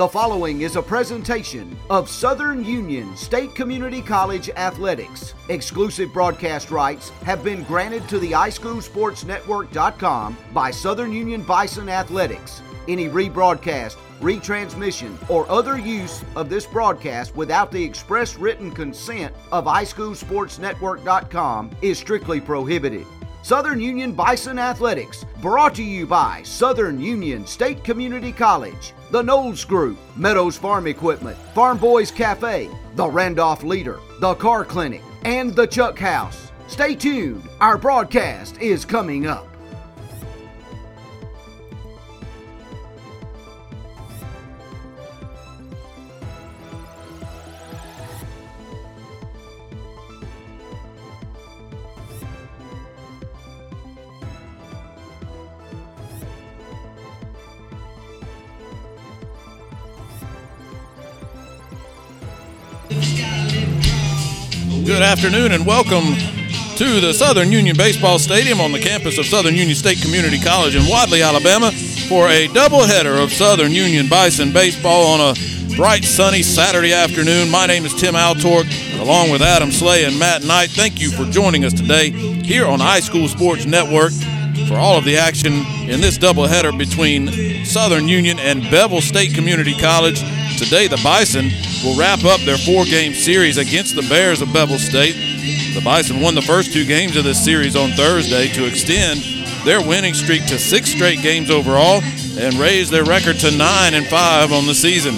The following is a presentation of Southern Union State Community College Athletics. Exclusive broadcast rights have been granted to the iSchoolSportsNetwork.com by Southern Union Bison Athletics. Any rebroadcast, retransmission, or other use of this broadcast without the express written consent of iSchoolSportsNetwork.com is strictly prohibited. Southern Union Bison Athletics, brought to you by Southern Union State Community College, the Knowles Group, Meadows Farm Equipment, Farm Boys Cafe, the Randolph Leader, the Car Clinic, and the Chuck House. Stay tuned, our broadcast is coming up. Afternoon and welcome to the Southern Union Baseball Stadium on the campus of Southern Union State Community College in Wadley, Alabama for a doubleheader of Southern Union Bison baseball on a bright sunny Saturday afternoon. My name is Tim Altork along with Adam Slay and Matt Knight. Thank you for joining us today here on iSchool Sports Network for all of the action in this doubleheader between Southern Union and Bevill State Community College. Today, the Bison will wrap up their four game series against the Bears of Bevill State. The Bison won the first two games of this series on Thursday to extend their winning streak to six straight games overall and raise their record to nine and five on the season.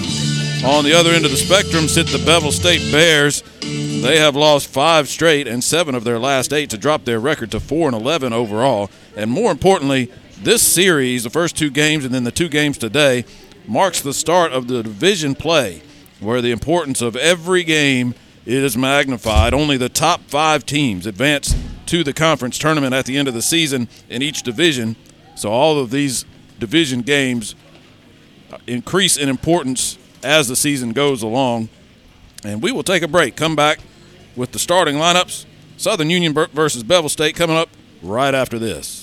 On the other end of the spectrum sit the Bevill State Bears. They have lost five straight and seven of their last eight to drop their record to four and eleven overall. And more importantly, this series, the first two games and then the two games today, marks the start of the division play, where the importance of every game is magnified. Only the top five teams advance to the conference tournament at the end of the season in each division. So all of these division games increase in importance as the season goes along. And we will take a break. Come back with the starting lineups. Southern Union versus Bevill State coming up right after this.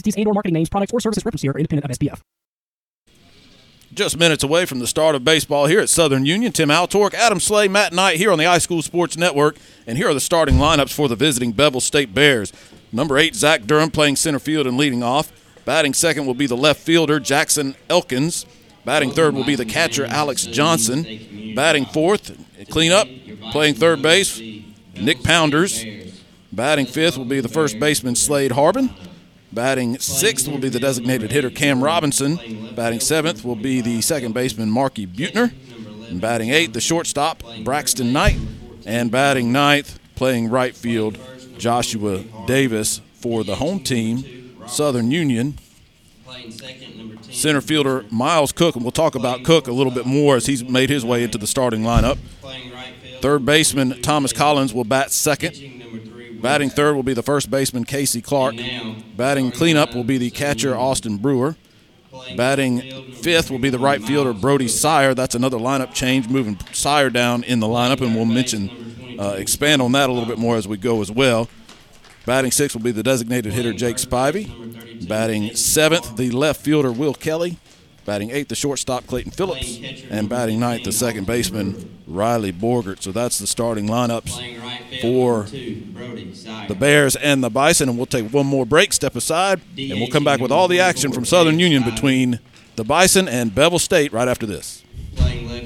entities and or marketing names, products, or services referenced here are independent of SPF. Just minutes away from the start of baseball here at Southern Union. Tim Altork, Adam Slay, Matt Knight here on the iSchool Sports Network. And here are the starting lineups for the visiting Bevill State Bears. Number eight, Zach Durham playing center field and leading off. Batting second will be the left fielder, Jackson Elkins. Batting third will be the catcher, Alex Johnson. Batting fourth, cleanup, playing third base, Nick Pounders. Batting fifth will be the first baseman, Slade Harbin. Batting sixth will be the designated hitter, Cam Robinson. Batting seventh will be the second baseman, Marky Butner. And batting eighth, the shortstop, Braxton Knight. And batting ninth, playing right field, Joshua Davis for the home team, Southern Union. Center fielder Miles Cook, and we'll talk about Cook a little bit more as he's made his way into the starting lineup. Third baseman Thomas Collins will bat second. Batting third will be the first baseman Casey Clark. Batting cleanup will be the catcher Austin Brewer. Batting fifth will be the right fielder Brody Sire. That's another lineup change, moving Sire down in the lineup, and we'll mention, uh, expand on that a little bit more as we go as well. Batting sixth will be the designated hitter Jake Spivey. Batting seventh, the left fielder Will Kelly. Batting eighth, the shortstop Clayton Phillips. And batting ninth, the second baseman Riley Borgert. So that's the starting lineups for the Bears and the Bison. And we'll take one more break, step aside, and we'll come back with all the action from Southern Union between the Bison and Bevill State right after this.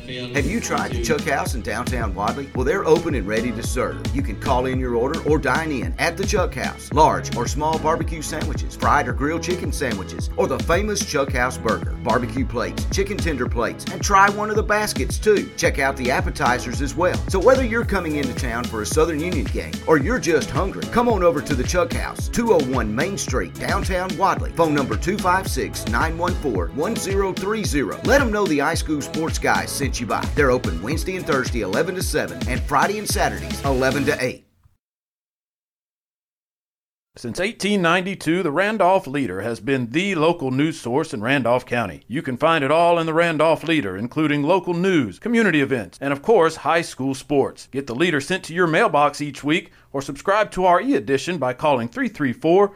Have you tried the Chuck House in downtown Wadley? Well, they're open and ready to serve. You can call in your order or dine in at the Chuck House. Large or small barbecue sandwiches, fried or grilled chicken sandwiches, or the famous Chuck House burger, barbecue plates, chicken tender plates, and try one of the baskets too. Check out the appetizers as well. So whether you're coming into town for a Southern Union game or you're just hungry, come on over to the Chuck House, 201 Main Street, downtown Wadley. Phone number 256 914 1030. Let them know the iSchool Sports Guys sent you by. They're open Wednesday and Thursday 11 to 7 and Friday and Saturdays 11 to 8. Since 1892, the Randolph Leader has been the local news source in Randolph County. You can find it all in the Randolph Leader, including local news, community events, and of course, high school sports. Get the Leader sent to your mailbox each week or subscribe to our e edition by calling 334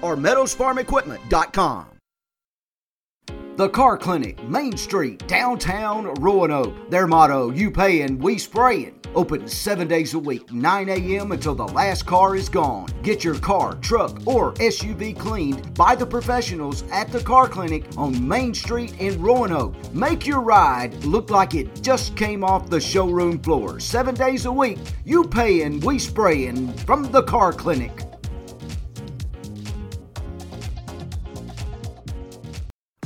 or meadowsfarmequipment.com. The Car Clinic, Main Street, downtown Roanoke. Their motto, you paying, we spraying. Open seven days a week, 9 a.m. until the last car is gone. Get your car, truck, or SUV cleaned by the professionals at the Car Clinic on Main Street in Roanoke. Make your ride look like it just came off the showroom floor. Seven days a week, you paying, we spraying from the Car Clinic.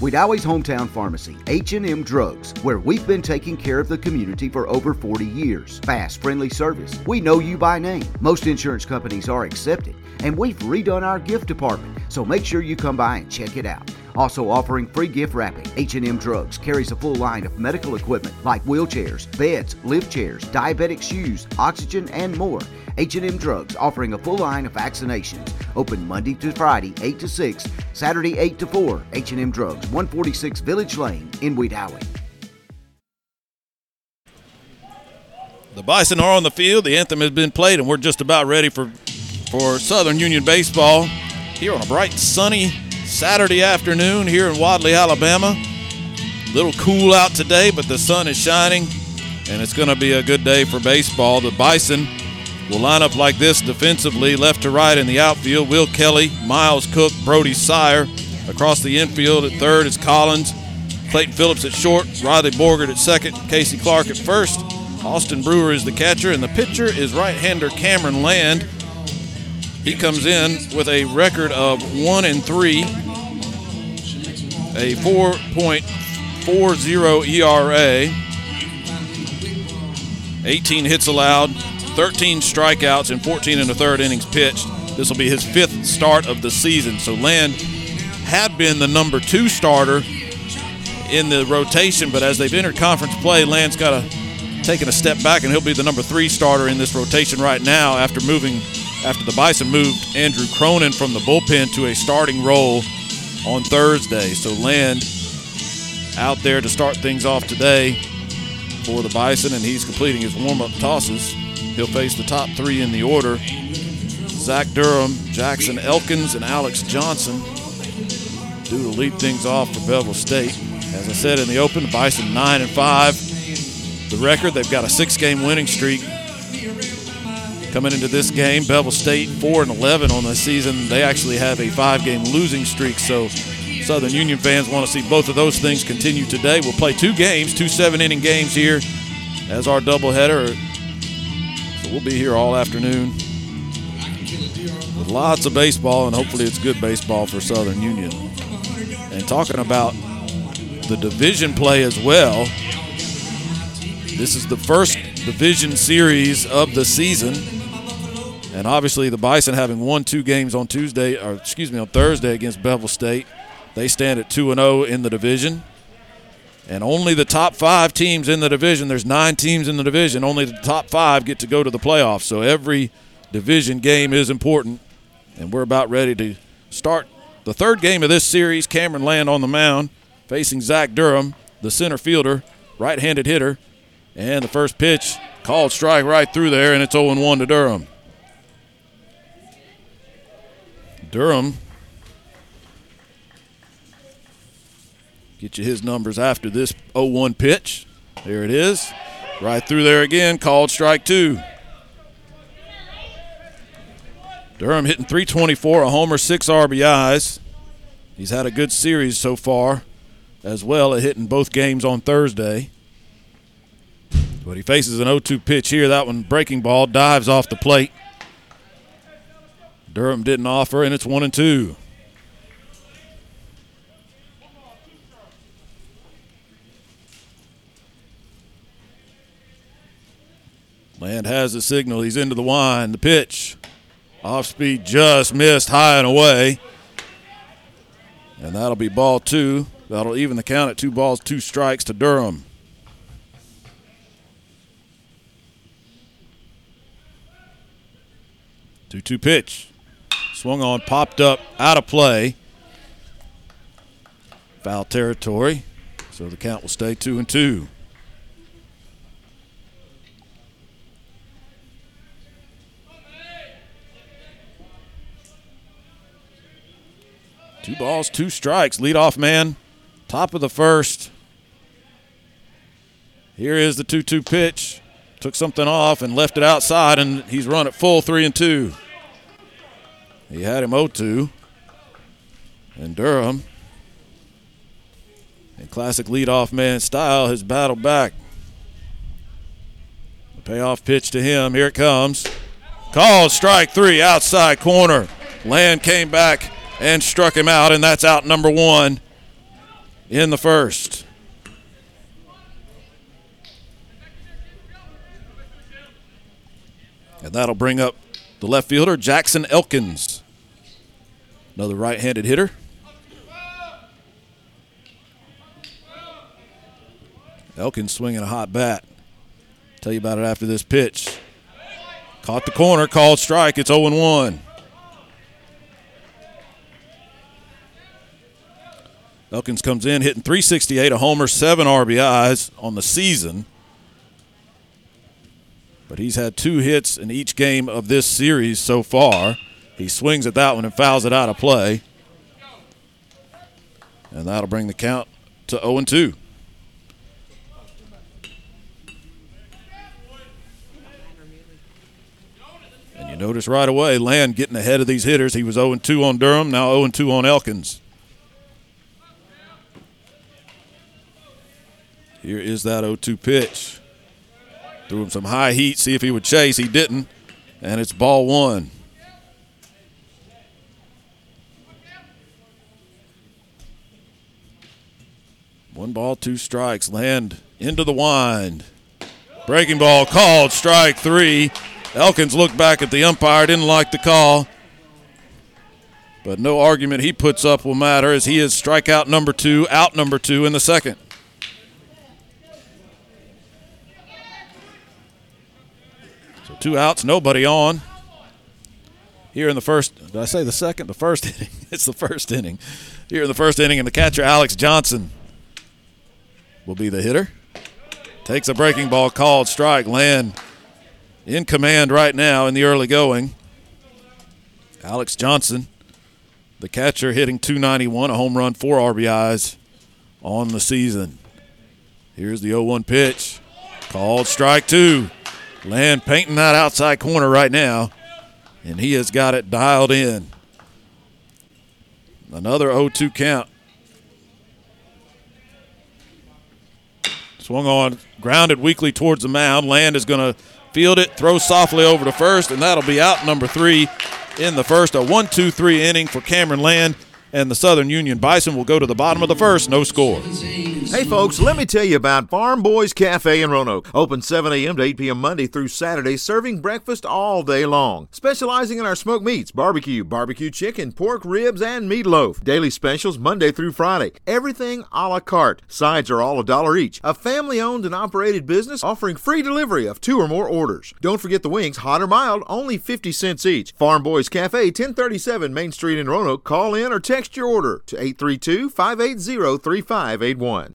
Wedowee's hometown pharmacy, H&M Drugs, where we've been taking care of the community for over 40 years. Fast, friendly service. We know you by name. Most insurance companies are accepted, and we've redone our gift department, so make sure you come by and check it out. Also offering free gift wrapping, H&M Drugs carries a full line of medical equipment like wheelchairs, beds, lift chairs, diabetic shoes, oxygen, and more. H&M Drugs offering a full line of vaccinations. Open Monday to Friday, 8 to 6, Saturday, 8 to 4. H&M Drugs, 146 Village Lane in Wedowee. The Bison are on the field. The anthem has been played, and we're just about ready for for Southern Union baseball here on a bright, sunny Saturday afternoon here in Wadley, Alabama. A little cool out today, but the sun is shining, and it's going to be a good day for baseball. The Bison will line up like this defensively, left to right in the outfield. Will Kelly, Miles Cook, Brody Sire. Across the infield at third is Collins, Clayton Phillips at short, Riley Borgert at second, Casey Clark at first. Austin Brewer is the catcher, and the pitcher is right-hander Cameron Land. He comes in with a record of one and three, a 4.40 ERA, 18 hits allowed, 13 strikeouts, and 14 in the third innings pitched. This will be his fifth start of the season. So Land had been the number two starter in the rotation, but as they've entered conference play, Land's got a taken a step back, and he'll be the number three starter in this rotation right now after moving after the Bison moved Andrew Cronin from the bullpen to a starting role on Thursday. So Land out there to start things off today for the Bison, and he's completing his warm-up tosses. He'll face the top three in the order. Zach Durham, Jackson Elkins, and Alex Johnson due to lead things off for Bevill State. As I said in the open, the Bison 9 and 5. The record, they've got a six game winning streak. Coming into this game, Bevill State 4 and 11 on the season. They actually have a five game losing streak. So Southern Union fans want to see both of those things continue today. We'll play two games, two seven inning games here as our doubleheader. So we'll be here all afternoon with lots of baseball, and hopefully it's good baseball for Southern Union. And talking about the division play as well, this is the first division series of the season And obviously, the Bison having won two games on Tuesday, or excuse me, on Thursday against Bevill State, they stand at 2 0 in the division. And only the top five teams in the division, there's nine teams in the division, only the top five get to go to the playoffs. So every division game is important. And we're about ready to start the third game of this series. Cameron Land on the mound, facing Zach Durham, the center fielder, right handed hitter. And the first pitch called strike right through there, and it's 0 1 to Durham. Durham get you his numbers after this 0 1 pitch. There it is. Right through there again, called strike two. Durham hitting 324, a homer, six RBIs. He's had a good series so far as well at hitting both games on Thursday. But he faces an 0 2 pitch here. That one breaking ball dives off the plate. Durham didn't offer, and it's 1 and 2. Land has the signal. He's into the wind. The pitch. Off speed just missed high and away. And that'll be ball two. That'll even the count at two balls, two strikes to Durham. Two two pitch. Swung on, popped up, out of play. Foul territory. So the count will stay two and two. Two balls, two strikes. Leadoff man, top of the first. Here is the 2 2 pitch. Took something off and left it outside, and he's run at full 3 and 2. He had him 0 2. And Durham, in classic leadoff man style, has battled back. The payoff pitch to him. Here it comes. Called strike three, outside corner. Land came back and struck him out, and that's out number one in the first. And that'll bring up the left fielder, Jackson Elkins. Another right handed hitter. Elkins swinging a hot bat. Tell you about it after this pitch. Caught the corner, called strike. It's 0 1. Elkins comes in hitting 368, a homer, seven RBIs on the season. But he's had two hits in each game of this series so far. He swings at that one and fouls it out of play. And that'll bring the count to 0 2. And you notice right away, Land getting ahead of these hitters. He was 0 2 on Durham, now 0 2 on Elkins. Here is that 0 2 pitch. Threw him some high heat, see if he would chase. He didn't. And it's ball one. One ball, two strikes. Land into the wind. Breaking ball called, strike three. Elkins looked back at the umpire, didn't like the call. But no argument he puts up will matter as he is strikeout number two, out number two in the second. So two outs, nobody on. Here in the first, did I say the second? The first inning. It's the first inning. Here in the first inning, and the catcher, Alex Johnson, will be the hitter. Takes a breaking ball called strike. Land in command right now in the early going. Alex Johnson, the catcher, hitting 291, a home run, four RBIs on the season. Here's the 0 1 pitch. Called strike two. Land painting that outside corner right now, and he has got it dialed in. Another 0 2 count. Swung on, grounded weakly towards the mound. Land is going to field it, throw softly over to first, and that'll be out number three in the first. A 1 2 3 inning for Cameron Land, and the Southern Union Bison will go to the bottom of the first, no score. Hey folks, let me tell you about Farm Boys Cafe in Roanoke. Open 7 a.m. to 8 p.m. Monday through Saturday, serving breakfast all day long. Specializing in our smoked meats, barbecue, barbecue chicken, pork ribs, and meatloaf. Daily specials Monday through Friday. Everything a la carte. Sides are all a dollar each. A family owned and operated business offering free delivery of two or more orders. Don't forget the wings, hot or mild, only 50 cents each. Farm Boys Cafe, 1037 Main Street in Roanoke. Call in or text your order to 832 580 3581.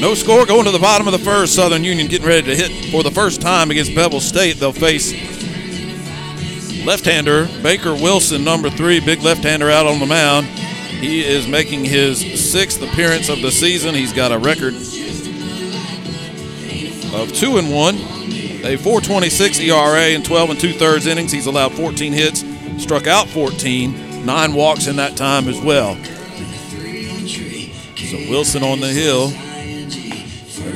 No score going to the bottom of the first. Southern Union getting ready to hit for the first time against Bevill State. They'll face left-hander Baker Wilson, number three, big left-hander out on the mound. He is making his sixth appearance of the season. He's got a record of two and one, a 4.26 ERA in 12 and two thirds innings. He's allowed 14 hits, struck out 14, nine walks in that time as well. So Wilson on the hill.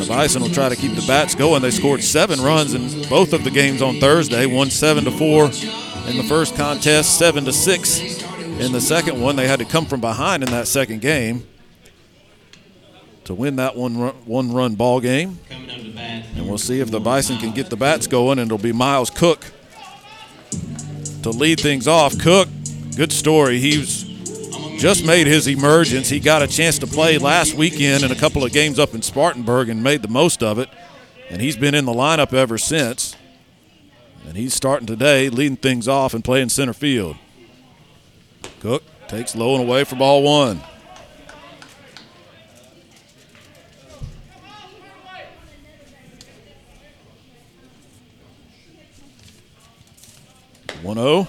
The Bison will try to keep the bats going. They scored seven runs in both of the games on Thursday. Won seven to four in the first contest, seven to six in the second one. They had to come from behind in that second game to win that one run, one run ball game. And we'll see if the Bison can get the bats going. And it'll be Miles Cook to lead things off. Cook, good story. He was just made his emergence. He got a chance to play last weekend in a couple of games up in Spartanburg and made the most of it. And he's been in the lineup ever since. And he's starting today, leading things off and playing center field. Cook takes low and away for ball one. One zero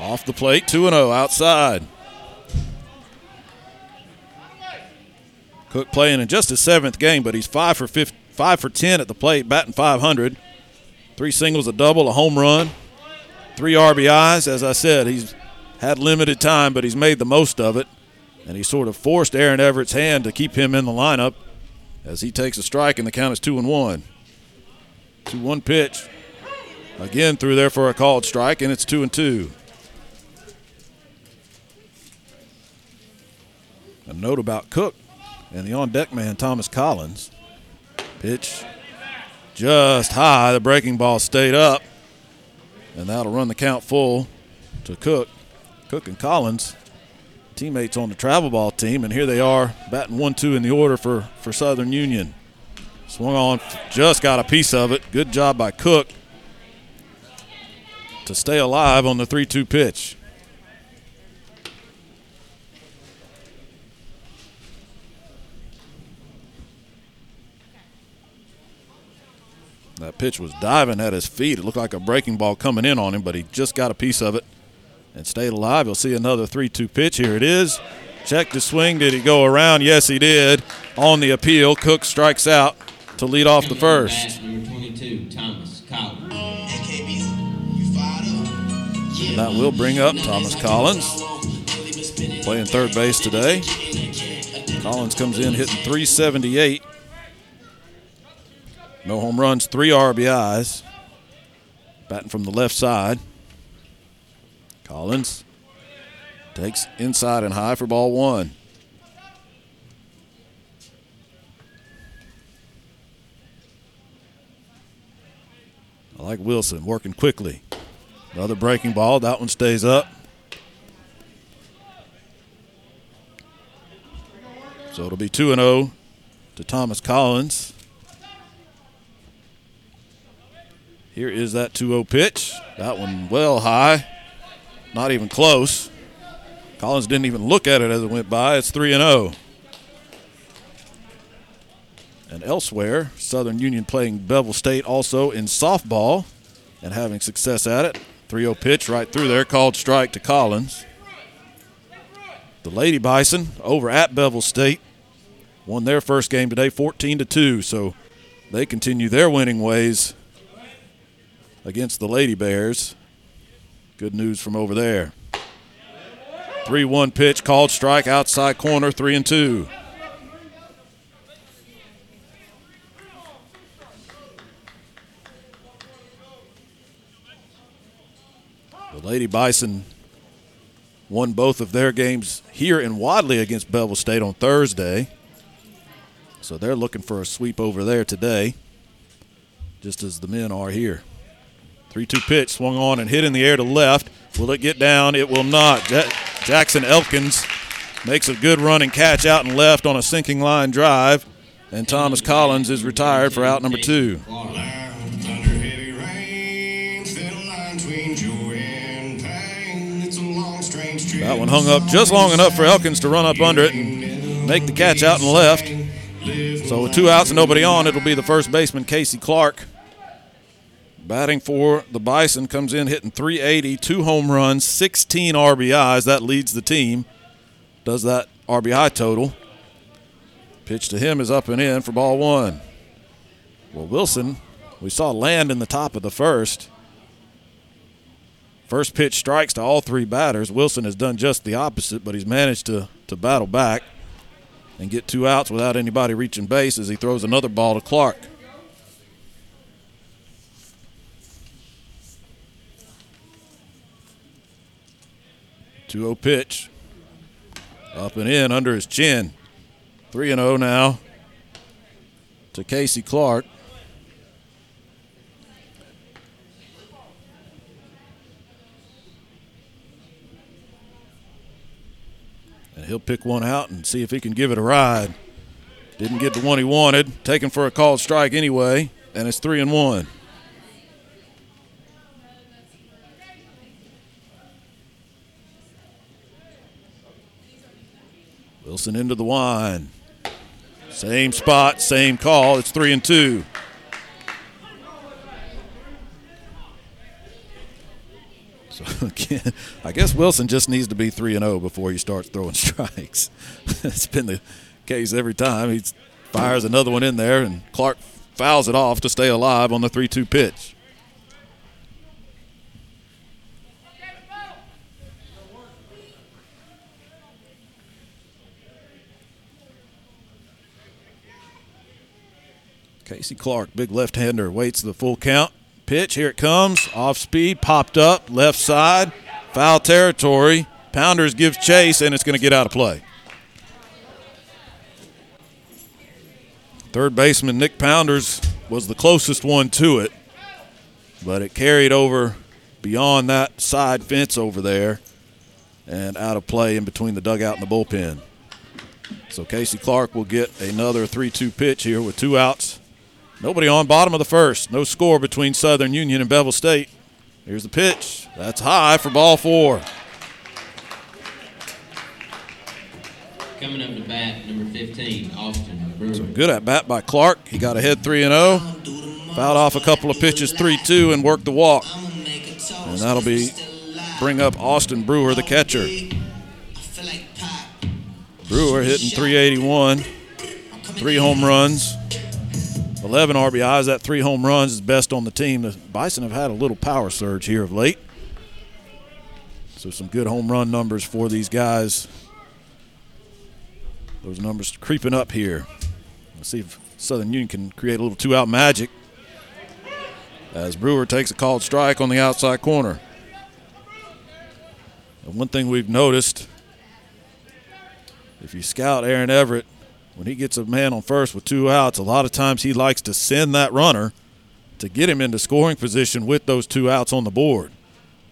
off the plate, two and zero outside. Cook playing in just his seventh game, but he's five for 50, five for ten at the plate, batting 500. Three singles, a double, a home run, three RBIs. As I said, he's had limited time, but he's made the most of it, and he sort of forced Aaron Everett's hand to keep him in the lineup as he takes a strike, and the count is two and one. Two one pitch, again through there for a called strike, and it's two and two. A note about Cook and the on deck man, Thomas Collins. Pitch just high. The breaking ball stayed up, and that'll run the count full to Cook. Cook and Collins, teammates on the travel ball team, and here they are batting 1 2 in the order for, for Southern Union. Swung on, just got a piece of it. Good job by Cook to stay alive on the 3 2 pitch. That pitch was diving at his feet. It looked like a breaking ball coming in on him, but he just got a piece of it and stayed alive. You'll see another 3 2 pitch. Here it is. Check the swing. Did he go around? Yes, he did. On the appeal, Cook strikes out to lead off the first. Number 22, Thomas Collins. That will bring up Thomas Collins, playing third base today. Collins comes in hitting 378. No home runs, three RBIs. Batting from the left side. Collins takes inside and high for ball one. I like Wilson working quickly. Another breaking ball. That one stays up. So it'll be 2 0 to Thomas Collins. Here is that 2 0 pitch. That one well high. Not even close. Collins didn't even look at it as it went by. It's 3 0. And elsewhere, Southern Union playing Bevill State also in softball and having success at it. 3 0 pitch right through there, called strike to Collins. The Lady Bison over at Bevill State won their first game today 14 to 2, so they continue their winning ways against the Lady Bears. Good news from over there. 3 1 pitch, called strike outside corner, 3 and 2. The Lady Bison won both of their games here in Wadley against Bevill State on Thursday. So they're looking for a sweep over there today, just as the men are here. 3 2 pitch swung on and hit in the air to left. Will it get down? It will not. Jackson Elkins makes a good running catch out and left on a sinking line drive, and Thomas Collins is retired for out number two. That one hung up just long enough for Elkins to run up under it and make the catch out and left. So with two outs and nobody on, it'll be the first baseman, Casey Clark. Batting for the Bison comes in hitting 380, two home runs, 16 RBIs. That leads the team. Does that RBI total. Pitch to him is up and in for ball one. Well, Wilson, we saw land in the top of the first. First pitch strikes to all three batters. Wilson has done just the opposite, but he's managed to, to battle back and get two outs without anybody reaching base as he throws another ball to Clark. Two zero pitch, up and in under his chin. Three and zero now to Casey Clark. And he'll pick one out and see if he can give it a ride. Didn't get the one he wanted. Taken for a called strike anyway, and it's three and one. Wilson into the wine. Same spot, same call. It's three and two. So again, I guess Wilson just needs to be three and zero oh before he starts throwing strikes. it's been the case every time. He fires another one in there, and Clark fouls it off to stay alive on the three-two pitch. Casey Clark, big left-hander, waits the full count pitch. Here it comes. Off speed, popped up, left side, foul territory. Pounders gives chase, and it's going to get out of play. Third baseman Nick Pounders was the closest one to it, but it carried over beyond that side fence over there and out of play in between the dugout and the bullpen. So Casey Clark will get another 3 2 pitch here with two outs Nobody on bottom of the first. No score between Southern Union and Bevill State. Here's the pitch. That's high for ball four. Coming up to bat, number 15, Austin Brewer. So good at bat by Clark. He got ahead 3 and 0. Fouled off a couple of pitches 3 2 and worked the walk. And that'll be bring up Austin Brewer, the catcher. Brewer hitting 381, three home runs. 11 RBIs, that three home runs is best on the team. The Bison have had a little power surge here of late. So some good home run numbers for these guys. Those numbers creeping up here. Let's see if Southern Union can create a little two out magic as Brewer takes a called strike on the outside corner. And one thing we've noticed if you scout Aaron Everett, when he gets a man on first with two outs, a lot of times he likes to send that runner to get him into scoring position with those two outs on the board.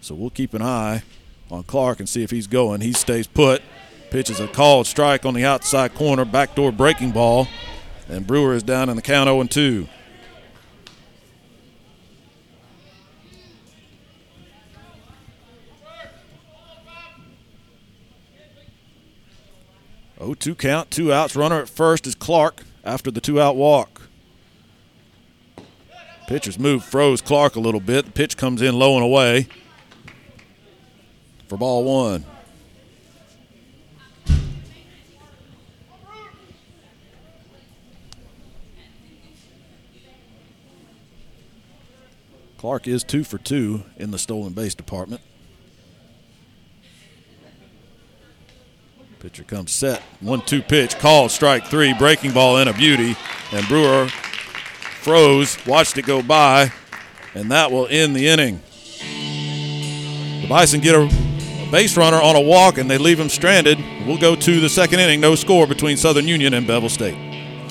So we'll keep an eye on Clark and see if he's going. He stays put, pitches a called strike on the outside corner, backdoor breaking ball, and Brewer is down in the count 0 2. 0 2 count, two outs. Runner at first is Clark after the two out walk. Pitcher's move froze Clark a little bit. The pitch comes in low and away for ball one. Clark is two for two in the stolen base department. Pitcher comes set. One two pitch, called strike three, breaking ball in a beauty. And Brewer froze, watched it go by, and that will end the inning. The Bison get a base runner on a walk and they leave him stranded. We'll go to the second inning, no score between Southern Union and Bevill State.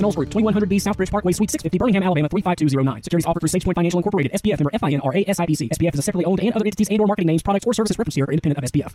Knowles Group, 2100B Southbridge Parkway, Suite 650, Birmingham, Alabama 35209. Securities offered through SagePoint Financial Incorporated, SPF member FINRA SIPC. SPF is a separately owned and other entities and or marketing names, products, or services referenced here are independent of SPF.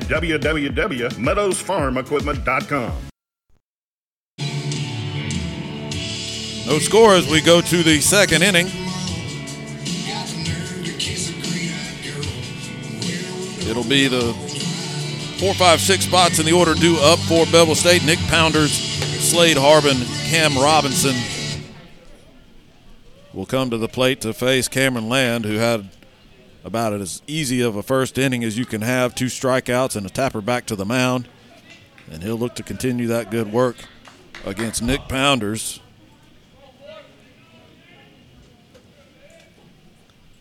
www.meadowsfarmequipment.com. No score as we go to the second inning. It'll be the four, five, six spots in the order due up for Bevill State. Nick Pounders, Slade Harbin, Cam Robinson will come to the plate to face Cameron Land, who had about it as easy of a first inning as you can have. Two strikeouts and a tapper back to the mound. And he'll look to continue that good work against Nick Pounders.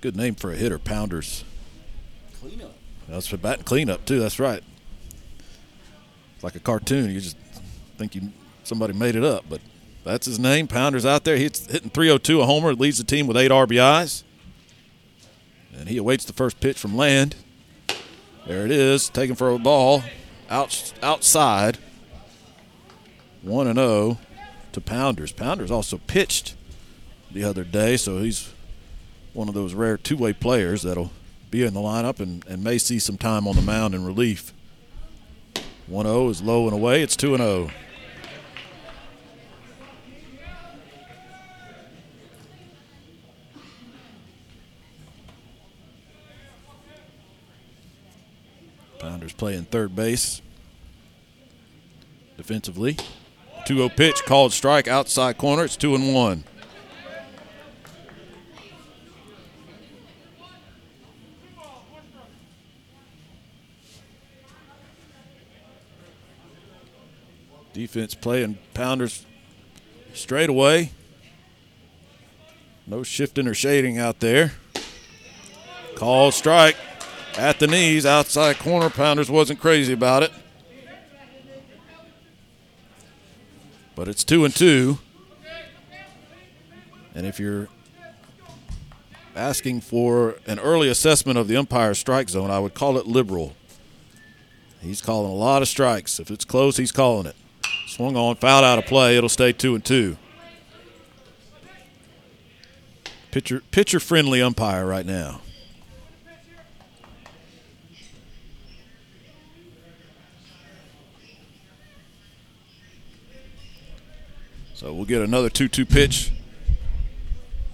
Good name for a hitter, Pounders. Cleanup. That's for batting cleanup too. That's right. It's like a cartoon. You just think you somebody made it up, but that's his name. Pounders out there. He's hitting 302, a homer, leads the team with eight RBIs. And he awaits the first pitch from Land. There it is, taken for a ball out, outside. 1 and 0 to Pounders. Pounders also pitched the other day, so he's one of those rare two way players that'll be in the lineup and, and may see some time on the mound in relief. 1 0 is low and away. It's 2 0. Pounders playing third base defensively. 2 0 pitch, called strike outside corner. It's 2 and 1. Defense playing Pounders straight away. No shifting or shading out there. Called strike at the knees, outside corner. Pounders wasn't crazy about it. But it's two and two. And if you're asking for an early assessment of the umpire strike zone, I would call it liberal. He's calling a lot of strikes. If it's close, he's calling it. Swung on, fouled out of play. It'll stay two and two. Pitcher, pitcher friendly umpire right now. So we'll get another 2 2 pitch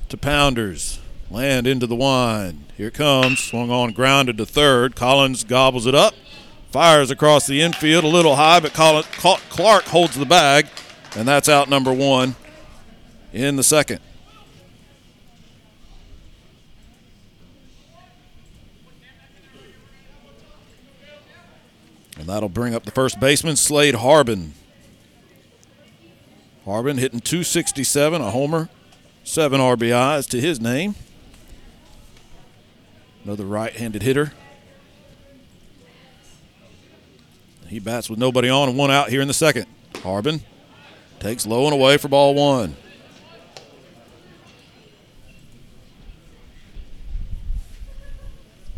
to Pounders. Land into the wine. Here comes. Swung on, grounded to third. Collins gobbles it up. Fires across the infield a little high, but Clark holds the bag, and that's out number one in the second. And that'll bring up the first baseman, Slade Harbin. Harbin hitting 267, a homer, seven RBIs to his name. Another right handed hitter. He bats with nobody on and one out here in the second. Harbin takes low and away for ball one.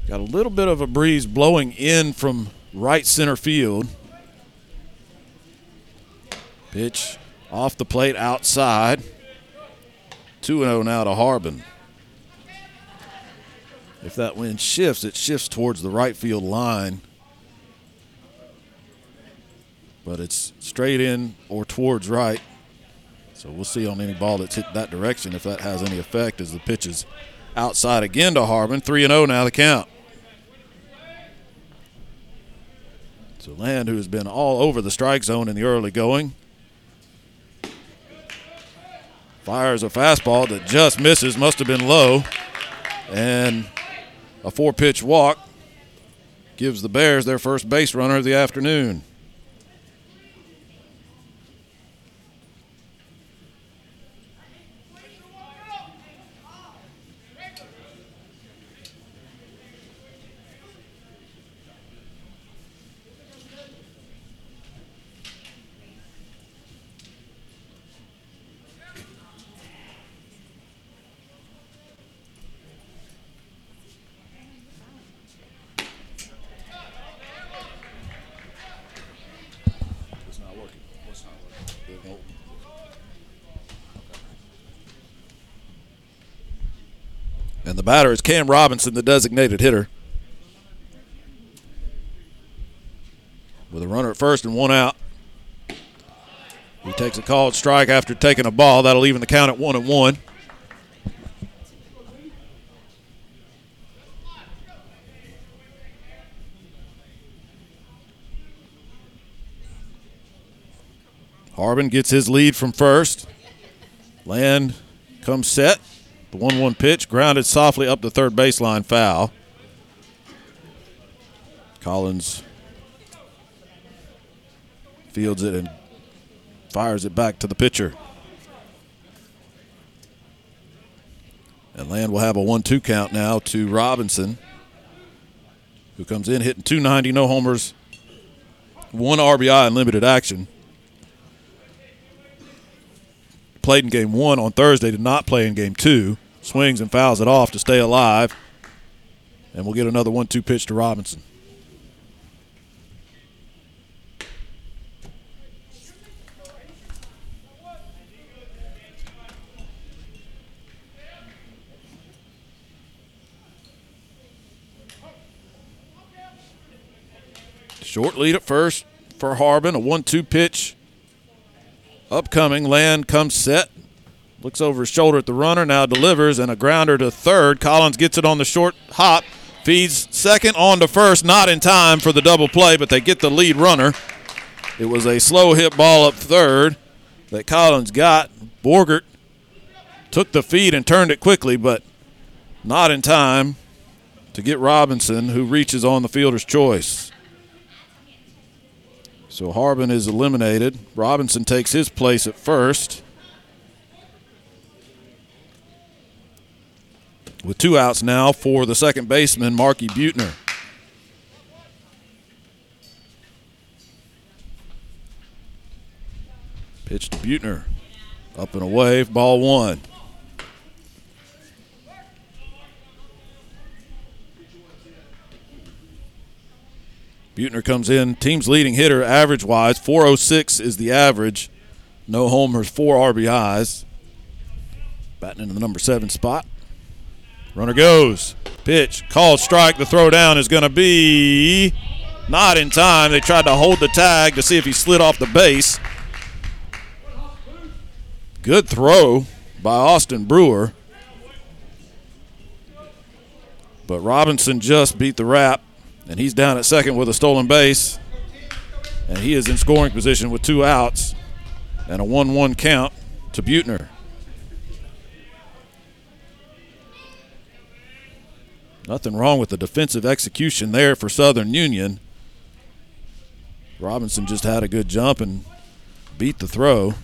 Got a little bit of a breeze blowing in from right center field. Pitch off the plate outside. 2 0 now to Harbin. If that wind shifts, it shifts towards the right field line. But it's straight in or towards right. So we'll see on any ball that's hit that direction if that has any effect as the pitch is outside again to Harbin. 3 0 now the count. So Land, who has been all over the strike zone in the early going, fires a fastball that just misses, must have been low. And a four pitch walk gives the Bears their first base runner of the afternoon. And the batter is Cam Robinson, the designated hitter. With a runner at first and one out. He takes a called strike after taking a ball. That'll even the count at one and one. Harbin gets his lead from first. Land comes set. The 1 1 pitch grounded softly up the third baseline foul. Collins fields it and fires it back to the pitcher. And Land will have a 1 2 count now to Robinson, who comes in hitting 290, no homers, one RBI in limited action. Played in game one on Thursday, did not play in game two. Swings and fouls it off to stay alive. And we'll get another 1 2 pitch to Robinson. Short lead at first for Harbin. A 1 2 pitch. Upcoming. Land comes set. Looks over his shoulder at the runner. Now delivers and a grounder to third. Collins gets it on the short hop. Feeds second on to first. Not in time for the double play, but they get the lead runner. It was a slow hit ball up third that Collins got. Borgert took the feed and turned it quickly, but not in time to get Robinson, who reaches on the fielder's choice. So Harbin is eliminated. Robinson takes his place at first. With two outs now for the second baseman, Marky Butner. Pitch to Butner. Up and away, ball one. Butner comes in, team's leading hitter, average wise. 406 is the average. No homers, four RBIs. Batting into the number seven spot. Runner goes. Pitch. Called strike. The throw down is going to be not in time. They tried to hold the tag to see if he slid off the base. Good throw by Austin Brewer. But Robinson just beat the wrap, and he's down at second with a stolen base. And he is in scoring position with two outs and a 1 1 count to Butner. Nothing wrong with the defensive execution there for Southern Union. Robinson just had a good jump and beat the throw.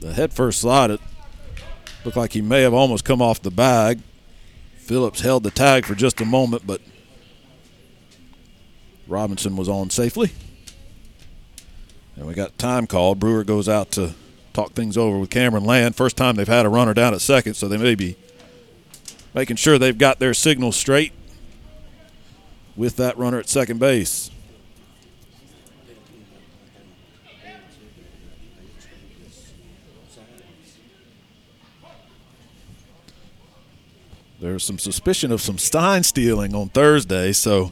The head first slide, it looked like he may have almost come off the bag. Phillips held the tag for just a moment, but Robinson was on safely. And we got time called. Brewer goes out to talk things over with Cameron Land. First time they've had a runner down at second, so they may be making sure they've got their signal straight with that runner at second base. There's some suspicion of some sign stealing on Thursday, so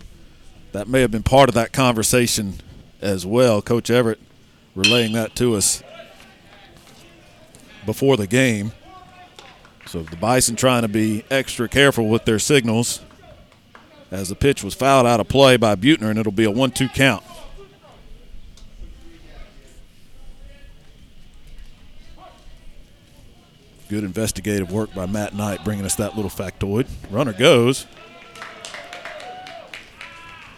that may have been part of that conversation as well. Coach Everett relaying that to us before the game. So the Bison trying to be extra careful with their signals as the pitch was fouled out of play by Butner, and it'll be a 1 2 count. Good investigative work by Matt Knight bringing us that little factoid. Runner goes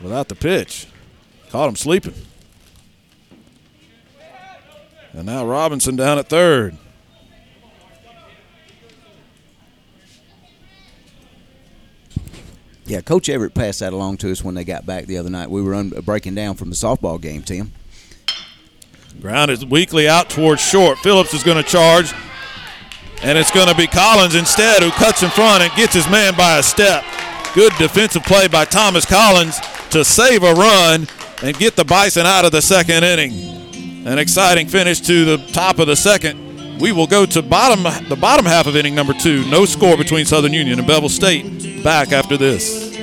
without the pitch. Caught him sleeping. And now Robinson down at third. Yeah, Coach Everett passed that along to us when they got back the other night. We were un- breaking down from the softball game, Tim. Ground is weakly out towards short. Phillips is going to charge, and it's going to be Collins instead who cuts in front and gets his man by a step. Good defensive play by Thomas Collins to save a run and get the Bison out of the second inning. An exciting finish to the top of the second. We will go to bottom the bottom half of inning number two. No score between Southern Union and Bevill State. Back after this.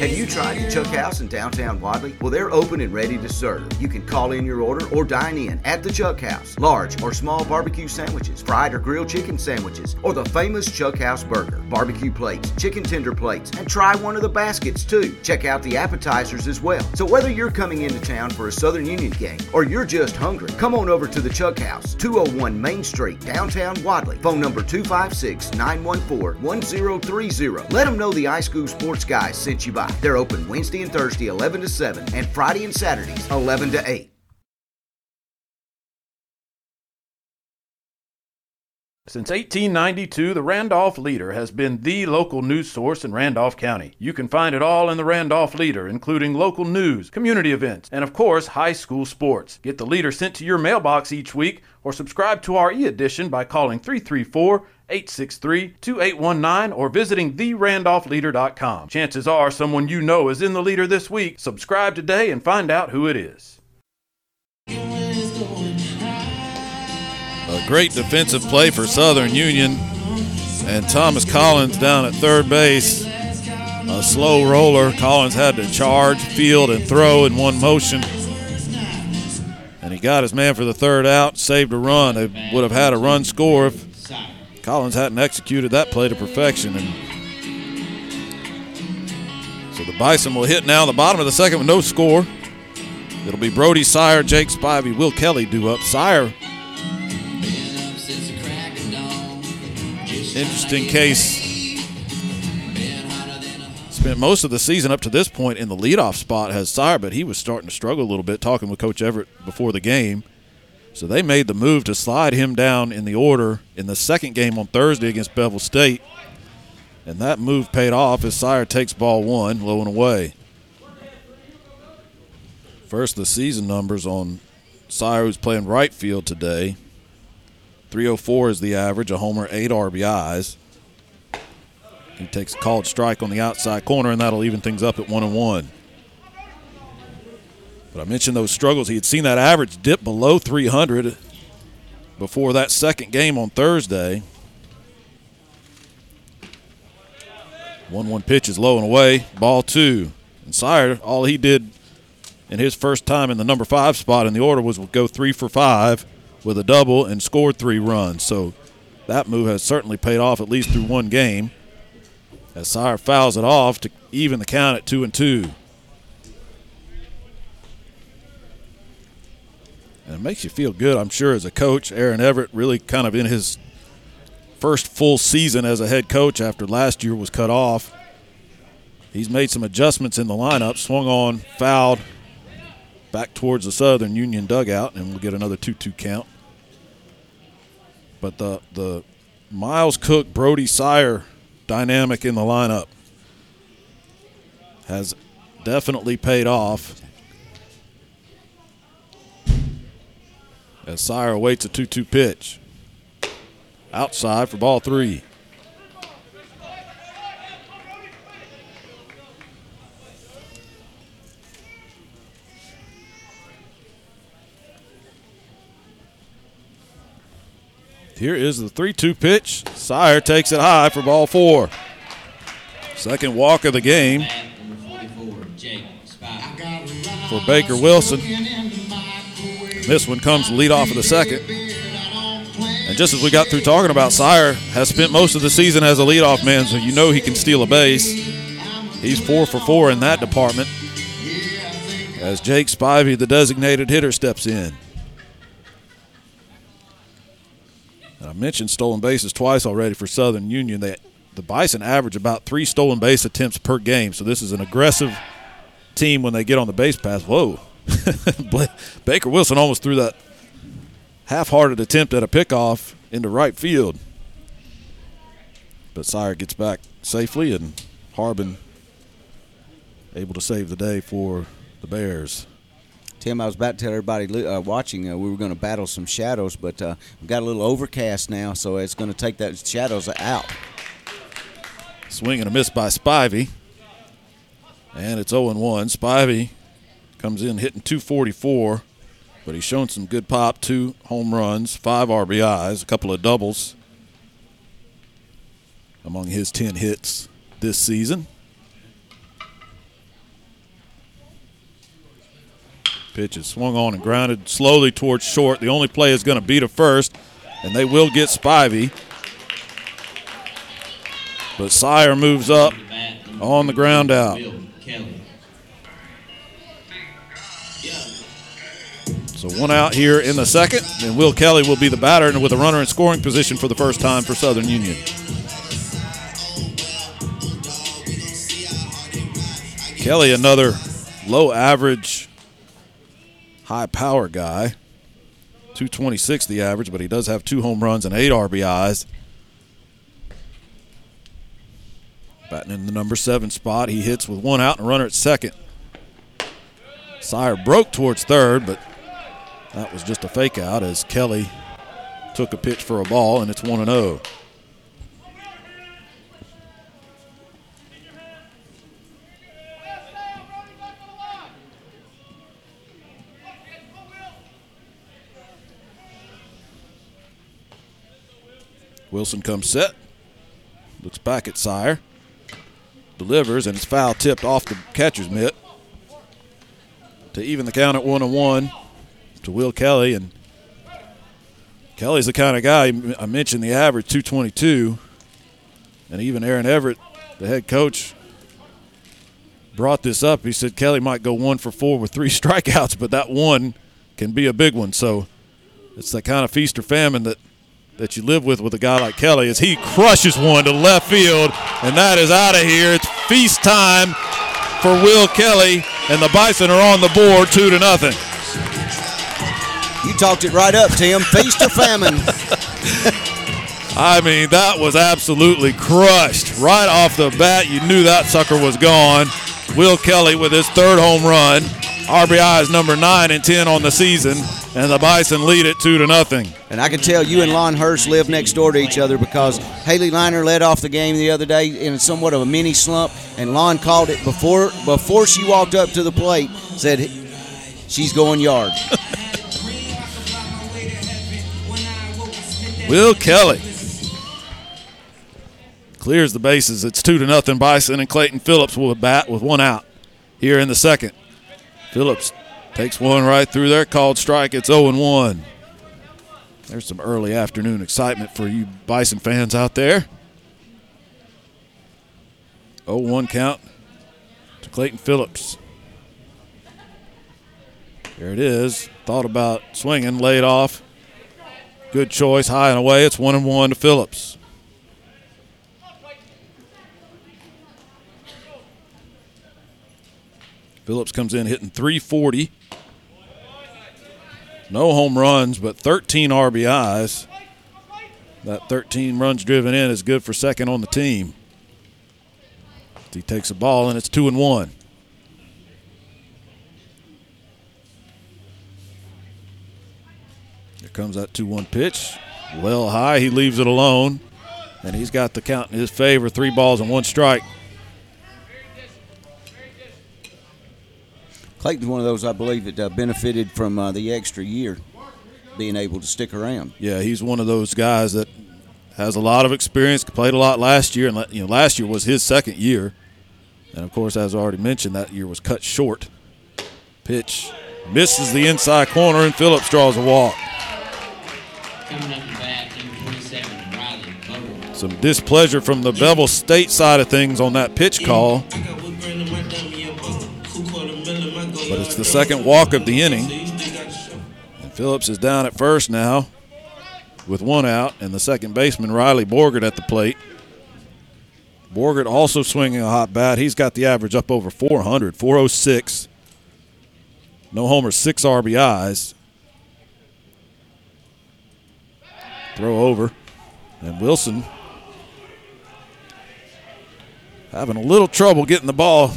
Have you tried the Chuck House in downtown Wadley? Well, they're open and ready to serve. You can call in your order or dine in at the Chuck House. Large or small barbecue sandwiches, fried or grilled chicken sandwiches, or the famous Chuck House burger, barbecue plates, chicken tender plates, and try one of the baskets too. Check out the appetizers as well. So whether you're coming into town for a Southern Union game or you're just hungry, come on over to the Chuck House, 201 Main Street, downtown Wadley. Phone number 256 914 1030. Let them know the iSchool Sports Guys sent you by. They're open Wednesday and Thursday 11 to 7 and Friday and Saturdays 11 to 8. Since 1892, the Randolph Leader has been the local news source in Randolph County. You can find it all in the Randolph Leader, including local news, community events, and of course, high school sports. Get the Leader sent to your mailbox each week or subscribe to our e edition by calling 334 863 2819 or visiting therandolphleader.com. Chances are someone you know is in the Leader this week. Subscribe today and find out who it is. A great defensive play for Southern Union. And Thomas Collins down at third base. A slow roller. Collins had to charge, field, and throw in one motion. And he got his man for the third out, saved a run. They would have had a run score if Collins hadn't executed that play to perfection. And so the Bison will hit now the bottom of the second with no score. It'll be Brody Sire, Jake Spivey, Will Kelly do up. Sire interesting case. Spent most of the season up to this point in the leadoff spot has Sire, but he was starting to struggle a little bit. Talking with Coach Everett before the game, so they made the move to slide him down in the order in the second game on Thursday against Bevill State, and that move paid off as Sire takes ball one, low and away. First, the season numbers on Sire, who's playing right field today. 304 is the average, a homer, eight RBIs. He takes a called strike on the outside corner, and that'll even things up at one and one. But I mentioned those struggles. He had seen that average dip below 300 before that second game on Thursday. 1 1 pitch is low and away. Ball two. And Sire, all he did in his first time in the number five spot in the order was go three for five with a double and scored three runs. So that move has certainly paid off at least through one game. As Sire fouls it off to even the count at two and two. And it makes you feel good, I'm sure, as a coach. Aaron Everett really kind of in his first full season as a head coach after last year was cut off. He's made some adjustments in the lineup, swung on, fouled, back towards the Southern Union dugout, and we'll get another 2 2 count. But the, the Miles Cook, Brody Sire dynamic in the lineup has definitely paid off. As Sire awaits a 2 2 pitch. Outside for ball three. Here is the 3 2 pitch. Sire takes it high for ball four. Second walk of the game Bat number 44, Jake Spivey. for Baker Wilson. This one comes lead off of the second. And just as we got through talking about, Sire has spent most of the season as a leadoff man, so you know he can steal a base. He's four for four in that department. As Jake Spivey, the designated hitter, steps in. And I mentioned stolen bases twice already for Southern Union. They, the Bison average about three stolen base attempts per game, so this is an aggressive team when they get on the base pass. Whoa. Baker Wilson almost threw that half-hearted attempt at a pickoff into right field. But Sire gets back safely, and Harbin able to save the day for the Bears. Tim, I was about to tell everybody uh, watching uh, we were going to battle some shadows, but uh, we've got a little overcast now, so it's going to take that shadows out. Swing and a miss by Spivey. And it's 0 1. Spivey comes in hitting 244, but he's shown some good pop, two home runs, five RBIs, a couple of doubles among his 10 hits this season. Pitch is swung on and grounded slowly towards short. The only play is going to be to first, and they will get Spivey. But Sire moves up on the ground out. So one out here in the second, and Will Kelly will be the batter and with a runner in scoring position for the first time for Southern Union. Kelly, another low average, high power guy. 226 the average, but he does have two home runs and eight RBIs. Batting in the number seven spot. He hits with one out and runner at second. Sire broke towards third, but that was just a fake out as Kelly took a pitch for a ball, and it's 1 0. Wilson comes set, looks back at Sire, delivers, and it's foul tipped off the catcher's mitt to even the count at 1 and 1 to Will Kelly. And Kelly's the kind of guy, I mentioned the average 222. And even Aaron Everett, the head coach, brought this up. He said Kelly might go one for four with three strikeouts, but that one can be a big one. So it's that kind of feast or famine that, that you live with with a guy like Kelly as he crushes one to left field, and that is out of here. It's feast time for Will Kelly, and the Bison are on the board two to nothing. You talked it right up, Tim. Feast or famine. I mean, that was absolutely crushed. Right off the bat, you knew that sucker was gone. Will Kelly with his third home run. RBI is number nine and ten on the season, and the Bison lead it two to nothing. And I can tell you and Lon Hurst live next door to each other because Haley Liner led off the game the other day in somewhat of a mini slump, and Lon called it before before she walked up to the plate. Said she's going yard. Will Kelly clears the bases. It's two to nothing. Bison and Clayton Phillips will bat with one out here in the second. Phillips takes one right through there, called strike. It's 0 1. There's some early afternoon excitement for you Bison fans out there. 0 1 count to Clayton Phillips. There it is. Thought about swinging, laid off. Good choice, high and away. It's one and one to Phillips. Phillips comes in hitting 340. No home runs, but 13 RBIs. That 13 runs driven in is good for second on the team. He takes a ball and it's two and one. Comes that 2 1 pitch. Well high. He leaves it alone. And he's got the count in his favor three balls and one strike. Clayton's one of those I believe that uh, benefited from uh, the extra year being able to stick around. Yeah, he's one of those guys that has a lot of experience. Played a lot last year, and you know last year was his second year. And of course, as I already mentioned, that year was cut short. Pitch misses the inside corner, and Phillips draws a walk. Coming up to bat, number 27, Riley. Some displeasure from the Bevill State side of things on that pitch call. But it's the second walk of the inning. And Phillips is down at first now with one out, and the second baseman, Riley Borgert, at the plate. Borgert also swinging a hot bat. He's got the average up over 400, 406. No homers, six RBIs. Throw over. And Wilson having a little trouble getting the ball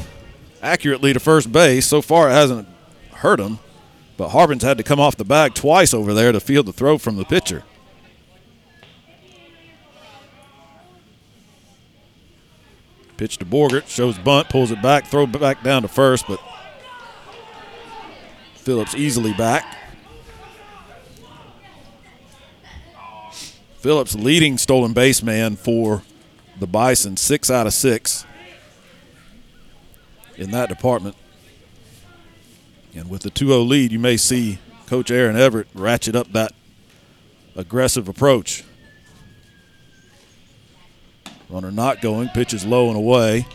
accurately to first base. So far, it hasn't hurt him. But Harbin's had to come off the bag twice over there to field the throw from the pitcher. Pitch to Borgert, shows bunt, pulls it back, throw back down to first, but Phillips easily back. Phillips leading stolen base man for the Bison, six out of six in that department. And with the 2 0 lead, you may see Coach Aaron Everett ratchet up that aggressive approach. Runner not going, pitches low and away.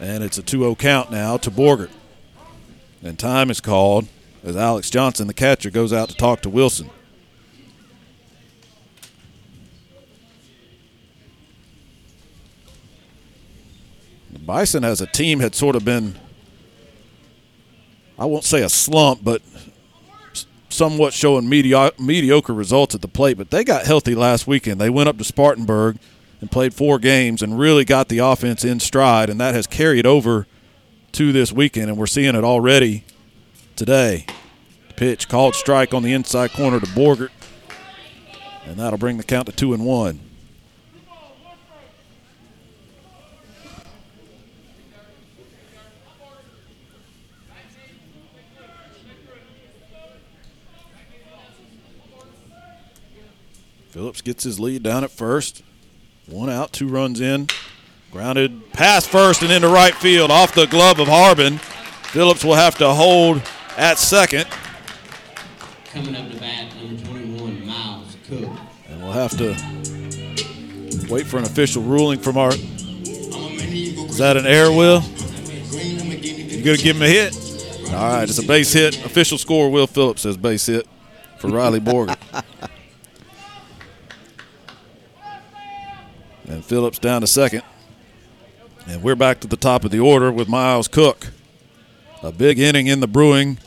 And it's a 2 0 count now to Borgert. And time is called as Alex Johnson, the catcher, goes out to talk to Wilson. Bison as a team had sort of been, I won't say a slump, but somewhat showing medio- mediocre results at the plate. But they got healthy last weekend. They went up to Spartanburg and played four games and really got the offense in stride, and that has carried over to this weekend, and we're seeing it already today. Pitch called strike on the inside corner to Borgert, and that'll bring the count to two and one. Phillips gets his lead down at first. One out, two runs in. Grounded past first and into right field off the glove of Harbin. Phillips will have to hold at second. Coming up to bat, number 21, Miles Cook. And we'll have to wait for an official ruling from our. Is that an air, Will? You going to give him a hit? All right, it's a base hit. Official score, Will Phillips says base hit for Riley Borgert. and Phillips down to second. And we're back to the top of the order with Miles Cook. A big inning in the brewing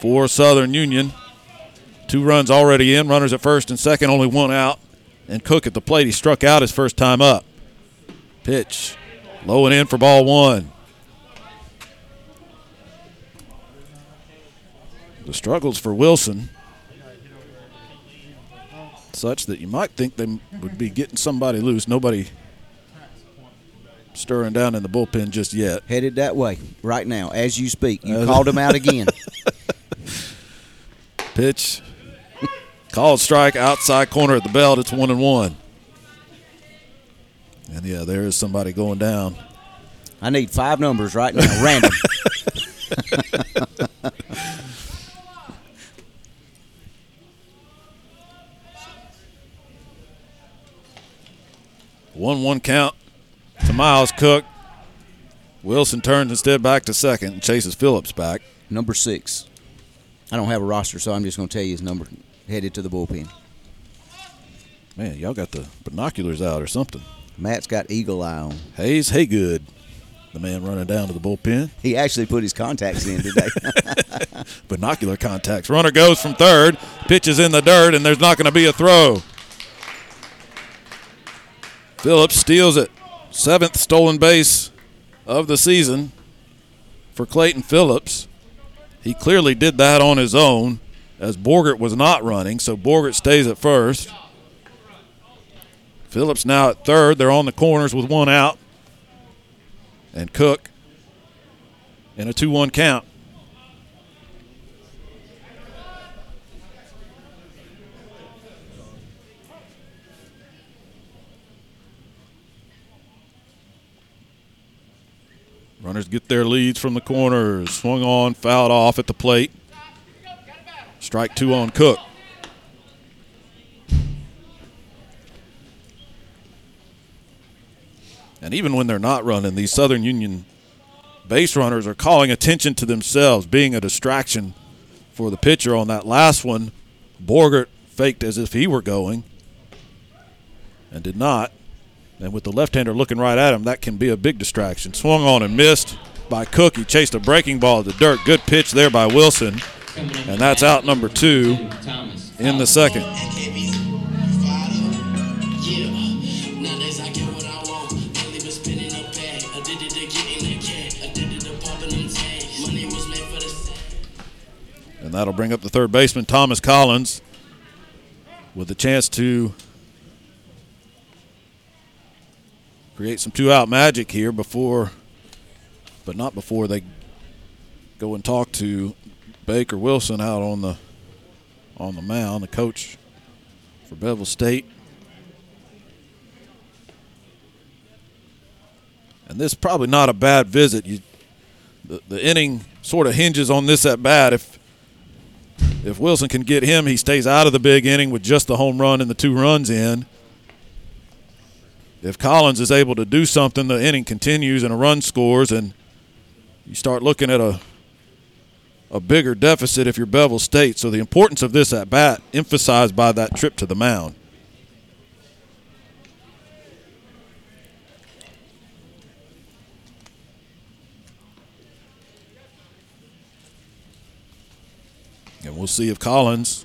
for Southern Union. Two runs already in, runners at first and second, only one out. And Cook at the plate, he struck out his first time up. Pitch, low and in for ball one. The struggles for Wilson, such that you might think they would be getting somebody loose. Nobody stirring down in the bullpen just yet. Headed that way right now as you speak. You uh, called him out again. Pitch. Called strike outside corner at the belt. It's one and one. And yeah, there is somebody going down. I need five numbers right now, random. One one count to Miles Cook. Wilson turns instead back to second and chases Phillips back. number six. I don't have a roster, so I'm just going to tell you his number. Headed to the bullpen. Man, y'all got the binoculars out or something. Matt's got eagle eye on. Hayes Haygood, the man running down to the bullpen. He actually put his contacts in today. Binocular contacts. Runner goes from third, pitches in the dirt, and there's not going to be a throw. Phillips steals it. Seventh stolen base of the season for Clayton Phillips. He clearly did that on his own as Borgert was not running, so Borgert stays at first. Phillips now at third. They're on the corners with one out. And Cook in a 2 1 count. Runners get their leads from the corners. Swung on, fouled off at the plate. Strike two on Cook. And even when they're not running, these Southern Union base runners are calling attention to themselves, being a distraction for the pitcher on that last one. Borgert faked as if he were going and did not. And with the left hander looking right at him, that can be a big distraction. Swung on and missed by Cook. He chased a breaking ball at the dirt. Good pitch there by Wilson. And that's out number two in the second. And that'll bring up the third baseman, Thomas Collins, with a chance to create some two out magic here before, but not before they go and talk to Baker Wilson out on the on the mound, the coach for Bevill State. And this is probably not a bad visit. You, the, the inning sort of hinges on this at bat. If if Wilson can get him, he stays out of the big inning with just the home run and the two runs in. If Collins is able to do something, the inning continues and a run scores, and you start looking at a a bigger deficit if you're Bevill State. So the importance of this at bat emphasized by that trip to the mound. And we'll see if Collins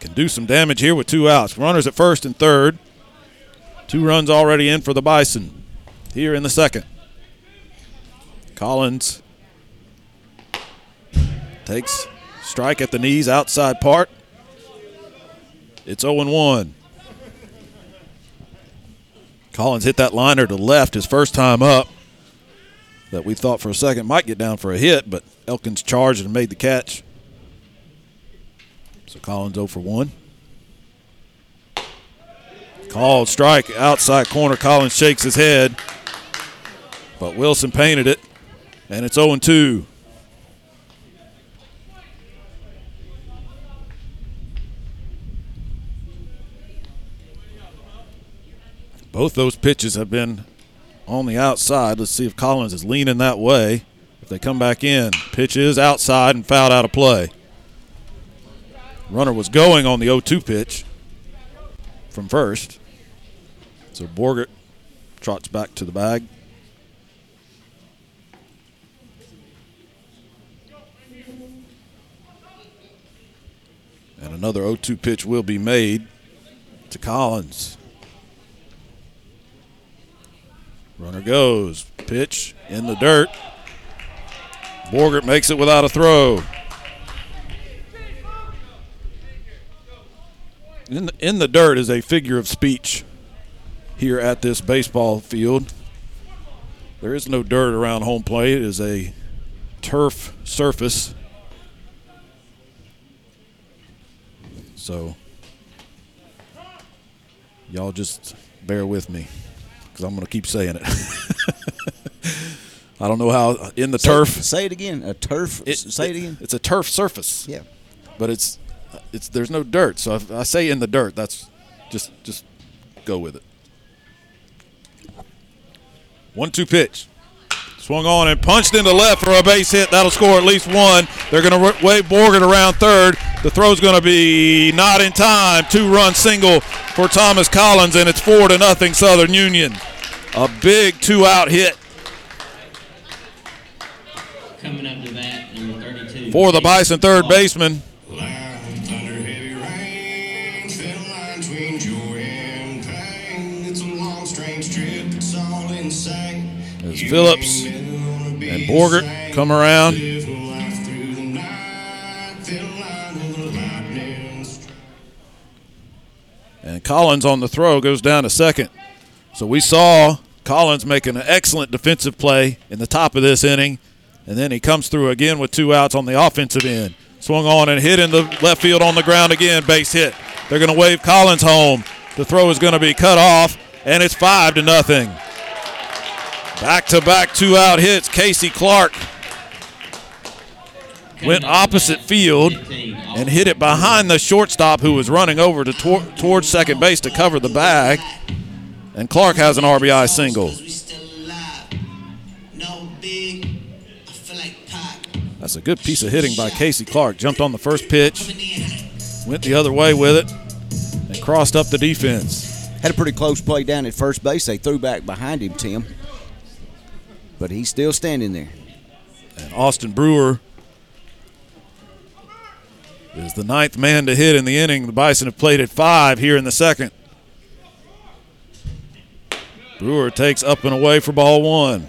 can do some damage here with two outs. Runners at first and third. Two runs already in for the Bison here in the second. Collins takes strike at the knees, outside part. It's 0 1. Collins hit that liner to left his first time up that we thought for a second might get down for a hit, but Elkins charged and made the catch. So Collins 0 for 1. Called strike outside corner. Collins shakes his head, but Wilson painted it, and it's 0 2. Both those pitches have been on the outside. Let's see if Collins is leaning that way. If they come back in, pitch is outside and fouled out of play. Runner was going on the 0 2 pitch from first. So Borgert trots back to the bag. And another 0 2 pitch will be made to Collins. Runner goes. Pitch in the dirt. Borgert makes it without a throw. In the, in the dirt is a figure of speech here at this baseball field. There is no dirt around home plate. It is a turf surface. So, y'all just bear with me because I'm going to keep saying it. I don't know how in the say, turf. Say it again. A turf. It, say it again. It's a turf surface. Yeah. But it's it's there's no dirt. So if I say in the dirt, that's just just go with it. One two pitch. Swung on and punched into left for a base hit. That'll score at least one. They're going to wave Borgert around third. The throw's going to be not in time. Two run single for Thomas Collins, and it's four to nothing Southern Union. A big two out hit. Coming up to bat, number 32. For the Bison third baseman. As Phillips and Borgert come around. And Collins on the throw goes down to second. So we saw Collins making an excellent defensive play in the top of this inning. And then he comes through again with two outs on the offensive end. Swung on and hit in the left field on the ground again, base hit. They're going to wave Collins home. The throw is going to be cut off, and it's five to nothing. Back to back two out hits. Casey Clark went opposite field and hit it behind the shortstop who was running over to tor- towards second base to cover the bag. And Clark has an RBI single. That's a good piece of hitting by Casey Clark. Jumped on the first pitch, went the other way with it, and crossed up the defense. Had a pretty close play down at first base. They threw back behind him, Tim. But he's still standing there. And Austin Brewer is the ninth man to hit in the inning. The Bison have played at five here in the second. Brewer takes up and away for ball one.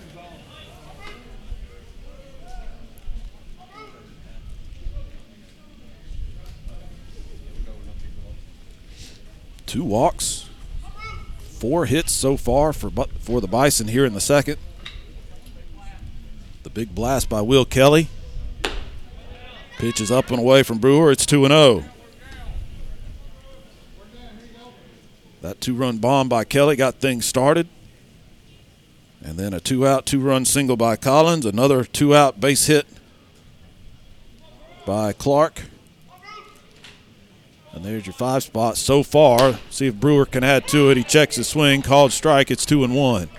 Two walks, four hits so far for for the Bison here in the second. Big blast by Will Kelly. Pitch is up and away from Brewer. It's 2 0. That two run bomb by Kelly got things started. And then a two out, two run single by Collins. Another two out base hit by Clark. And there's your five spot so far. See if Brewer can add to it. He checks his swing, called strike. It's two and one.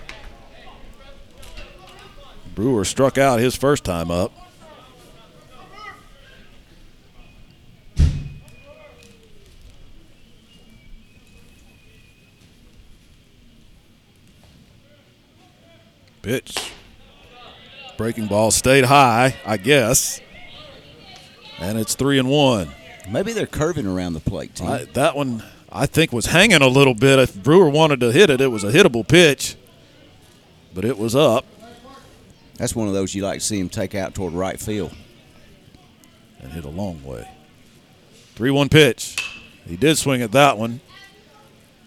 Brewer struck out his first time up. Pitch. Breaking ball stayed high, I guess. And it's three and one. Maybe they're curving around the plate, Tim. I, that one, I think, was hanging a little bit. If Brewer wanted to hit it, it was a hittable pitch, but it was up. That's one of those you like to see him take out toward right field. And hit a long way. 3 1 pitch. He did swing at that one.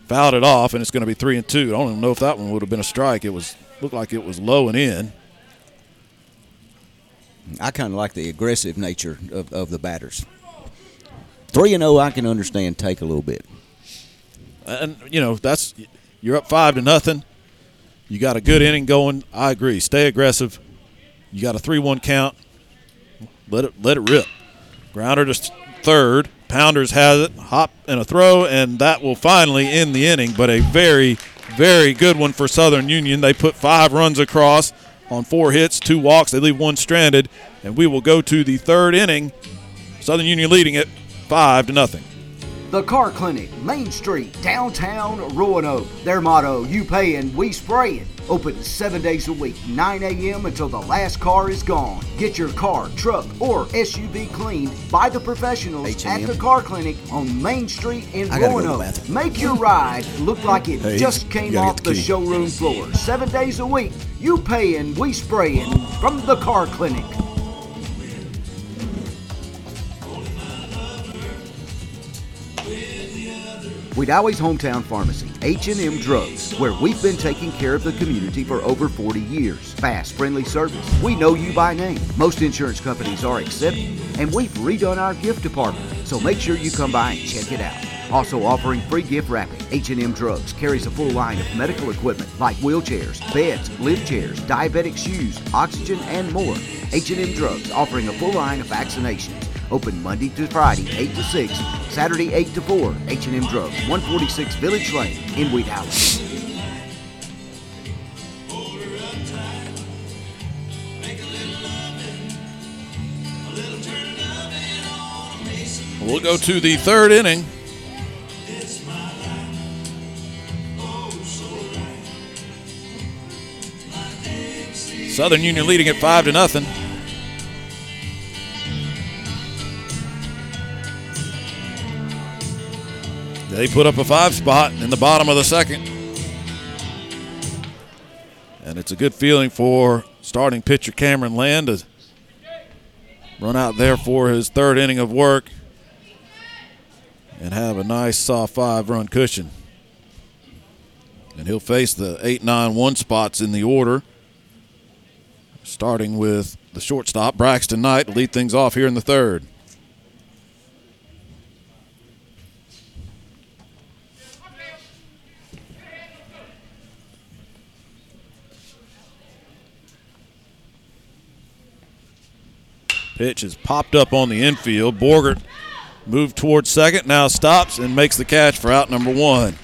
Fouled it off, and it's going to be 3 and 2. I don't even know if that one would have been a strike. It was looked like it was low and in. I kind of like the aggressive nature of, of the batters. 3 and 0, I can understand take a little bit. And, you know, that's you're up 5 to nothing. You got a good inning going. I agree. Stay aggressive. You got a 3 1 count. Let it, let it rip. Grounder to third. Pounders has it. Hop and a throw, and that will finally end the inning. But a very, very good one for Southern Union. They put five runs across on four hits, two walks. They leave one stranded, and we will go to the third inning. Southern Union leading it five to nothing. The Car Clinic, Main Street, downtown Roanoke. Their motto, you pay and we spray it. Open seven days a week, 9 a.m. until the last car is gone. Get your car, truck, or SUV cleaned by the professionals H&M. at the Car Clinic on Main Street in I gotta go Roanoke. Make your ride look like it Hey, just came off the the showroom floor. Seven days a week, you pay and we spray it from the Car Clinic. Wedowee's hometown pharmacy, H&M Drugs, where we've been taking care of the community for over 40 years. Fast, friendly service. We know you by name. Most insurance companies are accepting, and we've redone our gift department. So make sure you come by and check it out. Also offering free gift wrapping, H&M Drugs carries a full line of medical equipment like wheelchairs, beds, lift chairs, diabetic shoes, oxygen, and more. H&M Drugs offering a full line of vaccinations. Open Monday through Friday, 8 to 6, Saturday, 8 to 4. H&M Drugs, 146 Village Lane in Wheathouse. We'll go to the third inning. Southern Union leading at five to nothing. They put up a five spot in the bottom of the second. And it's a good feeling for starting pitcher Cameron Land to run out there for his third inning of work and have a nice soft five run cushion. And he'll face the 8 9 1 spots in the order, starting with the shortstop, Braxton Knight, to lead things off here in the third. Pitch is popped up on the infield. Borgert moved towards second, now stops and makes the catch for out number one.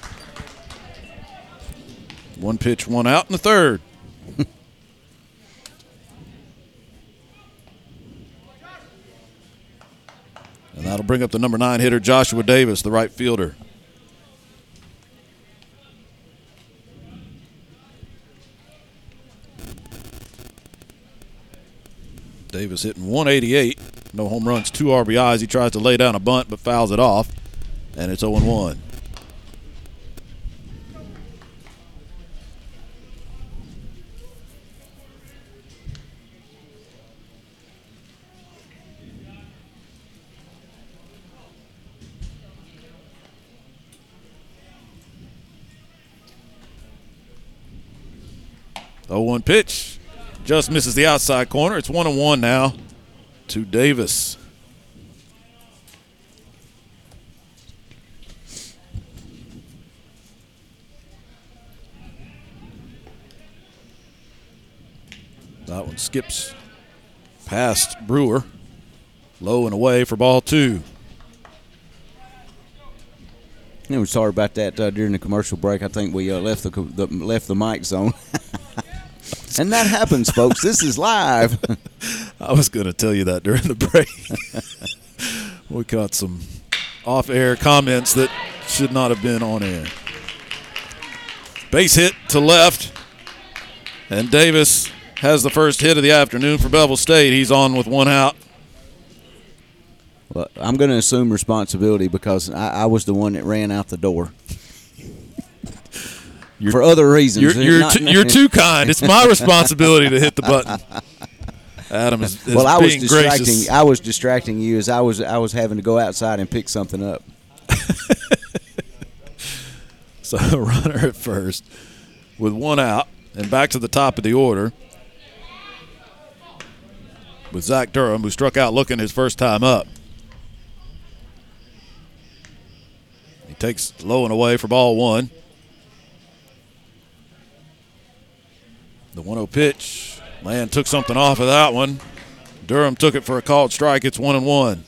One pitch, one out in the third. and that'll bring up the number nine hitter, Joshua Davis, the right fielder. Davis hitting 188. No home runs, two RBIs. He tries to lay down a bunt but fouls it off, and it's 0 1. Oh one pitch. Just misses the outside corner. It's one and one now to Davis. That one skips past Brewer. Low and away for ball two. Yeah, we're sorry about that uh, during the commercial break. I think we uh, left the, the left the mic zone. and that happens, folks. This is live. I was going to tell you that during the break. we caught some off air comments that should not have been on air. Base hit to left, and Davis has the first hit of the afternoon for Bevill State. He's on with one out. Well, I'm going to assume responsibility because I, I was the one that ran out the door. You're, for other reasons. You're, you're, too, you're too kind. It's my responsibility to hit the button. Adam is, is well, I was being distracting. gracious. I was distracting you as I was. I was having to go outside and pick something up. So runner at first with one out and back to the top of the order with Zach Durham, who struck out looking his first time up. He takes low and away for ball one. The 1 0 pitch. Land took something off of that one. Durham took it for a called strike. It's 1 and 1.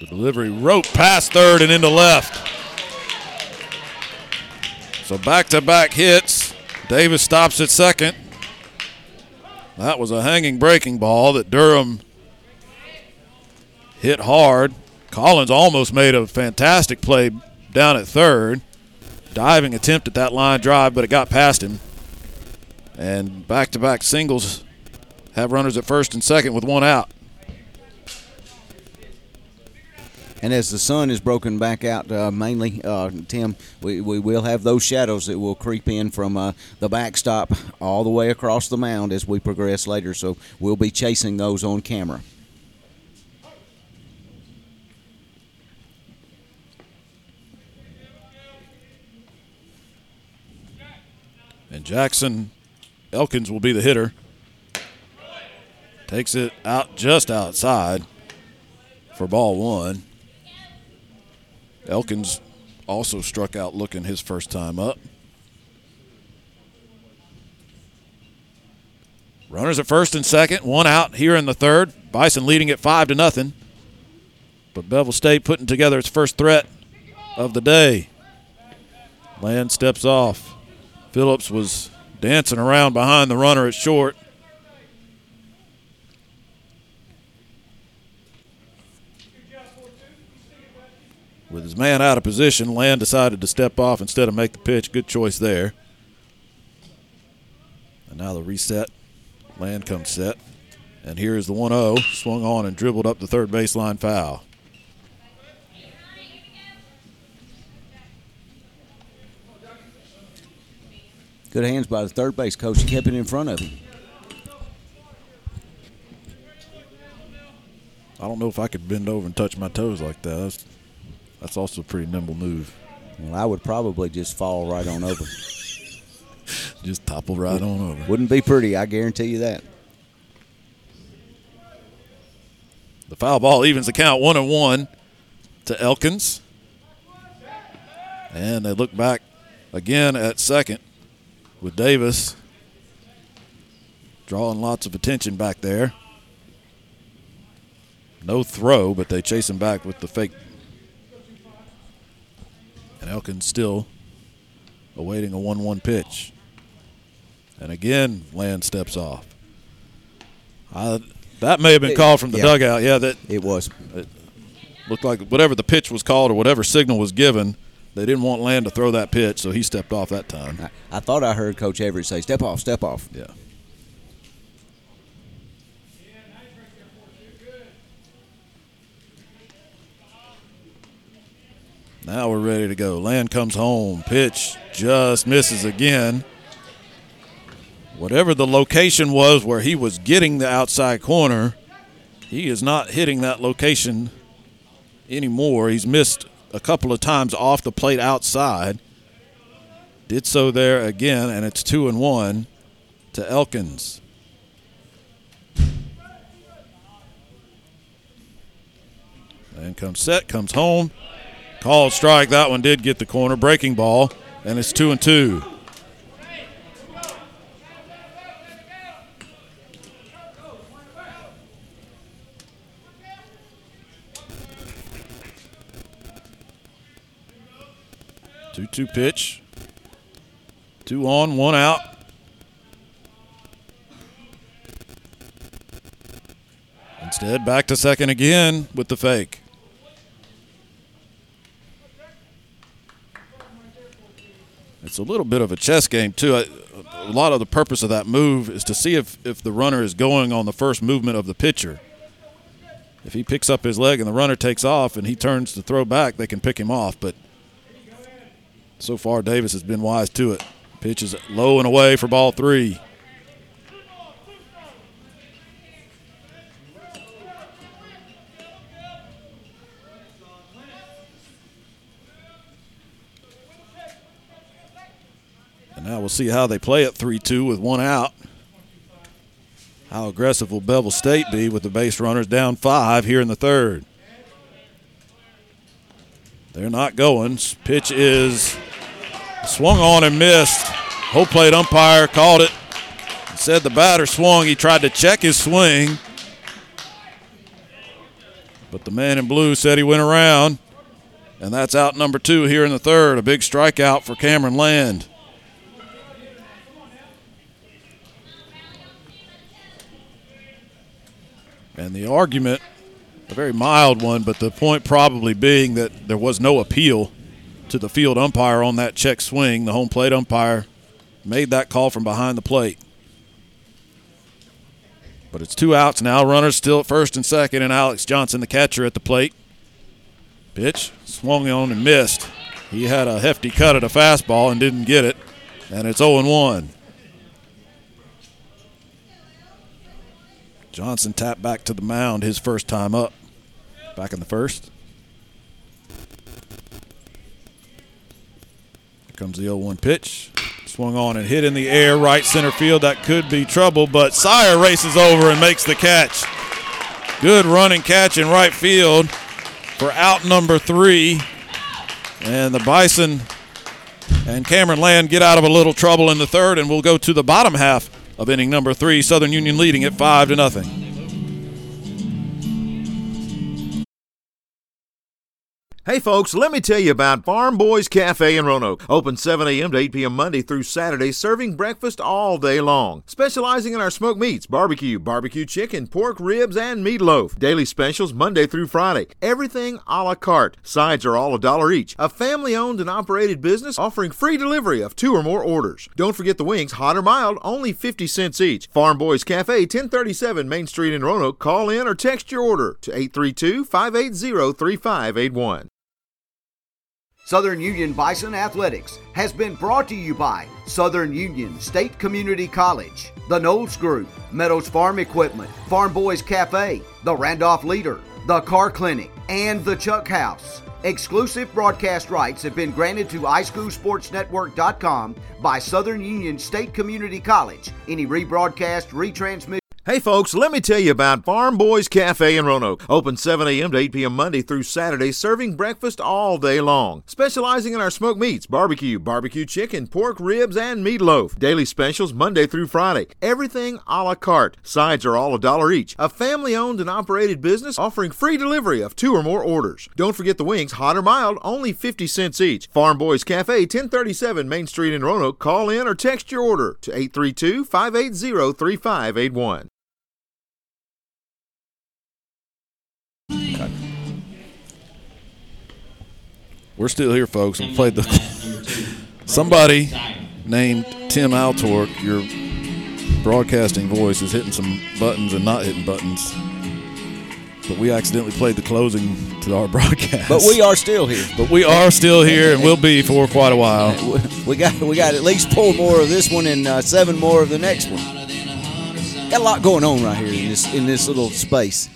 The delivery rope past third and into left. So back to back hits. Davis stops at second. That was a hanging breaking ball that Durham hit hard. Collins almost made a fantastic play down at third. Diving attempt at that line drive, but it got past him. And back to back singles have runners at first and second with one out. And as the sun is broken back out, uh, mainly, uh, Tim, we, we will have those shadows that will creep in from uh, the backstop all the way across the mound as we progress later. So we'll be chasing those on camera. And Jackson Elkins will be the hitter. Takes it out just outside for ball one. Elkins also struck out looking his first time up. Runners at first and second, one out here in the third. Bison leading at five to nothing. But Bevill State putting together its first threat of the day. Land steps off. Phillips was dancing around behind the runner at short. With his man out of position, Land decided to step off instead of make the pitch. Good choice there. And now the reset. Land comes set. And here is the 1 0. Swung on and dribbled up the third baseline foul. Good hands by the third base coach. He kept it in front of him. I don't know if I could bend over and touch my toes like that. That's, that's also a pretty nimble move. Well, I would probably just fall right on over. Just topple right on over. Wouldn't be pretty, I guarantee you that. The foul ball evens the count one and one to Elkins. And they look back again at second with Davis drawing lots of attention back there. No throw, but they chase him back with the fake. And Elkins still awaiting a 1 1 pitch. And again, Land steps off. That may have been called from the Yeah. dugout. Yeah, that It was. it looked like whatever the pitch was called or whatever signal was given, they didn't want Land to throw that pitch, so he stepped off that time. I, I thought I heard Coach Everett say, "Step off, step off." Yeah. Now we're ready to go. Land comes home. Pitch just misses again. Whatever the location was where he was getting the outside corner, he is not hitting that location anymore. He's missed a couple of times off the plate outside. Did so there again, and it's two and one to Elkins. And comes set, comes home. Called strike. That one did get the corner. Breaking ball, and it's two and two. Two two pitch. Two on, one out. Instead, back to second again with the fake. It's a little bit of a chess game too. I- A lot of the purpose of that move is to see if, if the runner is going on the first movement of the pitcher. If he picks up his leg and the runner takes off and he turns to throw back, they can pick him off. But so far, Davis has been wise to it. Pitch is low and away for ball three. And now we'll see how they play at 3 2 with one out. How aggressive will Bevill State be with the base runners down five here in the third? They're not going. Pitch is swung on and missed. Whole plate umpire called it. Said the batter swung. He tried to check his swing. But the man in blue said he went around. And that's out number two here in the third. A big strikeout for Cameron Land. And the argument, a very mild one, but the point probably being that there was no appeal to the field umpire on that check swing. The home plate umpire made that call from behind the plate. But it's two outs now. Runners still at first and second, and Alex Johnson, the catcher, at the plate. Pitch swung on and missed. He had a hefty cut at a fastball and didn't get it, and it's 0 1. Johnson tapped back to the mound his first time up, back in the first. Here comes the 0 1 pitch. Swung on and hit in the air, right center field. That could be trouble, but Sire races over and makes the catch. Good running catch in right field for out number three. And the Bison and Cameron Land get out of a little trouble in the third, and we'll go to the bottom half of inning number three. Southern Union leading at five to nothing. Hey folks, let me tell you about Farm Boys Cafe in Roanoke. Open 7 a.m. to 8 p.m. Monday through Saturday, serving breakfast all day long. Specializing in our smoked meats, barbecue, barbecue chicken, pork ribs, and meatloaf. Daily specials Monday through Friday. Everything a la carte. Sides are all a dollar each. A family owned and operated business offering free delivery of two or more orders. Don't forget the wings, hot or mild, only 50 cents each. Farm Boys Cafe, 1037 Main Street in Roanoke. Call in or text your order to 832 580 3581. Southern Union Bison Athletics has been brought to you by Southern Union State Community College, the Knowles Group, Meadows Farm Equipment, Farm Boys Cafe, the Randolph Leader, the Car Clinic, and the Chuck House. Exclusive broadcast rights have been granted to iSchoolSportsNetwork.com by Southern Union State Community College. Any rebroadcast, retransmission, Hey folks, let me tell you about Farm Boys Cafe in Roanoke. Open 7 a.m. to 8 p.m. Monday through Saturday, serving breakfast all day long. Specializing in our smoked meats, barbecue, barbecue chicken, pork ribs, and meatloaf. Daily specials Monday through Friday. Everything a la carte. Sides are all a dollar each. A family owned and operated business offering free delivery of two or more orders. Don't forget the wings, hot or mild, only 50 cents each. Farm Boys Cafe, 1037 Main Street in Roanoke. Call in or text your order to 832 580 3581. We're still here, folks. We played the. Somebody named Tim Altork, your broadcasting voice, is hitting some buttons and not hitting buttons. But we accidentally played the closing to our broadcast. But we are still here. But we are still here and we'll be for quite a while. We got we got at least four more of this one and uh, seven more of the next one. Got a lot going on right here in this in this little space.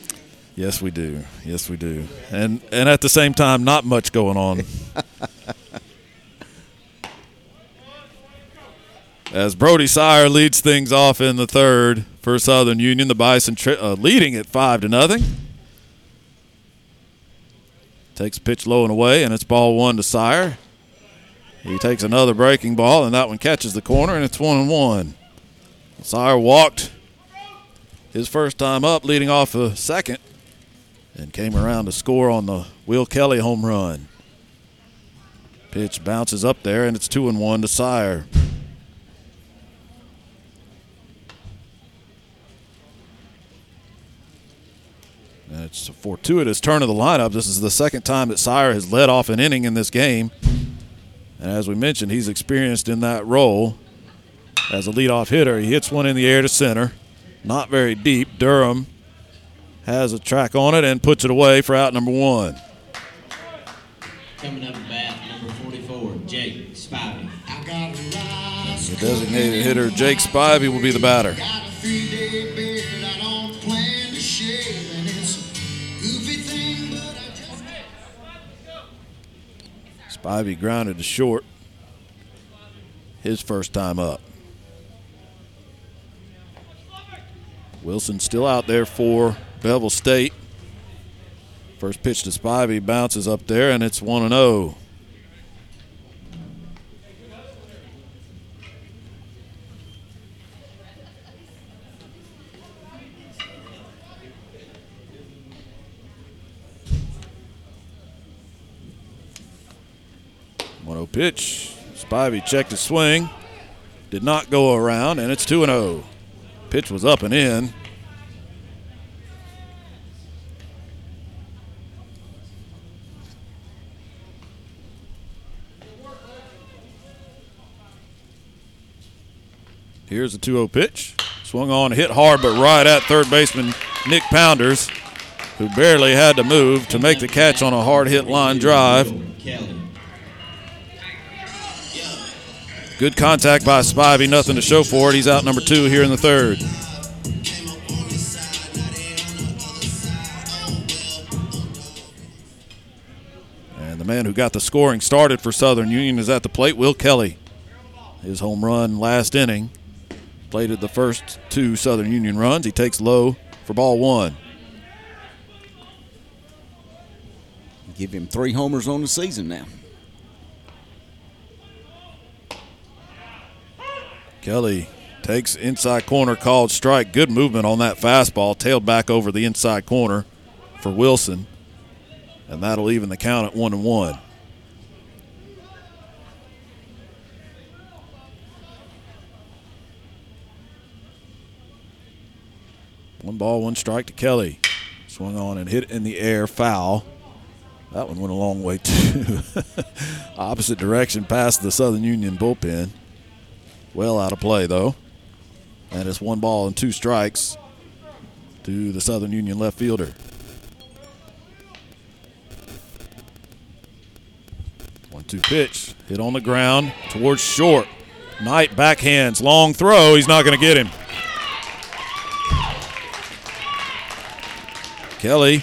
Yes, we do. Yes, we do. And and at the same time, not much going on. As Brody Sire leads things off in the third for Southern Union, the Bison tri- uh, leading at five to nothing. Takes pitch low and away, and it's ball one to Sire. He takes another breaking ball, and that one catches the corner, and it's one and one. Sire walked his first time up, leading off the second, and came around to score on the Will Kelly home run. Pitch bounces up there, and it's two and one to Sire. And it's a fortuitous turn of the lineup. This is the second time that Sire has led off an inning in this game. And as we mentioned, he's experienced in that role as a leadoff hitter. He hits one in the air to center, not very deep. Durham has a track on it and puts it away for out number one. Coming up to bat, number 44, Jake Spivey. The designated hitter, Jake Spivey, will be the batter. Spivey grounded to short his first time up. Wilson still out there for Bevill State. First pitch to Spivey bounces up there, and it's 1 0. One zero pitch. Spivey checked his swing. Did not go around, and it's 2 0. Pitch was up and in. Here's a 2 0 pitch. Swung on, hit hard, but right at third baseman Nick Pounders, who barely had to move to make the catch on a hard hit line drive. Good contact by Spivey, nothing to show for it. He's out number two here in the third. And the man who got the scoring started for Southern Union is at the plate, Will Kelly. His home run last inning plated the first two Southern Union runs. He takes low for ball one. Give him three homers on the season now. Kelly takes inside corner called strike. Good movement on that fastball, tailed back over the inside corner for Wilson. And that'll even the count at one and one. One ball, one strike to Kelly. Swung on and hit in the air, foul. That one went a long way too. Opposite direction past the Southern Union bullpen. Well out of play though. And it's one ball and two strikes to the Southern Union left fielder. One two pitch. Hit on the ground towards short. Knight backhands. Long throw. He's not going to get him. Kelly,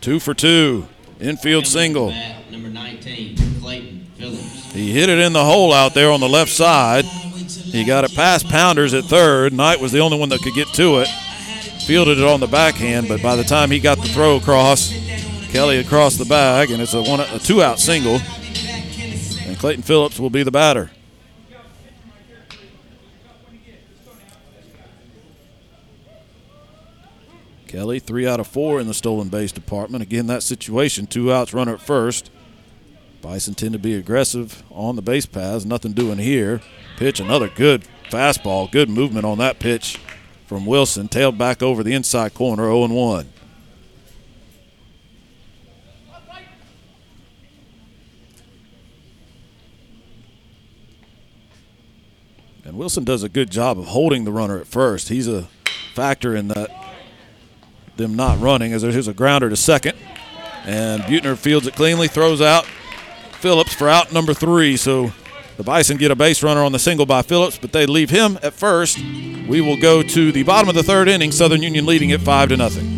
two for two. Infield single. Number 19, Clayton Phillips. He hit it in the hole out there on the left side. He got it past Pounders at third. Knight was the only one that could get to it. Fielded it on the backhand, but by the time he got the throw across, Kelly across the bag, and it's a one a two out single. And Clayton Phillips will be the batter. Kelly, three out of four in the stolen base department. Again, that situation, two outs, runner at first. Bison tend to be aggressive on the base paths. Nothing doing here. Pitch, another good fastball. Good movement on that pitch from Wilson. Tailed back over the inside corner, 0 1. And Wilson does a good job of holding the runner at first. He's a factor in that them not running as there's a grounder to second. And Butner fields it cleanly, throws out Phillips for out number three. So the Bison get a base runner on the single by Phillips, but they leave him at first. We will go to the bottom of the third inning. Southern Union leading at five to nothing.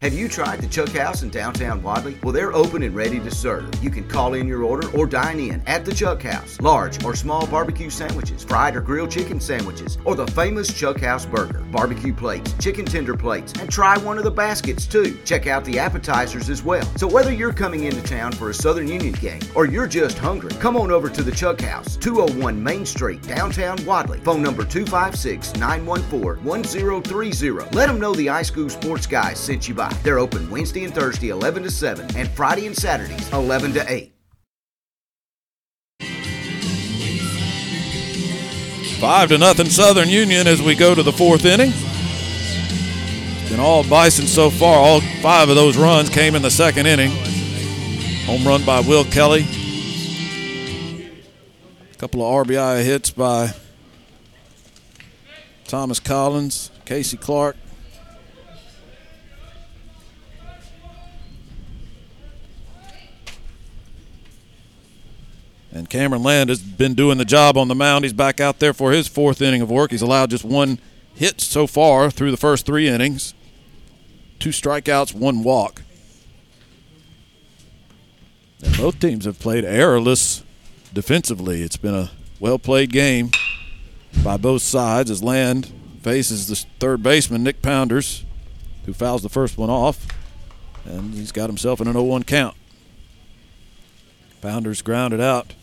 Have you tried the Chuck House in downtown Wadley? Well, they're open and ready to serve. You can call in your order or dine in at the Chuck House. Large or small barbecue sandwiches, fried or grilled chicken sandwiches, or the famous Chuck House burger, barbecue plates, chicken tender plates, and try one of the baskets too. Check out the appetizers as well. So whether you're coming into town for a Southern Union game or you're just hungry, come on over to the Chuck House, 201 Main Street, downtown Wadley. Phone number 256 914 1030. Let them know the iSchool Sports Guys sent you by. They're open Wednesday and Thursday 11 to 7 and Friday and Saturdays 11 to 8. Five to nothing Southern Union as we go to the fourth inning. It's been all Bison so far. All five of those runs came in the second inning. Home run by Will Kelly. A couple of RBI hits by Thomas Collins, Casey Clark. And Cameron Land has been doing the job on the mound. He's back out there for his fourth inning of work. He's allowed just one hit so far through the first three innings. Two strikeouts, one walk. And both teams have played errorless defensively. It's been a well played game by both sides as Land faces the third baseman, Nick Pounders, who fouls the first one off. And he's got himself in an 0 1 count. Pounders grounded out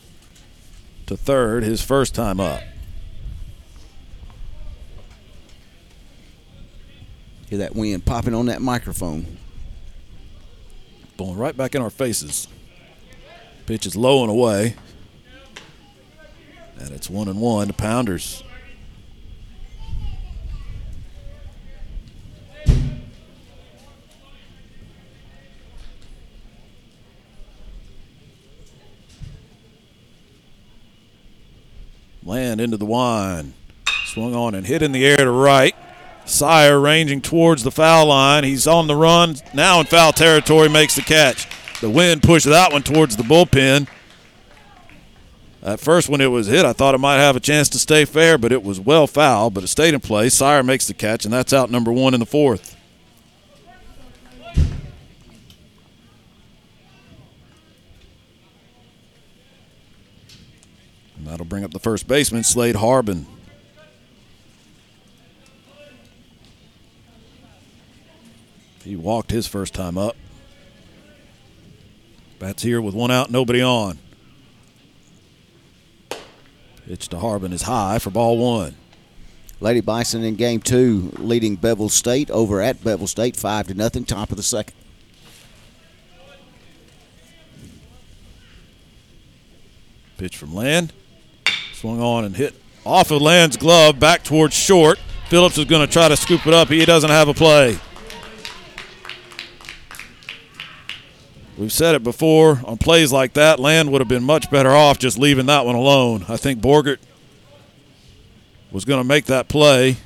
to third his first time up. Hear that wind popping on that microphone. Blowing right back in our faces. Pitch is low and away. And it's one and one to Pounders. Land into the wine. Swung on and hit in the air to right. Sire ranging towards the foul line. He's on the run. Now in foul territory, makes the catch. The wind pushed that one towards the bullpen. At first, when it was hit, I thought it might have a chance to stay fair, but it was well foul, but it stayed in place. Sire makes the catch, and that's out number one in the fourth. That'll bring up the first baseman, Slade Harbin. He walked his first time up. Bats here with one out, nobody on. Pitch to Harbin is high for ball one. Lady Bison in game two, leading Bevill State over at Bevill State, five to nothing, top of the second. Pitch from Land. Swung on and hit off of Land's glove back towards short. Phillips is going to try to scoop it up. He doesn't have a play. We've said it before on plays like that, Land would have been much better off just leaving that one alone. I think Borgert was going to make that play,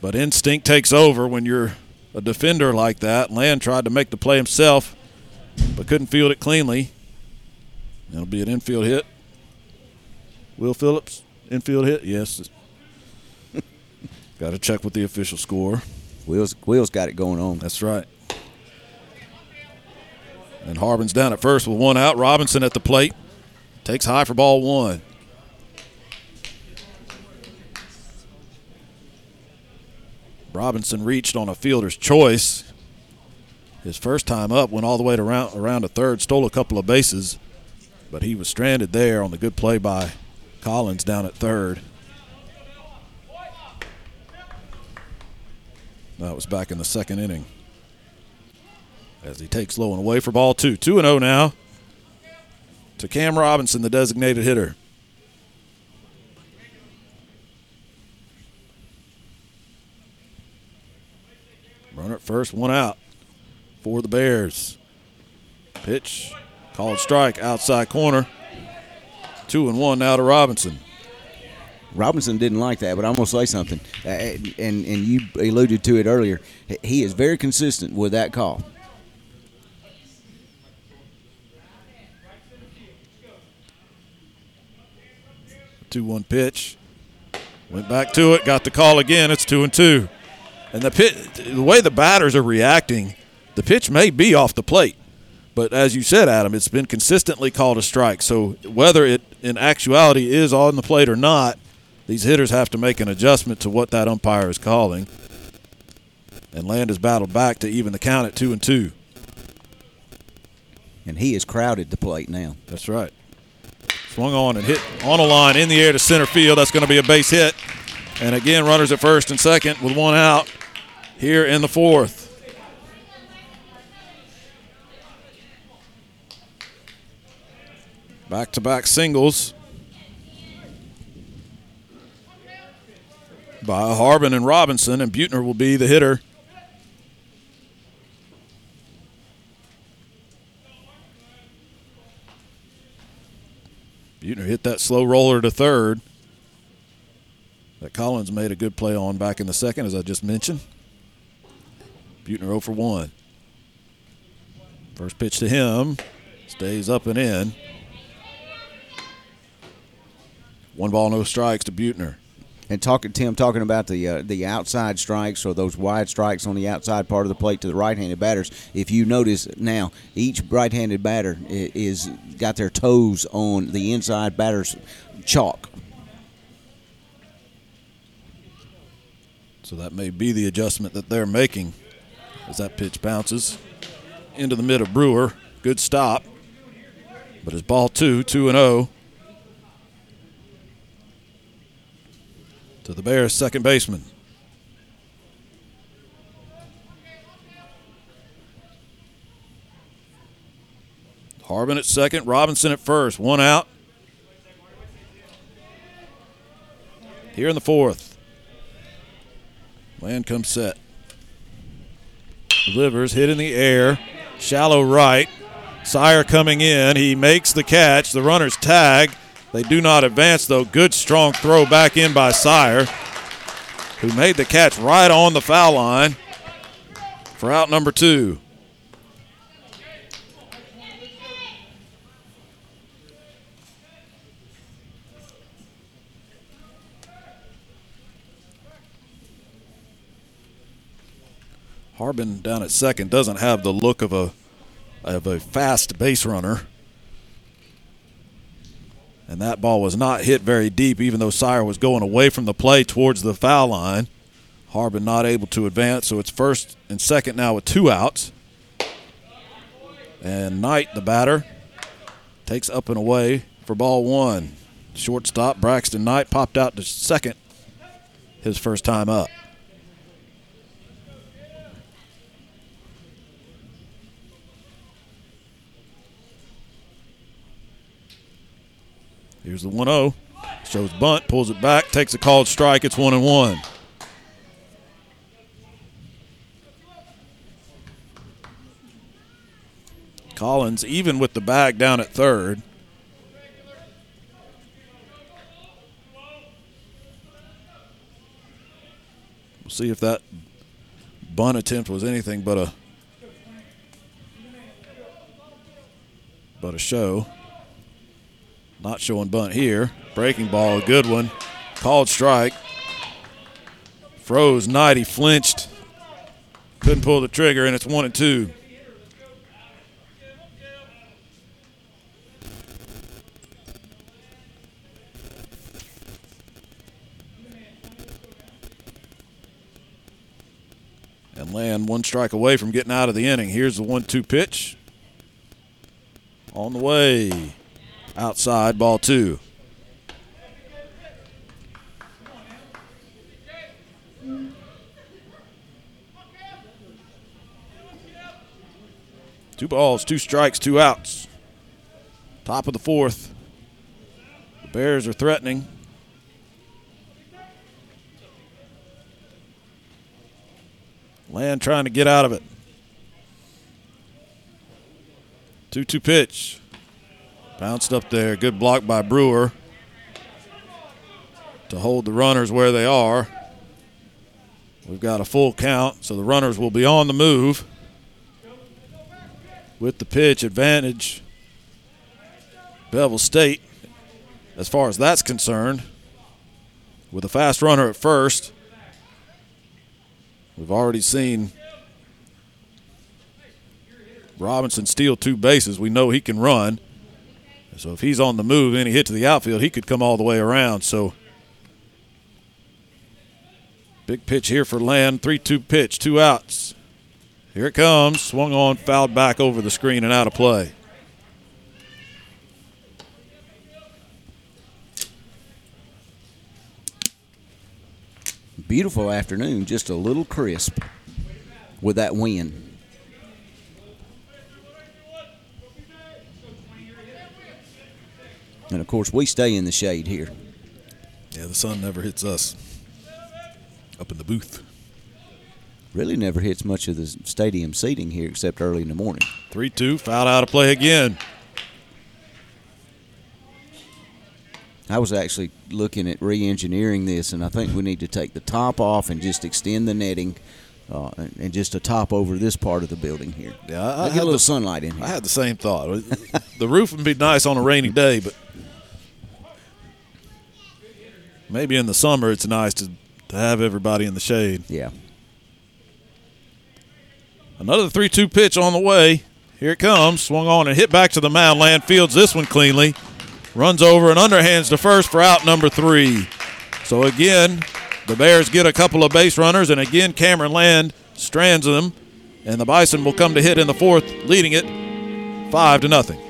but instinct takes over when you're a defender like that. Land tried to make the play himself, but couldn't field it cleanly. It'll be an infield hit. Will Phillips, infield hit? Yes. got to check with the official score. Will's, Will's got it going on. That's right. And Harbin's down at first with one out. Robinson at the plate. Takes high for ball one. Robinson reached on a fielder's choice. His first time up went all the way to around, around a third, stole a couple of bases, but he was stranded there on the good play by Collins down at third. That was back in the second inning. As he takes low and away for ball two. 2 and 0 now to Cam Robinson, the designated hitter. Runner at first, one out for the Bears. Pitch, called strike, outside corner. Two and one now to Robinson. Robinson didn't like that, but I'm going to say something, uh, and and you alluded to it earlier. He is very consistent with that call. Two one pitch, went back to it, got the call again. It's two and two, and the pit, the way the batters are reacting, the pitch may be off the plate. But as you said, Adam, it's been consistently called a strike. So whether it in actuality is on the plate or not, these hitters have to make an adjustment to what that umpire is calling. And Land has battled back to even the count at two and two. And he has crowded the plate now. That's right. Swung on and hit on a line in the air to center field. That's going to be a base hit. And again, runners at first and second with one out here in the fourth. Back to back singles by Harbin and Robinson, and Butner will be the hitter. Butner hit that slow roller to third that Collins made a good play on back in the second, as I just mentioned. Butner 0 for 1. First pitch to him stays up and in. One ball, no strikes to Butner. And talking Tim talking about the uh, the outside strikes or those wide strikes on the outside part of the plate to the right-handed batters. If you notice now, each right-handed batter is got their toes on the inside batter's chalk. So that may be the adjustment that they're making as that pitch bounces into the mid of Brewer. Good stop. But it's ball two, 2 and 0. To the Bears' second baseman. Harbin at second, Robinson at first. One out. Here in the fourth. Land comes set. Delivers, hit in the air. Shallow right. Sire coming in. He makes the catch. The runner's tag. They do not advance, though. Good, strong throw back in by Sire, who made the catch right on the foul line for out number two. Harbin down at second doesn't have the look of a of a fast base runner. And that ball was not hit very deep, even though Sire was going away from the play towards the foul line. Harbin not able to advance, so it's first and second now with two outs. And Knight, the batter, takes up and away for ball one. Shortstop Braxton Knight popped out to second his first time up. Here's the 1 0. Shows bunt, pulls it back, takes a called strike. It's 1 and 1. Collins even with the bag down at third. We'll see if that bunt attempt was anything but a but a show. Not showing bunt here. Breaking ball, a good one. Called strike. Froze Knight. He flinched. Couldn't pull the trigger, and it's one and two. And Land one strike away from getting out of the inning. Here's the one two pitch. On the way. Outside, ball two. Two balls, two strikes, two outs. Top of the fourth. The Bears are threatening. Land trying to get out of it. 2 2 pitch. Bounced up there. Good block by Brewer to hold the runners where they are. We've got a full count, so the runners will be on the move with the pitch advantage. Bevill State, as far as that's concerned, with a fast runner at first. We've already seen Robinson steal two bases. We know he can run. So if he's on the move and he hit to the outfield, he could come all the way around. So big pitch here for Land. 3 2 pitch, two outs. Here it comes. Swung on, fouled back over the screen and out of play. Beautiful afternoon, just a little crisp with that wind. And of course, we stay in the shade here. Yeah, the sun never hits us up in the booth. Really never hits much of the stadium seating here except early in the morning. 3 2, foul out of play again. I was actually looking at re engineering this, and I think we need to take the top off and just extend the netting. Uh, and- and just a top over this part of the building here. Yeah, I, I get a little the- sunlight in here. I had the same thought. the roof would be nice on a rainy day, but maybe in the summer it's nice to, to have everybody in the shade. Yeah. Another 3 2 pitch on the way. Here it comes. Swung on and hit back to the mound. Land fields this one cleanly. Runs over and underhands to first for out number three. So again, the Bears get a couple of base runners, and again, Cameron Land strands them, and the Bison will come to hit in the fourth, leading it five to nothing.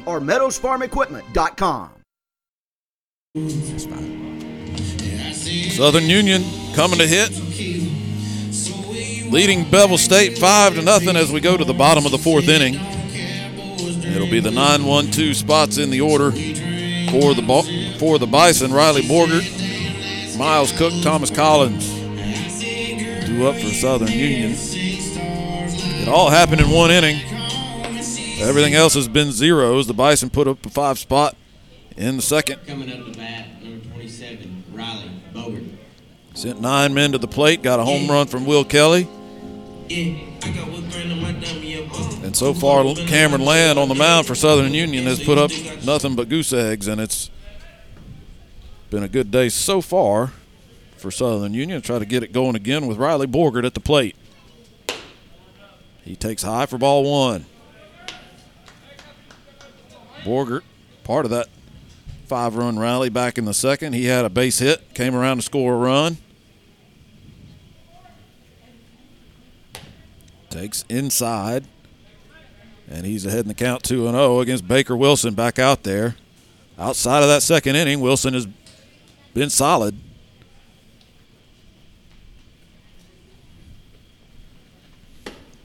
Wedowee or meadowsfarmequipment.com. Southern Union coming to hit, leading Bevill State five to nothing as we go to the bottom of the fourth inning. It'll be the 9-1-2 spots in the order for the for the Bison. Riley Borgert, Miles Cook, Thomas Collins, two up for Southern Union. It all happened in one inning. Everything else has been zeros. The Bison put up a five spot in the second. Coming up to bat, number 27, Riley Borgert. Sent nine men to the plate, got a home run from Will Kelly. And so far, Cameron Land on the mound for Southern Union has put up nothing but goose eggs, and it's been a good day so far for Southern Union. Try to get it going again with Riley Borgert at the plate. He takes high for ball one. Borgert, part of that five run rally back in the second. He had a base hit, came around to score a run. Takes inside. And he's ahead in the count 2 0 against Baker Wilson back out there. Outside of that second inning, Wilson has been solid.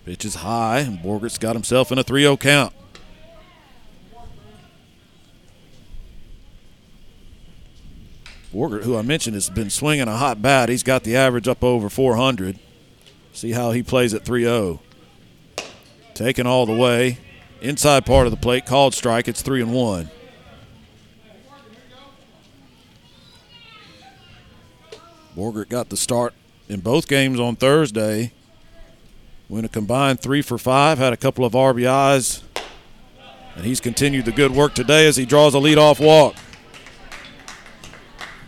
Pitch is high, and Borgert's got himself in a 3 0 count. Borgert, who I mentioned has been swinging a hot bat, he's got the average up over 400. See how he plays at 3 0. Taken all the way. Inside part of the plate, called strike. It's 3 and 1. Borgert got the start in both games on Thursday. Went a combined three for five, had a couple of RBIs, and he's continued the good work today as he draws a leadoff walk.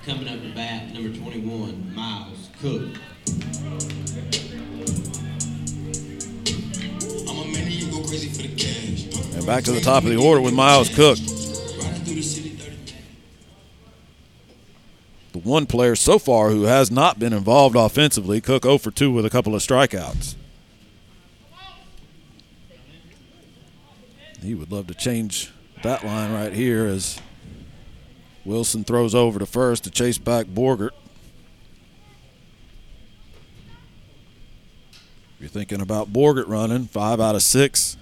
Coming up to bat, number 21, Miles Cook. And back to the top of the order with Miles Cook. The one player so far who has not been involved offensively, Cook 0 for 2 with a couple of strikeouts. He would love to change that line right here as Wilson throws over to first to chase back Borgert. You're thinking about Borgert running five out of six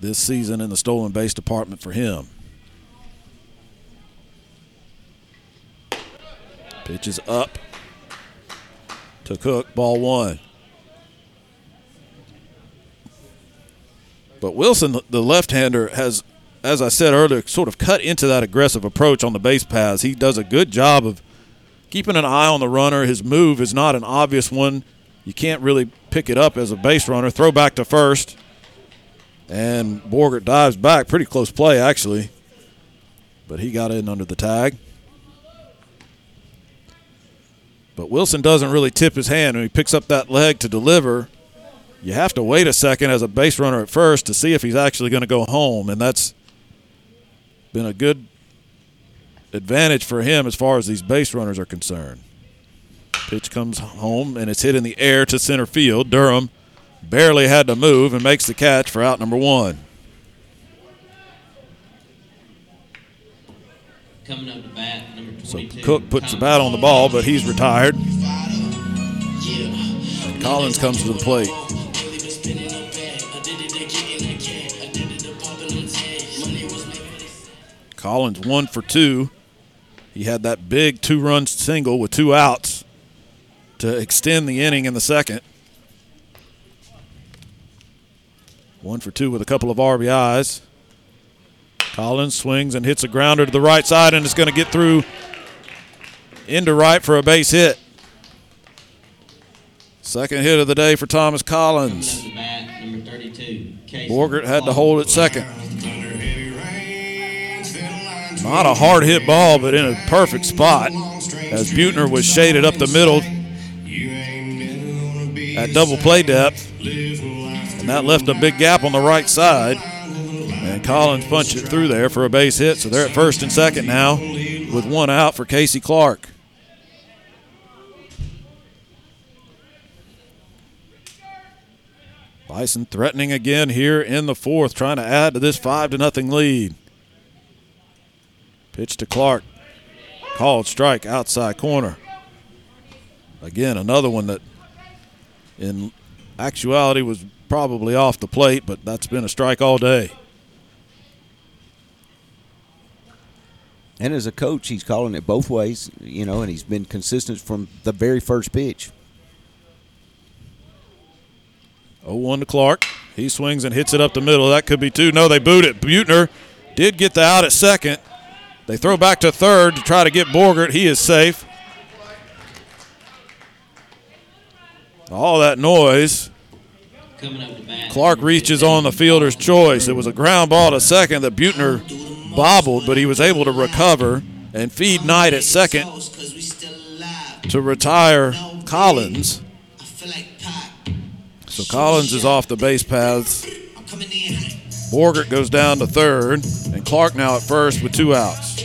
this season in the stolen base department for him. Pitch is up to Cook, ball one. But Wilson, the left hander, has, as I said earlier, sort of cut into that aggressive approach on the base paths. He does a good job of keeping an eye on the runner. His move is not an obvious one. You can't really pick it up as a base runner. Throw back to first. And Borgert dives back. Pretty close play, actually. But he got in under the tag. But Wilson doesn't really tip his hand when he picks up that leg to deliver. You have to wait a second as a base runner at first to see if he's actually going to go home, and that's been a good advantage for him as far as these base runners are concerned. Pitch comes home and it's hit in the air to center field. Durham barely had to move and makes the catch for out number one. Coming up to bat, number 22. So Cook puts the bat on the ball, but he's retired. And Collins comes to the plate. Collins one for two. He had that big two run single with two outs to extend the inning in the second. One for two with a couple of RBIs. Collins swings and hits a grounder to the right side and is going to get through into right for a base hit. Second hit of the day for Thomas Collins. Bat, number 32, Casey Borgert had to hold it second. Not a hard hit ball, but in a perfect spot as Butner was shaded up the middle at double play depth. And that left a big gap on the right side. And Collins punched it through there for a base hit. So they're at first and second now with one out for Casey Clark. Bison threatening again here in the fourth, trying to add to this five to nothing lead. Pitch to Clark. Called strike outside corner. Again, another one that in actuality was probably off the plate, but that's been a strike all day. And as a coach, he's calling it both ways, you know, and he's been consistent from the very first pitch. 0-1 to Clark. He swings and hits it up the middle. That could be two. No, they boot it. Butner did get the out at second. They throw back to third to try to get Borgert. He is safe. All that noise. Clark reaches on the fielder's choice. It was a ground ball to second that Butner bobbled, but he was able to recover and feed Knight at second to retire Collins. So Collins is off the base paths. Borgert goes down to third, and Clark now at first with two outs.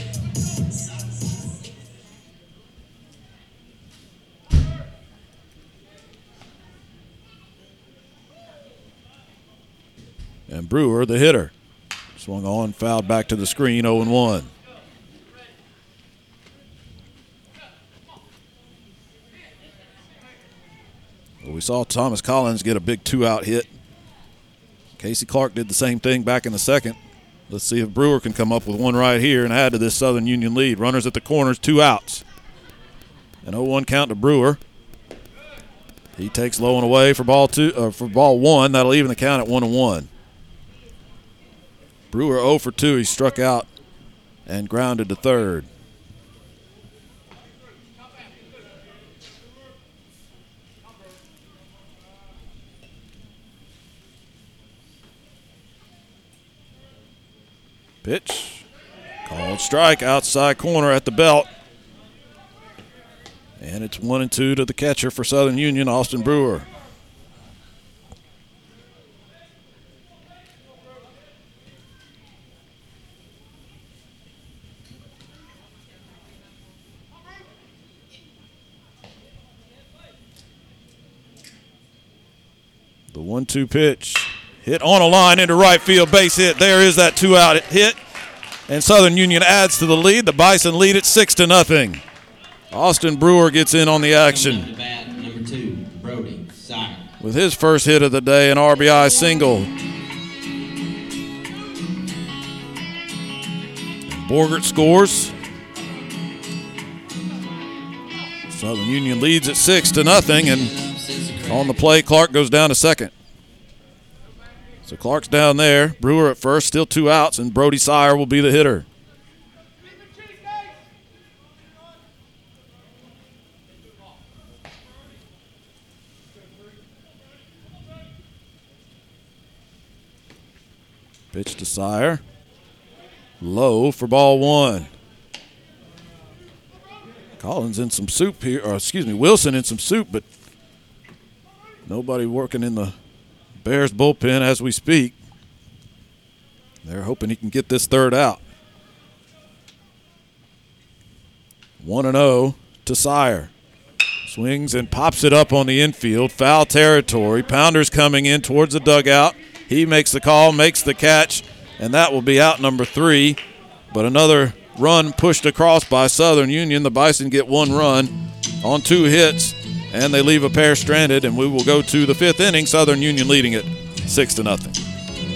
And Brewer, the hitter, swung on, fouled back to the screen, 0 1. Well, we saw Thomas Collins get a big two out hit. Casey Clark did the same thing back in the second. Let's see if Brewer can come up with one right here and add to this Southern Union lead. Runners at the corners, two outs. An 0-1 count to Brewer. He takes low and away for ball two uh, for ball one. That'll even the count at one and one. Brewer 0 for 2. He struck out and grounded to third. Pitch. Called strike outside corner at the belt. And it's one and two to the catcher for Southern Union, Austin Brewer. The one two pitch hit on a line into right field, base hit. There is that two out hit. And Southern Union adds to the lead. The Bison lead at six to nothing. Austin Brewer gets in on the action. With his first hit of the day, an RBI single. Borgert scores. Southern Union leads at six to nothing, and on the play, Clark goes down to second. So Clark's down there. Brewer at first, still two outs, and Brody Sire will be the hitter. Pitch to Sire. Low for ball one. Collins in some soup here, or excuse me, Wilson in some soup, but nobody working in the Bears bullpen as we speak. They're hoping he can get this third out. 1 0 to Sire. Swings and pops it up on the infield. Foul territory. Pounders coming in towards the dugout. He makes the call, makes the catch, and that will be out number three. But another run pushed across by Southern Union. The Bison get one run on two hits, and they leave a pair stranded. And we will go to the fifth inning. Southern Union leading it six to nothing.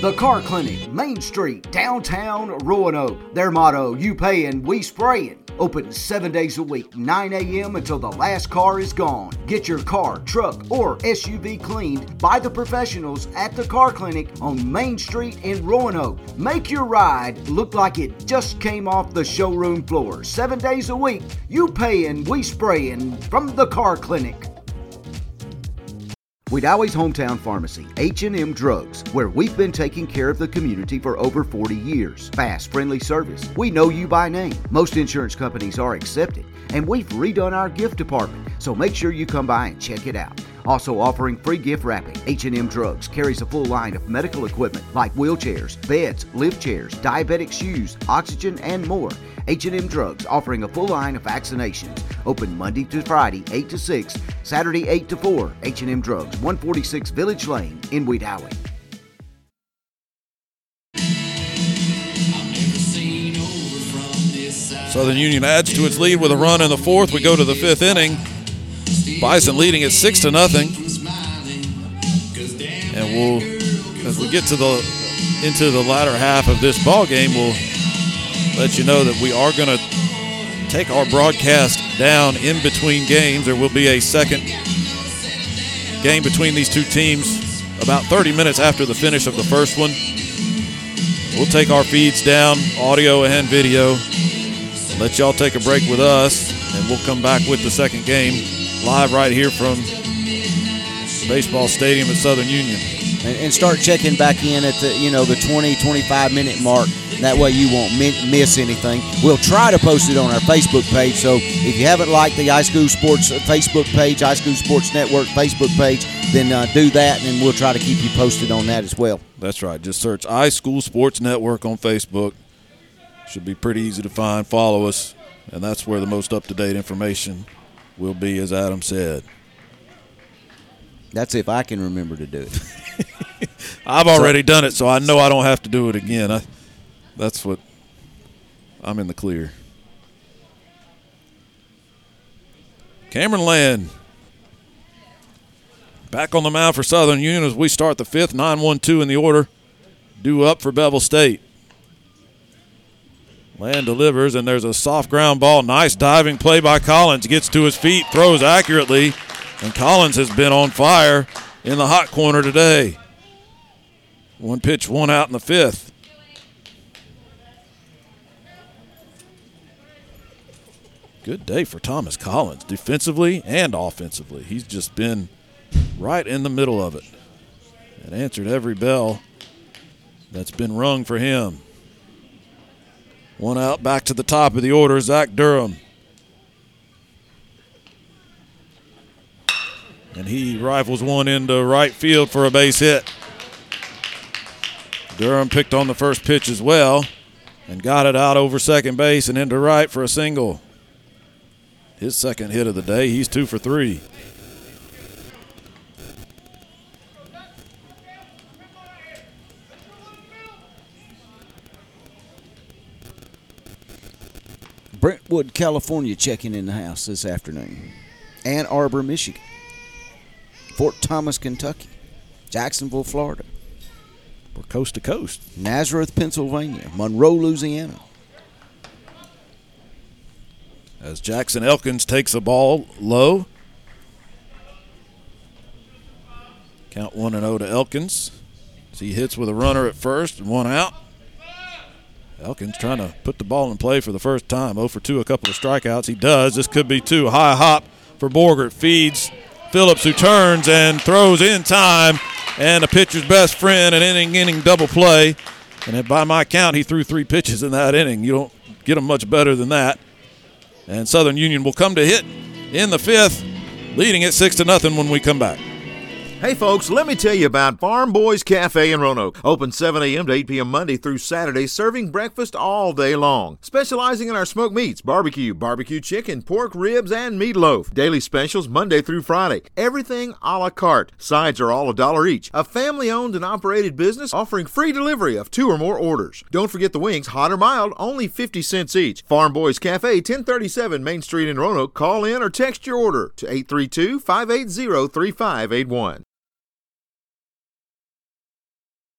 The Car Clinic, Main Street, downtown Roanoke. Their motto: "You paying, we spraying." Open seven days a week, 9 a.m. until the last car is gone. Get your car, truck, or SUV cleaned by the professionals at the Car Clinic on Main Street in Roanoke. Make your ride look like it just came off the showroom floor. Seven days a week, you paying, we spraying from the Car Clinic. Wedowee's hometown pharmacy, H&M Drugs, where we've been taking care of the community for over 40 years. Fast, friendly service. We know you by name. Most insurance companies are accepted, and we've redone our gift department, so make sure you come by and check it out. Also offering free gift wrapping, H&M Drugs carries a full line of medical equipment like wheelchairs, beds, lift chairs, diabetic shoes, oxygen, and more. H&M Drugs offering a full line of vaccinations. Open Monday to Friday, 8 to 6, Saturday, 8 to 4. H&M Drugs, 146 Village Lane in Wedowee. Southern Union adds to its lead with a run in the fourth. We go to the fifth inning. Bison leading at six to nothing. And we'll, as we get to the into the latter half of this ball game, we'll let you know that we are going to take our broadcast down in between games. There will be a second game between these two teams about 30 minutes after the finish of the first one. We'll take our feeds down, audio and video. Let y'all take a break with us, and we'll come back with the second game live right here from baseball stadium at Southern Union. And, and start checking back in at the you know the 20 25 minute mark. That way you won't miss anything. We'll try to post it on our Facebook page. So if you haven't liked the iSchool Sports uh, Facebook page, iSchool Sports Network Facebook page, then uh, do that, and we'll try to keep you posted on that as well. That's right. Just search iSchool Sports Network on Facebook. Should be pretty easy to find. Follow us, and that's where the most up to date information will be, as Adam said. That's if I can remember to do it. I've already done it, so I know I don't have to do it again. I, that's what I'm in the clear. Cameron Land back on the mound for Southern Union as we start the fifth, 9 1 2 in the order. Due up for Bevill State. Land delivers, and there's a soft ground ball. Nice diving play by Collins. Gets to his feet, throws accurately, and Collins has been on fire in the hot corner today. One pitch, one out in the fifth. Good day for Thomas Collins, defensively and offensively. He's just been right in the middle of it and answered every bell that's been rung for him. One out back to the top of the order, Zach Durham. And he rifles one into right field for a base hit. Durham picked on the first pitch as well and got it out over second base and into right for a single. His second hit of the day. He's two for three. Brentwood, California, checking in the house this afternoon. Ann Arbor, Michigan. Fort Thomas, Kentucky. Jacksonville, Florida. We're coast to coast. Nazareth, Pennsylvania. Monroe, Louisiana. As Jackson Elkins takes a ball low. Count 1 and 0 to Elkins. As he hits with a runner at first and one out. Elkins trying to put the ball in play for the first time. 0 for 2, a couple of strikeouts. He does. This could be two. High hop for Borgert. Feeds Phillips, who turns and throws in time. And the pitcher's best friend, an inning inning double play. And by my count, he threw three pitches in that inning. You don't get them much better than that. And Southern Union will come to hit in the fifth, leading it six to nothing when we come back. Hey folks, let me tell you about Farm Boys Cafe in Roanoke. Open 7 a.m. to 8 p.m. Monday through Saturday, serving breakfast all day long. Specializing in our smoked meats, barbecue, barbecue chicken, pork ribs, and meatloaf. Daily specials Monday through Friday. Everything a la carte. Sides are all a dollar each. A family owned and operated business offering free delivery of two or more orders. Don't forget the wings, hot or mild, only 50 cents each. Farm Boys Cafe, 1037 Main Street in Roanoke. Call in or text your order to 832 580 3581.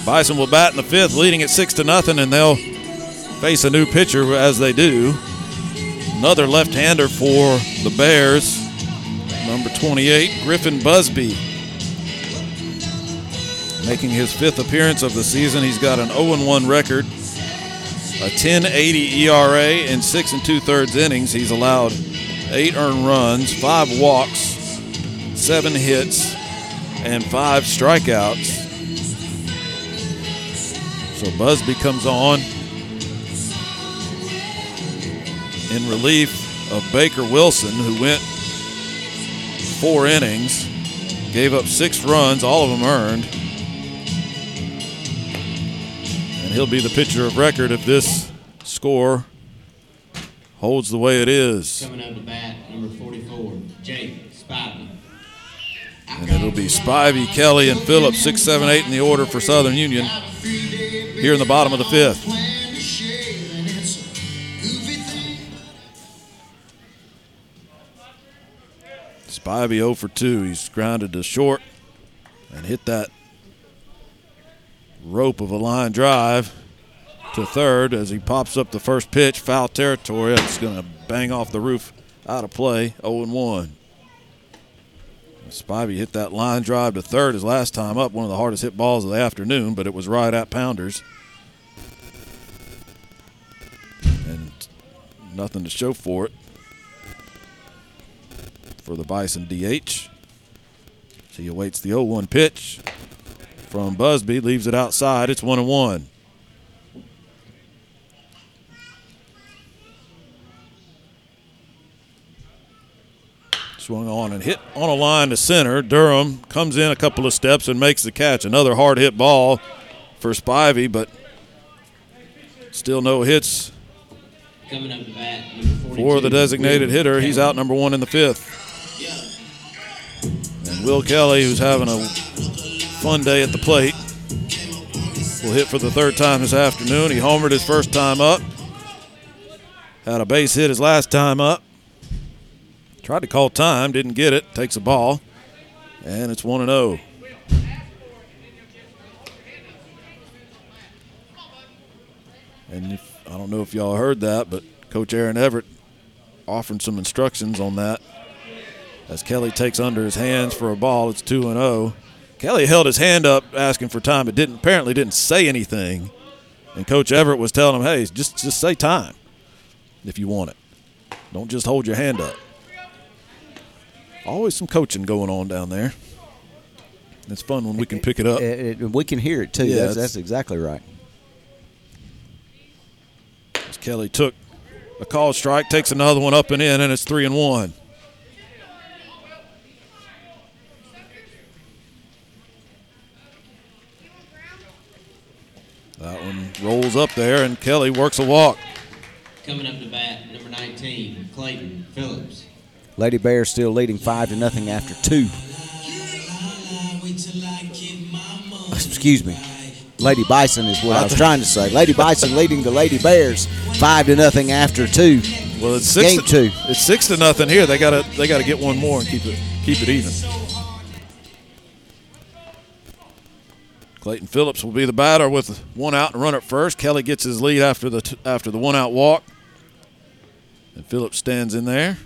The Bison will bat in the fifth, leading it six to nothing, and they'll face a new pitcher as they do. Another left-hander for the Bears, number 28, Griffin Busby. Making his fifth appearance of the season, he's got an 0-1 record, a 10.80 ERA in six and two-thirds innings. He's allowed eight earned runs, five walks, seven hits, and five strikeouts. So Busby comes on in relief of Baker Wilson, who went four innings, gave up six runs, all of them earned. And he'll be the pitcher of record if this score holds the way it is. Coming up to bat, number 44, Jake Spivey. And it'll be Spivey, Kelly, and Phillips, six, seven, eight in the order for Southern Union here in the bottom of the fifth. Spivey 0 for 2. He's grounded to short and hit that rope of a line drive to third as he pops up the first pitch, foul territory. It's going to bang off the roof out of play, 0 1. Spivey hit that line drive to third his last time up, one of the hardest hit balls of the afternoon, but it was right at Pounders. And nothing to show for it for the Bison DH. He awaits the 0 1 pitch from Busby, leaves it outside. It's 1 1. Swung on and hit on a line to center. Durham comes in a couple of steps and makes the catch. Another hard hit ball for Spivey, but still no hits Coming up to bat, for the designated hitter. He's out number one in the fifth. And Will Kelly, who's having a fun day at the plate, will hit for the third time this afternoon. He homered his first time up. Had a base hit his last time up. Tried to call time, didn't get it. Takes a ball, and it's 1 0. And if, I don't know if y'all heard that, but Coach Aaron Everett offering some instructions on that. As Kelly takes under his hands for a ball, it's 2 0. Kelly held his hand up asking for time, but didn't apparently didn't say anything. And Coach Everett was telling him, "Hey, just just say time if you want it. Don't just hold your hand up." Always some coaching going on down there. It's fun when we can pick it up. It, it, we can hear it too. Yeah, that's, that's exactly right. As Kelly took a call strike, takes another one up and in, and it's three and one. That one rolls up there, and Kelly works a walk. Coming up to bat, number 19, Clayton Phillips. Lady Bears still leading five to nothing after two. Excuse me. Lady Bison is what I was trying to say. Lady Bison leading the Lady Bears five to nothing after two. Well, it's six Game to, two. It's six to nothing here. They gotta they gotta get one more and keep it keep it even. Clayton Phillips will be the batter with one out and run at first. Kelly gets his lead after the after the one out walk, and Phillips stands in there.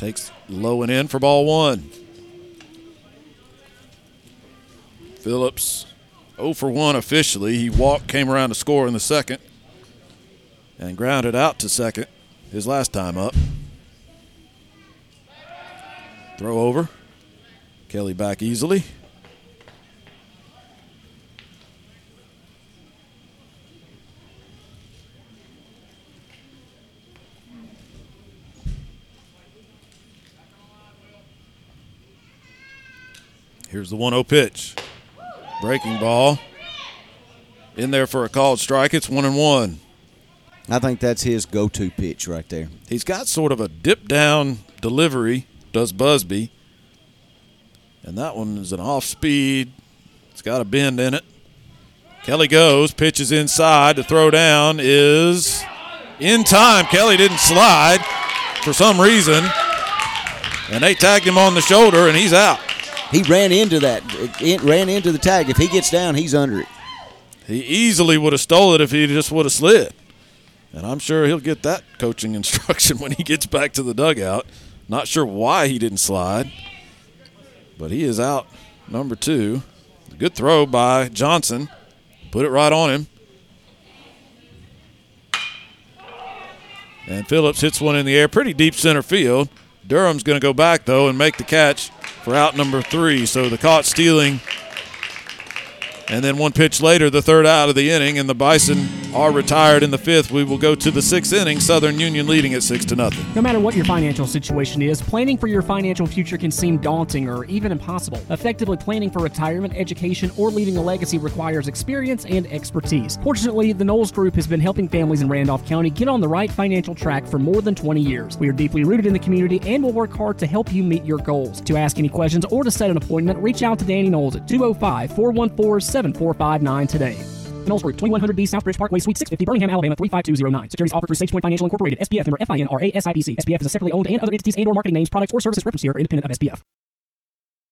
Takes low and in for ball one. Phillips 0 for 1 officially. He walked, came around to score in the second, and grounded out to second his last time up. Throw over. Kelly back easily. Here's the 1 0 pitch. Breaking ball. In there for a called strike. It's 1 and 1. I think that's his go-to pitch right there. He's got sort of a dip down delivery, does Busby. And that one is an off speed. It's got a bend in it. Kelly goes, pitches inside. The throw down is in time. Kelly didn't slide for some reason. And they tagged him on the shoulder, and he's out. He ran into that. Eh, it ran into the tag. If he gets down, he's under it. He easily would have stole it if he just would have slid. And I'm sure he'll get that coaching instruction when he gets back to the dugout. Not sure why he didn't slide, but he is out number two. Good throw by Johnson. Put it right on him. And Phillips hits one in the air, pretty deep center field. Durham's going to go back, though, and make the catch for out number three. So the caught stealing and then one pitch later, the third out of the inning, and the Bison are retired in the fifth. We will go to the sixth inning. Southern Union leading at six to nothing. No matter what your financial situation is, planning for your financial future can seem daunting or even impossible. Effectively planning for retirement, education, or leaving a legacy requires experience and expertise. Fortunately, the Knowles Group has been helping families in Randolph County get on the right financial track for more than 20 years. We are deeply rooted in the community and will work hard to help you meet your goals. To ask any questions or to set an appointment, reach out to Danny Knowles at 205 414 7459 today. Knowles Group, 2100B Southbridge Parkway, Suite 650, Birmingham, Alabama 35209. Securities offered through SagePoint Financial Incorporated, SPF member FINRA SIPC. SPF is a separately owned and other entities and or marketing names, products, or services referenced here are independent of SPF.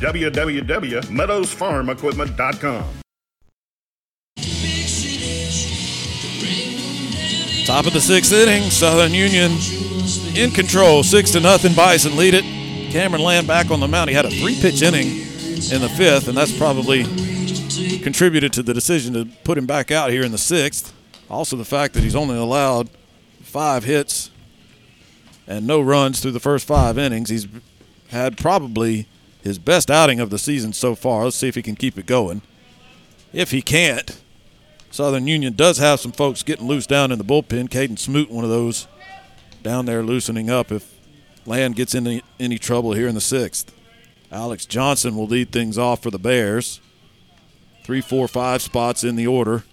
www.meadowsfarmequipment.com. Top of the sixth inning, Southern Union in control, six to nothing. Bison lead it. Cameron Land back on the mound. He had a three-pitch inning in the fifth, and that's probably contributed to the decision to put him back out here in the sixth. Also, the fact that he's only allowed five hits and no runs through the first five innings. He's had probably his best outing of the season so far. Let's see if he can keep it going. If he can't, Southern Union does have some folks getting loose down in the bullpen. Caden Smoot, one of those down there loosening up if Land gets into any trouble here in the sixth. Alex Johnson will lead things off for the Bears. Three, four, five spots in the order.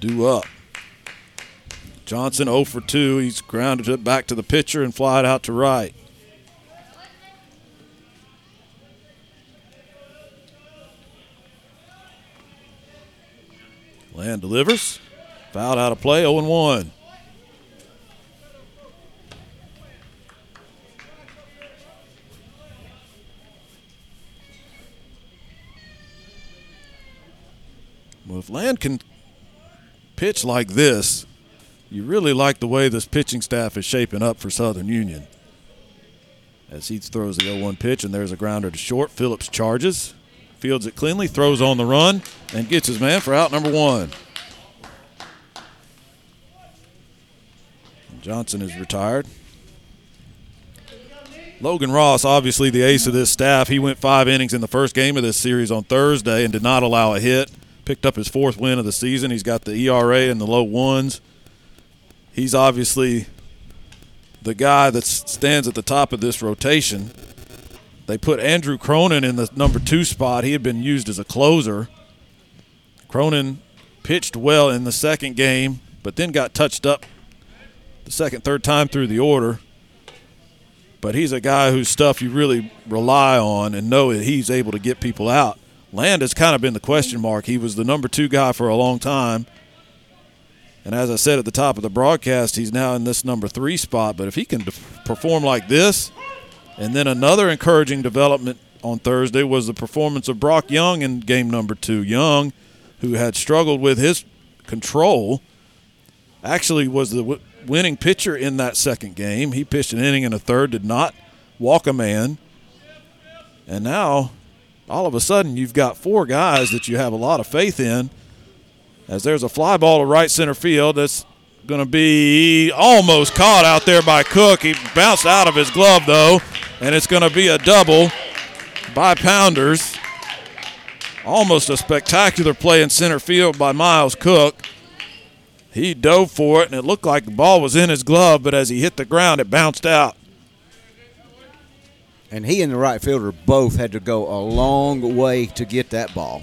Due up. Johnson 0 for 2. He's grounded it back to the pitcher and flied out to right. Land delivers. Fouled out of play, 0 1. Well, if Land can pitch like this, you really like the way this pitching staff is shaping up for Southern Union. As he throws the 0 1 pitch, and there's a grounder to short. Phillips charges, fields it cleanly, throws on the run, and gets his man for out number one. Johnson is retired. Logan Ross, obviously the ace of this staff. He went five innings in the first game of this series on Thursday and did not allow a hit. Picked up his fourth win of the season. He's got the ERA in the low ones. He's obviously the guy that stands at the top of this rotation. They put Andrew Cronin in the number two spot. He had been used as a closer. Cronin pitched well in the second game, but then got touched up the second, third time through the order. But he's a guy whose stuff you really rely on and know that he's able to get people out. Land has kind of been the question mark. He was the number two guy for a long time. And as I said at the top of the broadcast, he's now in this number three spot. But if he can perform like this, and then another encouraging development on Thursday was the performance of Brock Young in game number two. Young, who had struggled with his control, actually was the winning pitcher in that second game. He pitched an inning and a third, did not walk a man. And now, all of a sudden, you've got four guys that you have a lot of faith in. As there's a fly ball to right center field that's going to be almost caught out there by Cook. He bounced out of his glove, though, and it's going to be a double by Pounders. Almost a spectacular play in center field by Miles Cook. He dove for it, and it looked like the ball was in his glove, but as he hit the ground, it bounced out. And he and the right fielder both had to go a long way to get that ball.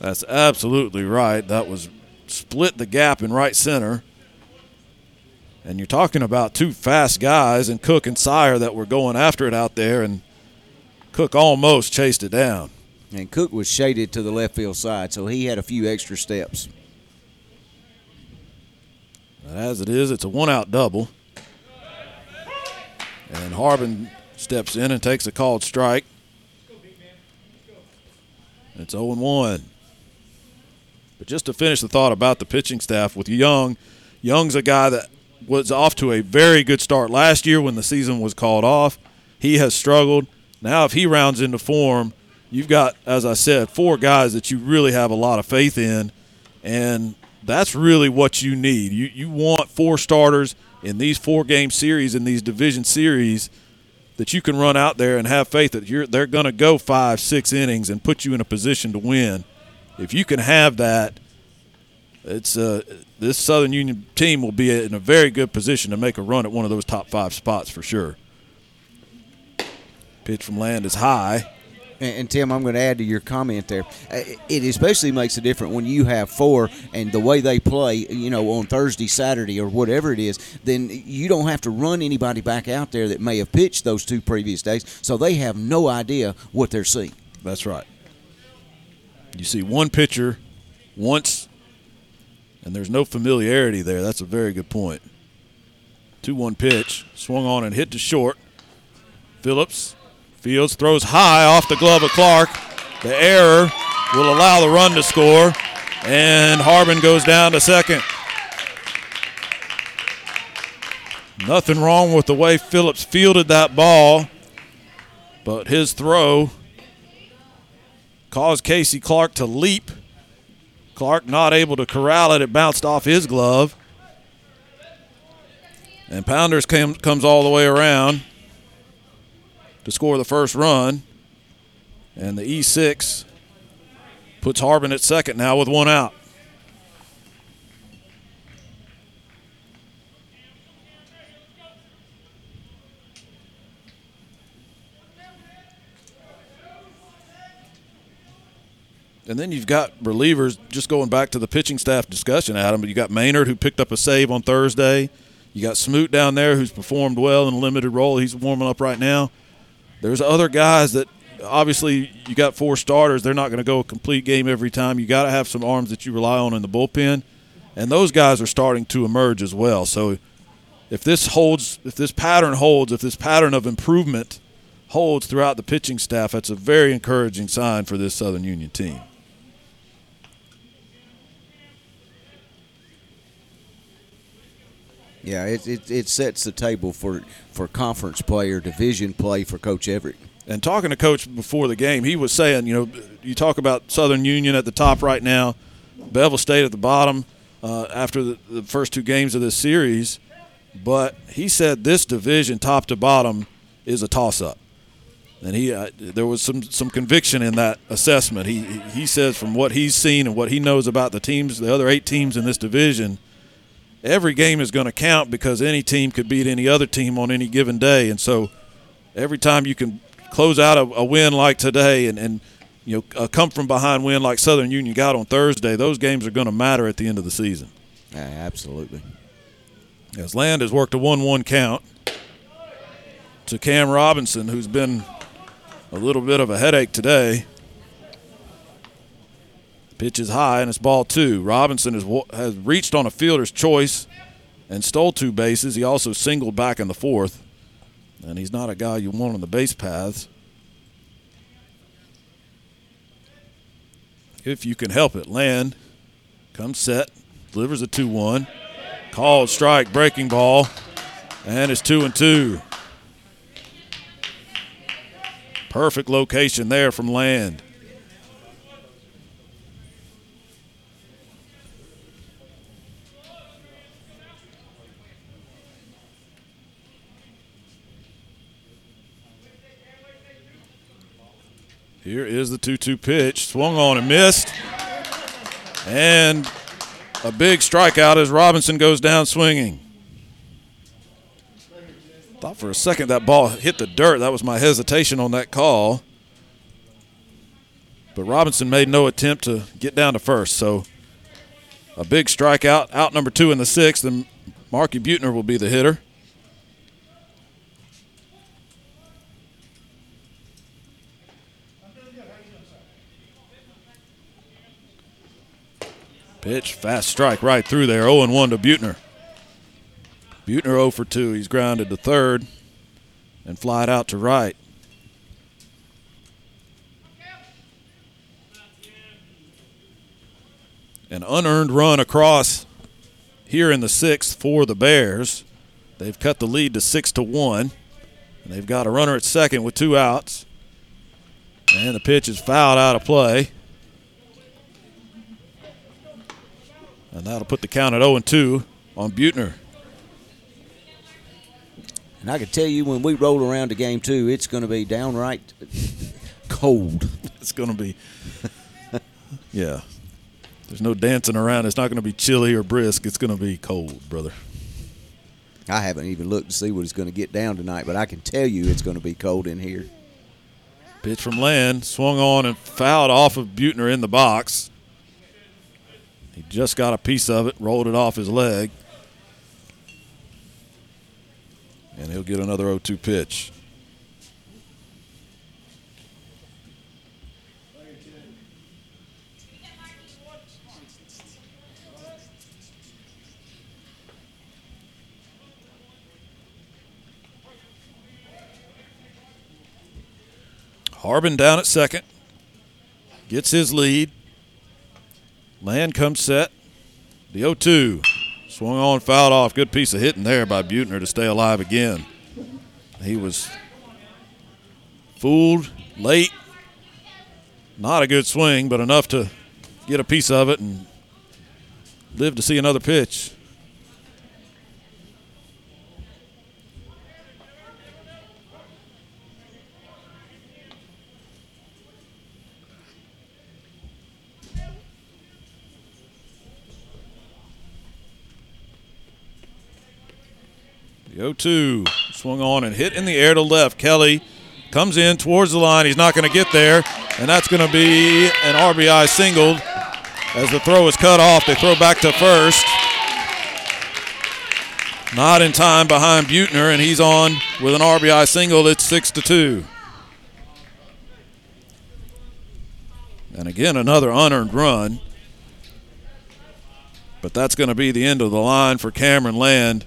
That's absolutely right. That was split the gap in right center. And you're talking about two fast guys, and Cook and Sire that were going after it out there, and Cook almost chased it down. And Cook was shaded to the left field side, so he had a few extra steps. As it is, it's a one out double. And Harbin steps in and takes a called strike. It's 0 1. But just to finish the thought about the pitching staff with Young, Young's a guy that was off to a very good start last year when the season was called off. He has struggled. Now, if he rounds into form, you've got, as I said, four guys that you really have a lot of faith in. And that's really what you need. You you want four starters in these four game series in these division series that you can run out there and have faith that you're they're going to go five six innings and put you in a position to win. if you can have that, it's uh, this Southern Union team will be in a very good position to make a run at one of those top five spots for sure. Pitch from land is high. And, and Tim, I'm going to add to your comment there. Uh, It especially makes a difference when you have four and the way they play, you know, on Thursday, Saturday, or whatever it is. Then you don't have to run anybody back out there that may have pitched those two previous days, so they have no idea what they're seeing. That's right. You see one pitcher once, and there's no familiarity there. That's a very good point. 2 1 pitch, swung on and hit to short. Phillips, Fields throws high off the glove of Clark. The error will allow the run to score, and Harbin goes down to second. Nothing wrong with the way Phillips fielded that ball, but his throw caused Casey Clark to leap. Clark not able to corral it. It bounced off his glove. And Pounders came, comes all the way around to score the first run. And the E6 puts Harbin at second now with one out. And then you've got relievers, just going back to the pitching staff discussion, Adam. but You got Maynard, who picked up a save on Thursday. You got Smoot down there, who's performed well in a limited role. He's warming up right now. There's other guys that obviously you got four starters. They're not going to go a complete game every time. You got to have some arms that you rely on in the bullpen. And those guys are starting to emerge as well. So if this holds, if this pattern holds, if this pattern of improvement holds throughout the pitching staff, that's a very encouraging sign for this Southern Union team. Yeah, it, it, it sets the table for, for conference play or division play for Coach Everett. And talking to Coach before the game, he was saying, you know, you talk about Southern Union at the top right now, Bevill State at the bottom uh, after the, the first two games of this series, but he said this division, top to bottom, is a toss-up. And he, uh, there was some some conviction in that assessment. He he says from what he's seen and what he knows about the teams, the other eight teams in this division, every game is going to count because any team could beat any other team on any given day. And so every time you can close out a, a win like today and, and you know come from behind win like Southern Union got on Thursday, those games are going to matter at the end of the season. Yeah, absolutely. As Land has worked a 1 1 count to Cam Robinson, who's been a little bit of a headache today. Pitch is high and it's ball two. Robinson has, has reached on a fielder's choice and stole two bases. He also singled back in the fourth. And he's not a guy you want on the base paths. If you can help it, Land comes set, delivers a 2 1. Called strike, breaking ball, and it's 2 and 2. Perfect location there from Land. Here is the 2 2 pitch. Swung on and missed. And a big strikeout as Robinson goes down swinging. Thought for a second that ball hit the dirt. That was my hesitation on that call. But Robinson made no attempt to get down to first. So a big strikeout, out number two in the sixth, and Marky Butner will be the hitter. Pitch, fast strike right through there. 0 1 to Butner. Butner 0 for 2. He's grounded to third and flied out to right. An unearned run across here in the sixth for the Bears. They've cut the lead to six to one. And they've got a runner at second with two outs. And the pitch is fouled out of play. And that'll put the count at 0 and 2 on Butner. And I can tell you when we roll around to game two, it's going to be downright cold. It's going to be Yeah. There's no dancing around. It's not going to be chilly or brisk. It's going to be cold, brother. I haven't even looked to see what it's going to get down tonight, but I can tell you it's going to be cold in here. Pitch from Land, swung on and fouled off of Butner in the box. He just got a piece of it, rolled it off his leg. And he'll get another 0 2 pitch. Harbin down at second. Gets his lead. Land comes set. The 0 2. Swung on, fouled off. Good piece of hitting there by Butner to stay alive again. He was fooled late. Not a good swing, but enough to get a piece of it and live to see another pitch. 0 2 swung on and hit in the air to left. Kelly comes in towards the line. He's not going to get there, and that's going to be an RBI single. As the throw is cut off, they throw back to first. Not in time behind Butner, and he's on with an RBI single. It's 6 to 2. And again, another unearned run. But that's going to be the end of the line for Cameron Land.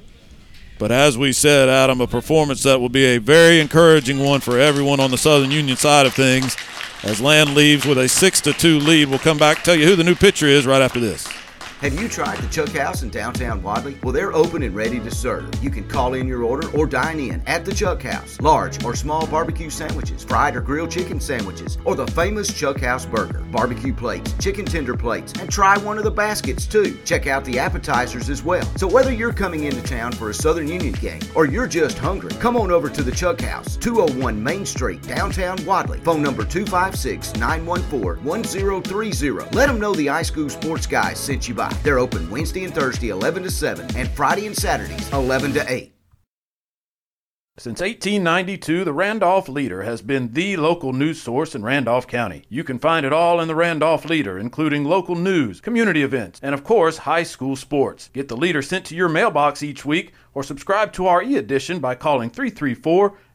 But as we said, Adam, a performance that will be a very encouraging one for everyone on the Southern Union side of things. As Land leaves with a six to two lead, we'll come back tell you who the new pitcher is right after this. Have you tried the Chuck House in downtown Wadley? Well, they're open and ready to serve. You can call in your order or dine in at the Chuck House. Large or small barbecue sandwiches, fried or grilled chicken sandwiches, or the famous Chuck House burger, barbecue plates, chicken tender plates, and try one of the baskets too. Check out the appetizers as well. So whether you're coming into town for a Southern Union game or you're just hungry, come on over to the Chuck House, 201 Main Street, downtown Wadley. Phone number 256 914 1030. Let them know the iSchool Sports Guys sent you by. They're open Wednesday and Thursday 11 to 7 and Friday and Saturdays 11 to 8. Since 1892, the Randolph Leader has been the local news source in Randolph County. You can find it all in the Randolph Leader, including local news, community events, and of course, high school sports. Get the Leader sent to your mailbox each week or subscribe to our e edition by calling 334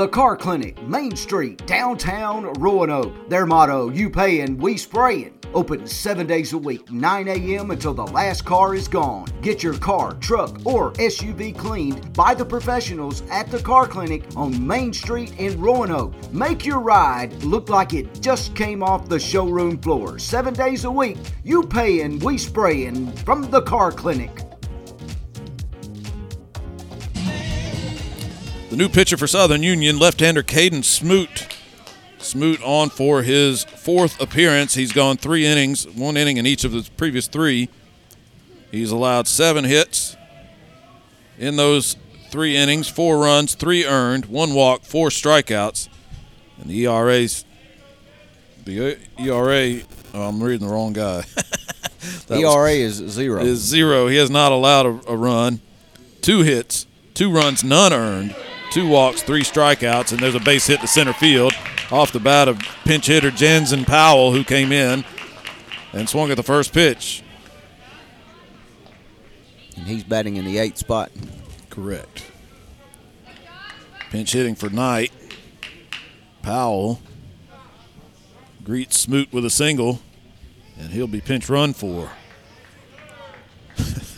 The Car Clinic, Main Street, downtown Roanoke. Their motto, you payin', we sprayin'. Open seven days a week, 9 a.m. until the last car is gone. Get your car, truck, or SUV cleaned by the professionals at the Car Clinic on Main Street in Roanoke. Make your ride look like it just came off the showroom floor. Seven days a week, you payin', we sprayin' from the Car Clinic. The new pitcher for Southern Union, left-hander Caden Smoot. Smoot on for his fourth appearance. He's gone three innings, one inning in each of the previous three. He's allowed seven hits in those three innings, four runs, three earned, one walk, four strikeouts, and the ERA's the ERA. Oh, I'm reading the wrong guy. ERA is zero. Is zero. He has not allowed a, a run, two hits, two runs, none earned two walks, three strikeouts, and there's a base hit to center field off the bat of pinch hitter Jensen Powell, who came in and swung at the first pitch. And he's batting in the eighth spot. Correct. Pinch hitting for Knight. Powell greets Smoot with a single, and he'll be pinch run for.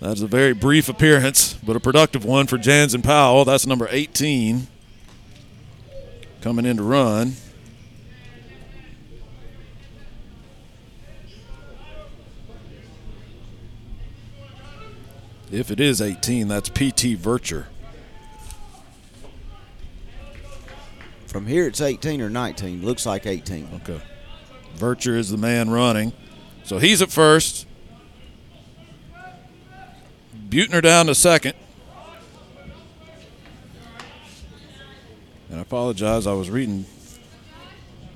That's a very brief appearance, but a productive one for Jansen Powell. That's number 18 coming in to run. If it is 18, that's PT Vircher. From here, it's 18 or 19. Looks like 18. Okay. Vircher is the man running. So he's at first. Butner down to second. And I apologize, I was reading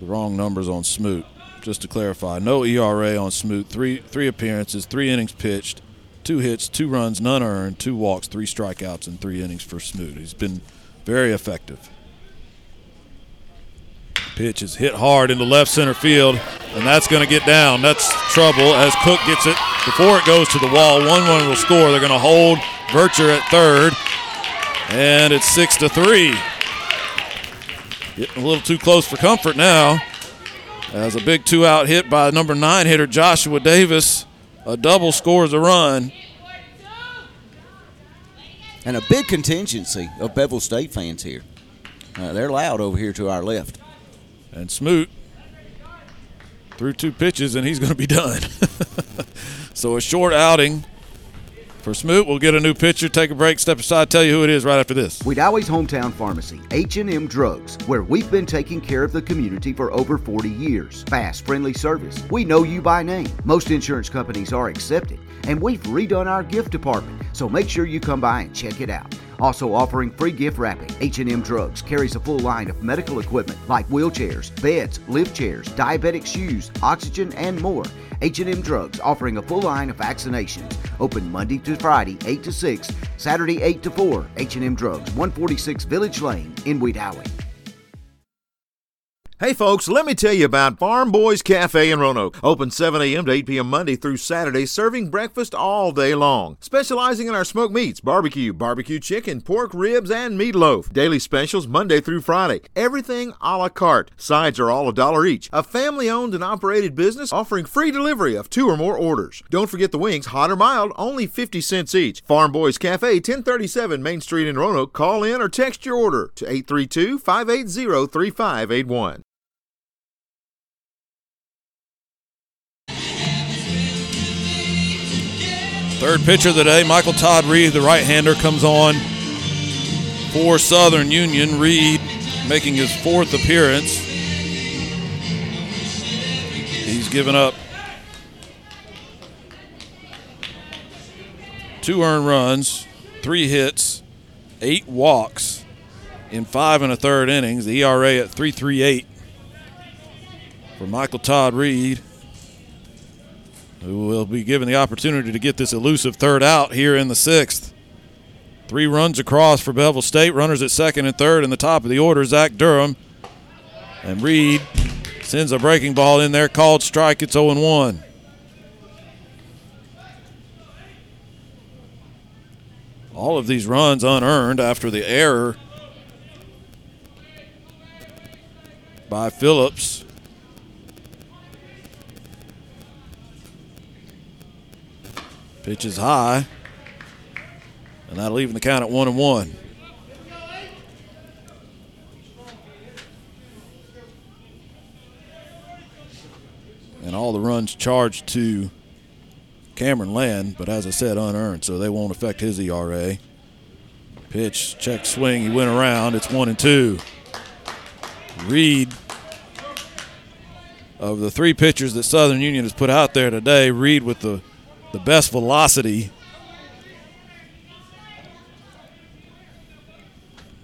the wrong numbers on Smoot. Just to clarify, no ERA on Smoot. Three three appearances, three innings pitched, two hits, two runs, none earned, two walks, three strikeouts, and three innings for Smoot. He's been very effective. Pitch is hit hard into left center field, and that's going to get down. That's trouble as Cook gets it before it goes to the wall. 1 1 will score. They're going to hold Vercher at third, and it's six to three. Getting a little too close for comfort now. As a big two out hit by number nine hitter Joshua Davis. A double scores a run. And a big contingency of Bevill State fans here. Uh, they're loud over here to our left. And Smoot threw two pitches, and he's going to be done. so a short outing for Smoot. We'll get a new pitcher, take a break, step aside, tell you who it is right after this. Wedowee's hometown pharmacy, H&M Drugs, where we've been taking care of the community for over 40 years. Fast, friendly service. We know you by name. Most insurance companies are accepted, and we've redone our gift department, so make sure you come by and check it out. Also offering free gift wrapping, H&M Drugs carries a full line of medical equipment like wheelchairs, beds, lift chairs, diabetic shoes, oxygen, and more. H&M Drugs offering a full line of vaccinations. Open Monday to Friday, 8 to 6, Saturday, 8 to 4. H&M Drugs, 146 Village Lane in Wedowee. Hey folks, let me tell you about Farm Boys Cafe in Roanoke. Open 7 a.m. to 8 p.m. Monday through Saturday, serving breakfast all day long. Specializing in our smoked meats, barbecue, barbecue chicken, pork ribs, and meatloaf. Daily specials Monday through Friday. Everything a la carte. Sides are all a dollar each. A family owned and operated business offering free delivery of two or more orders. Don't forget the wings, hot or mild, only 50 cents each. Farm Boys Cafe, 1037 Main Street in Roanoke. Call in or text your order to 832 580 3581. Third pitcher of the day, Michael Todd Reed, the right-hander, comes on for Southern Union. Reed making his fourth appearance. He's given up two earned runs, three hits, eight walks in five and a third innings. The ERA at 3.38 for Michael Todd Reed who will be given the opportunity to get this elusive third out here in the sixth. Three runs across for Bevill State. Runners at second and third in the top of the order. Zach Durham. And Reed sends a breaking ball in there. Called strike. It's 0 1. All of these runs unearned after the error by Phillips. Pitch is high. And that'll even the count at one and one. And all the runs charged to Cameron Land, but as I said, unearned, so they won't affect his ERA. Pitch, check swing, he went around. It's one and two. Reed, of the three pitchers that Southern Union has put out there today, Reed with the the best velocity.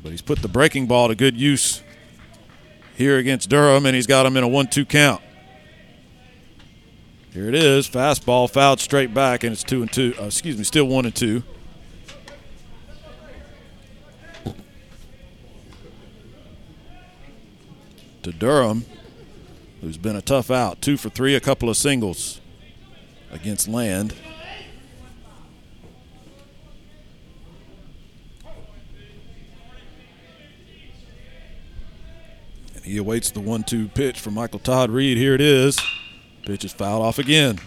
But he's put the breaking ball to good use here against Durham, and he's got him in a 1 2 count. Here it is. Fastball fouled straight back, and it's 2 and 2. Uh, excuse me, still 1 and 2. To Durham, who's been a tough out. Two for three, a couple of singles against Land. And he awaits the one two pitch from Michael Todd Reed. Here it is. Pitch is fouled off again.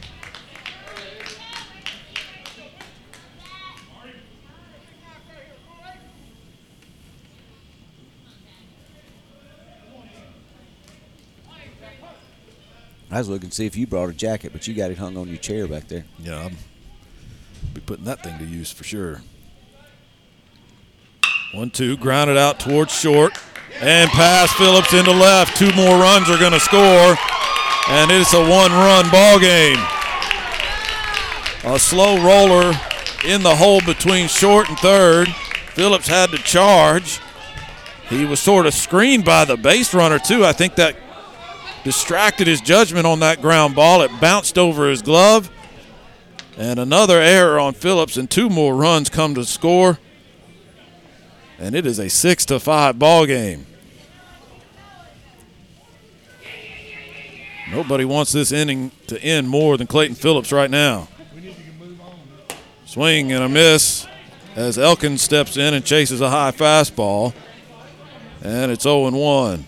I was looking to see if you brought a jacket, but you got it hung on your chair back there. Yeah, I'll be putting that thing to use for sure. One two, grounded out towards short, and pass Phillips into left. Two more runs are going to score, and it's a one-run ball game. A slow roller in the hole between short and third. Phillips had to charge. He was sort of screened by the base runner, too. I think that distracted his judgment on that ground ball. It bounced over his glove. And another error on Phillips, and two more runs come to score. And it is a six to five ball game. Nobody wants this inning to end more than Clayton Phillips right now. Swing and a miss as Elkins steps in and chases a high fastball. And it's 0 1.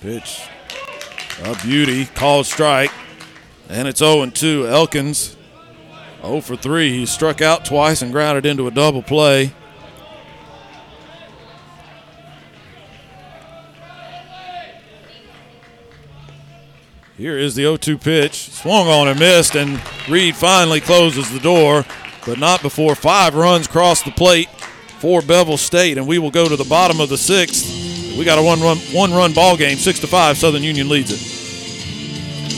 Pitch. A beauty. Called strike. And it's 0 2. Elkins 0 for 3. He struck out twice and grounded into a double play. Here is the 0 2 pitch. Swung on and missed, and Reed finally closes the door, but not before five runs cross the plate for Bevill State. And we will go to the bottom of the sixth. We got a one run, one run ball game, six to five. Southern Union leads it.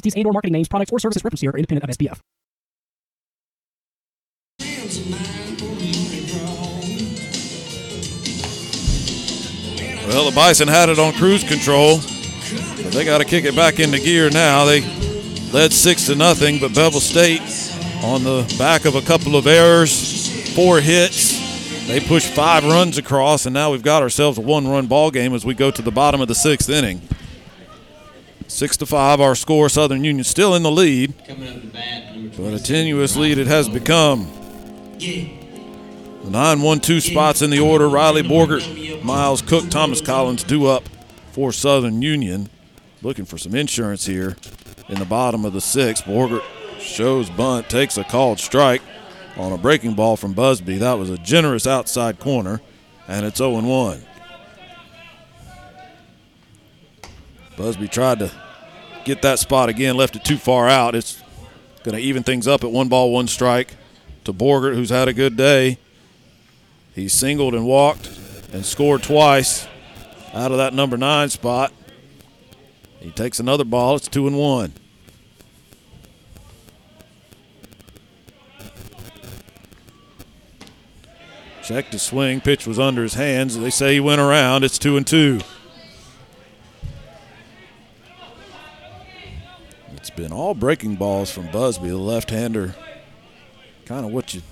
entities and or marketing names, products, or services referenced here are independent of SPF. Well, the Bison had it on cruise control, but they got to kick it back into gear now. They led six to nothing, but Bevill State on the back of a couple of errors, four hits. They pushed five runs across, and now we've got ourselves a one-run ball game as we go to the bottom of the sixth inning. Six to five, our score. Southern Union still in the lead, but a tenuous lead it has become. The 9 1 2 spots in the order Riley Borgert, Miles Cook, Thomas Collins due up for Southern Union. Looking for some insurance here in the bottom of the sixth. Borgert shows bunt, takes a called strike on a breaking ball from Busby. That was a generous outside corner, and it's 0 1. Busby tried to get that spot again, left it too far out. It's going to even things up at one ball, one strike to Borgert, who's had a good day. He singled and walked and scored twice out of that number nine spot. He takes another ball. It's two and one. Checked his swing. Pitch was under his hands. They say he went around. It's two and two. It's been all breaking balls from Busby, the left-hander. Kind of what you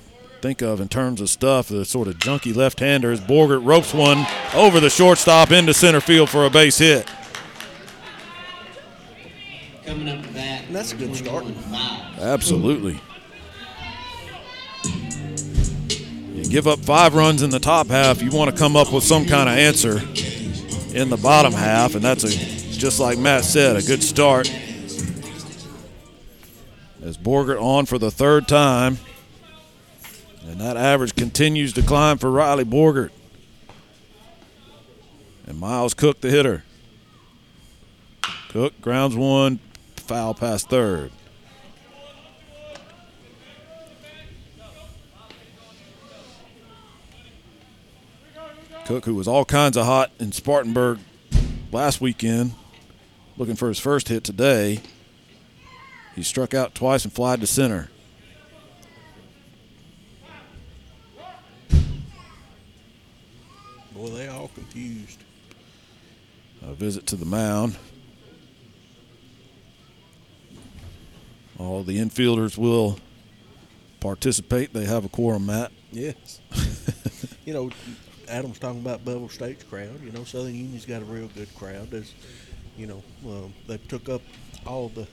think of in terms of stuff, the sort of junky left-hander. As Borgert ropes one over the shortstop into center field for a base hit. Coming up to bat. That's a good start. Absolutely. You give up five runs in the top half, you want to come up with some kind of answer in the bottom half, and that's a just like Matt said, a good start. As Borgert on for the third time. And that average continues to climb for Riley Borgert. And Miles Cook, the hitter. Cook grounds one, foul past third. Cook, who was all kinds of hot in Spartanburg last weekend, looking for his first hit today. He struck out twice and flied to center. Boy, they all confused. A visit to the mound. All the infielders will participate. They have a quorum, Matt. Yes. you know, Adam's talking about Bevill State's crowd. You know, Southern Union's got a real good crowd. There's, you know, um, they took up all the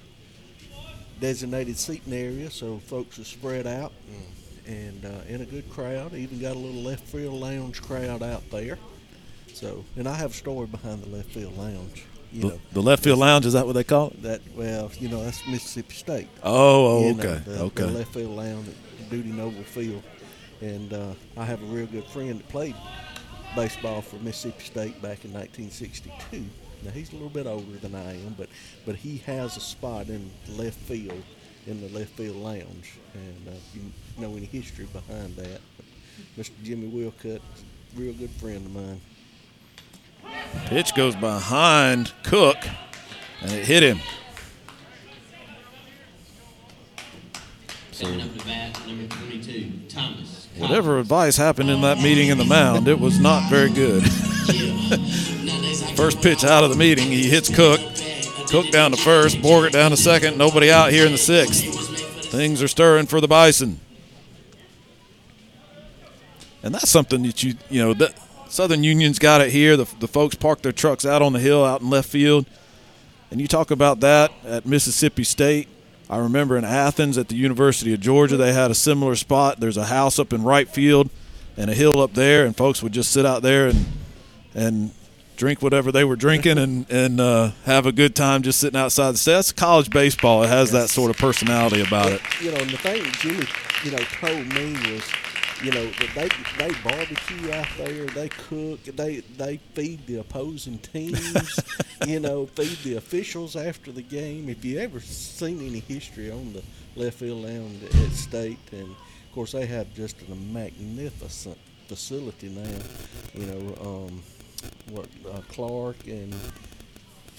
designated seating area, so folks are spread out and, and uh, in a good crowd. Even got a little left field lounge crowd out there. So, and I have a story behind the left field lounge. You The, know, the left field lounge is that what they call it? that well, you know, that's Mississippi State. Oh, oh, You know, okay, the, okay. The left field lounge at Dudy Noble Field, and uh, I have a real good friend that played baseball for Mississippi State back in 1962. Now he's a little bit older than I am, but but he has a spot in left field in the left field lounge, and uh, if you know any history behind that, Mr. Jimmy Wilcutt, real good friend of mine. Pitch goes behind Cook, and it hit him. Coming up to bat, number 22, Thomas. Whatever advice happened in that meeting in the mound, it was not very good. First pitch out of the meeting, he hits Cook. Cook down to first, Borgert down to second, nobody out here in the sixth. Things are stirring for the Bison. And that's something that you, you know, that Southern Union's got it here. The, the folks park their trucks out on the hill out in left field. And you talk about that at Mississippi State. I remember in Athens at the University of Georgia, they had a similar spot. There's a house up in right field and a hill up there, and folks would just sit out there and and drink whatever they were drinking and and uh, have a good time just sitting outside the state. That's college baseball. It has that sort of personality about it. You know, and the thing that Jimmy, you know, told me was, you know, that they they barbecue out there, they cook, they they feed the opposing teams, you know, feed the officials after the game. If you ever seen any history on the left field lounge at State, and of course they have just a magnificent facility now. You know, um, what uh, Clark and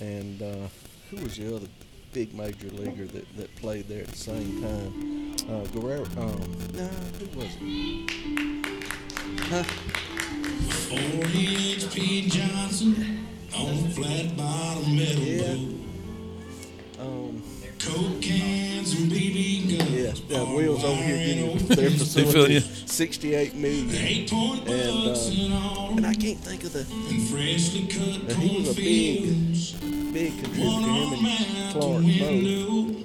and uh, who was the other big major leaguer that, that played there at the same time? Uh, Guerrero. Um, no, who was it? Huh? H.P. Johnson on flat bottom metal Yeah. boat. Um, Coke cans and BB guns. yeah, yeah, Will's over here getting their feeling facility, you? sixty-eight million, Eight point and uh, and I can't think of the. And freshly cut he was a big, cornfields. big contributor. One Him arm and out Clark the both. window.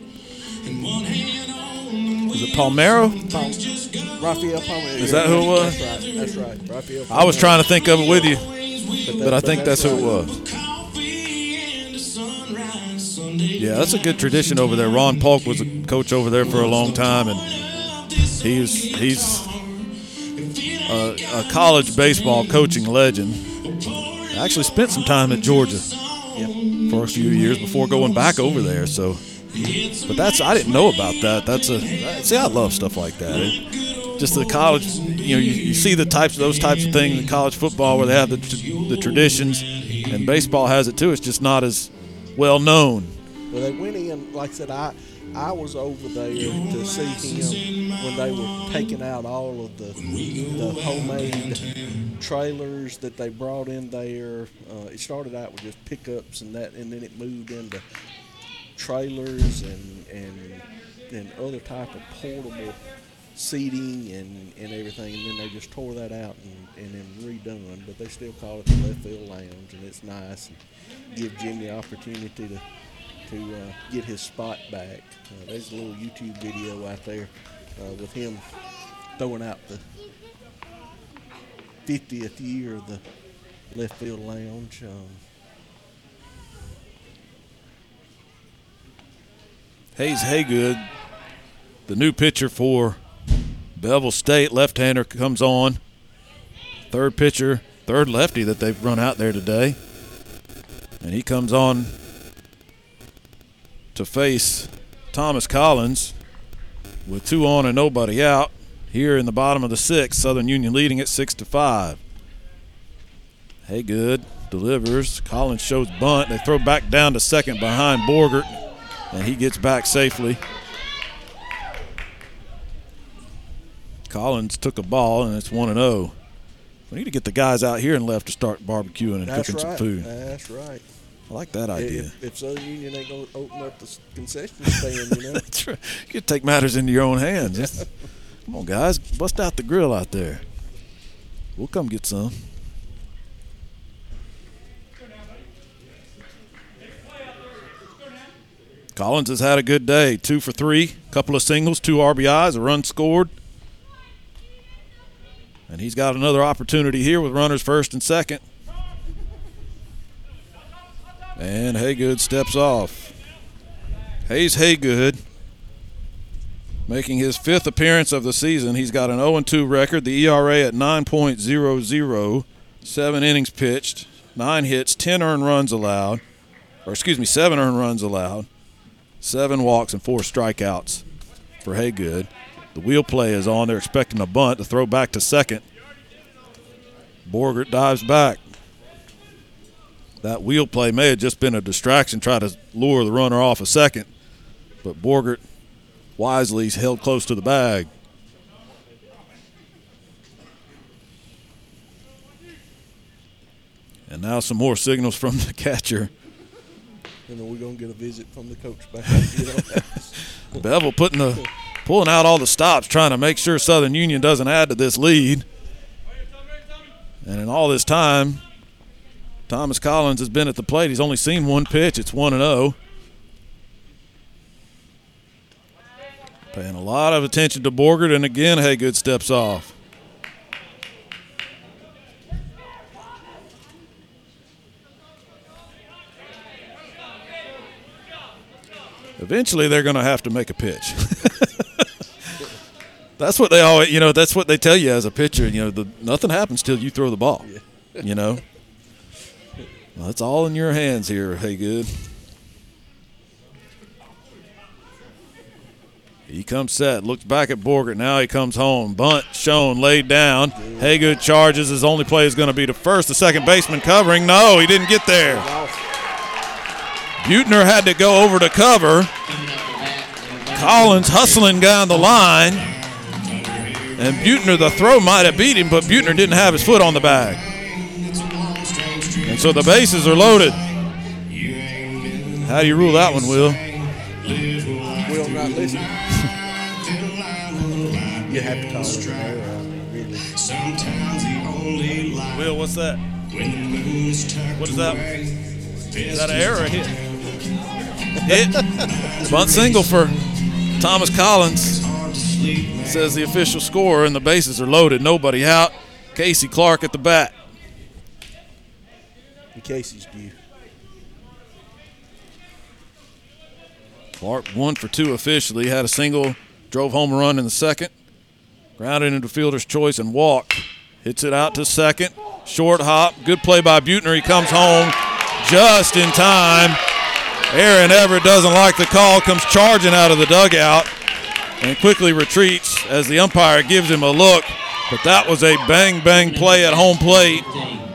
And one hand on the Is it Palmeiro? Pal- Raphael Palmer. Is that who it was? That's right. That's right. Raphael. I was trying to think of it with you, that- but I think that's who it was. Yeah, that's a good tradition over there. Ron Polk was a coach over there for a long time, and he's he's a, a college baseball coaching legend. Actually, spent some time at Georgia for a few years before going back over there. So, but that's I didn't know about that. That's a see, I love stuff like that. It, just the college, you know, you, you see the types, those types of things in college football where they have the, the traditions, and baseball has it too. It's just not as well known. Well, they went in, like I said, I I was over there to see him when they were taking out all of the the homemade trailers that they brought in there. Uh, it started out with just pickups and that, and then it moved into trailers and and and other type of portable seating and, and everything, and then they just tore that out and, and then redone. But they still call it the left field lounge, and it's nice and give Jim the opportunity to to uh, get his spot back. Uh, there's a little YouTube video out there uh, with him throwing out the 50th year of the left field lounge. Um, Hayes Haygood, the new pitcher for Bevill State, left-hander comes on. Third pitcher, third lefty that they've run out there today. And he comes on to face Thomas Collins with two on and nobody out. Here in the bottom of the sixth, Southern Union leading at six to five. Haygood delivers. Collins shows bunt. They throw back down to second behind Borgert and he gets back safely. Collins took a ball, and it's 1 and 0 We need to get the guys out here and left to start barbecuing and That's cooking right. some food. That's right. I like that idea. If, if Southern Union ain't going to open up the concession stand, you know. That's right. You could take matters into your own hands. Come on, guys, bust out the grill out there. We'll come get some. Collins has had a good day. Two for three, A couple of singles, two RBIs, a run scored. And he's got another opportunity here with runners first and second. And Haygood steps off. Hayes Haygood making his fifth appearance of the season. He's got an 0 2 record, the ERA at 9.00, seven innings pitched, nine hits, 10 earned runs allowed, or excuse me, seven earned runs allowed, seven walks, and four strikeouts for Haygood. The wheel play is on. They're expecting a bunt to throw back to second. Borgert dives back. That wheel play may have just been a distraction, try to lure the runner off a second. But Borgert wisely is held close to the bag. And now some more signals from the catcher. And then we're going to get a visit from the coach back. You know? Bevill putting the pulling out all the stops, trying to make sure Southern Union doesn't add to this lead. And in all this time, Thomas Collins has been at the plate. He's only seen one pitch. It's one and zero. Paying a lot of attention to Borgert, and again, Haygood steps off. Eventually, they're going to have to make a pitch. that's what they always, you know, that's what they tell you as a pitcher. You know, the, nothing happens till you throw the ball. You know, well, it's all in your hands here. Haygood. He comes set, looks back at Borgert. Now he comes home. Bunt shown, laid down. Haygood charges. His only play is going to be to first. The second baseman covering. No, he didn't get there. Butner had to go over to cover. Collins hustling down the line. And Butner, the throw might have beat him, but Butner didn't have his foot on the bag. And so the bases are loaded. How do you rule that one, Will? Will not listen. you have to call it an error. I mean, really. Will, what's that? What is that? Is that an error or a hit? Hit. Bunt single for Thomas Collins. Says the official score, and the bases are loaded. Nobody out. Casey Clark at the bat. In case he's due. Clark one for two officially. Had a single, drove home a run in the second. Grounded into fielder's choice and walked. Hits it out to second. Short hop. Good play by Butner. He comes home just in time. Aaron Everett doesn't like the call, comes charging out of the dugout and quickly retreats as the umpire gives him a look. But that was a bang bang play at home plate,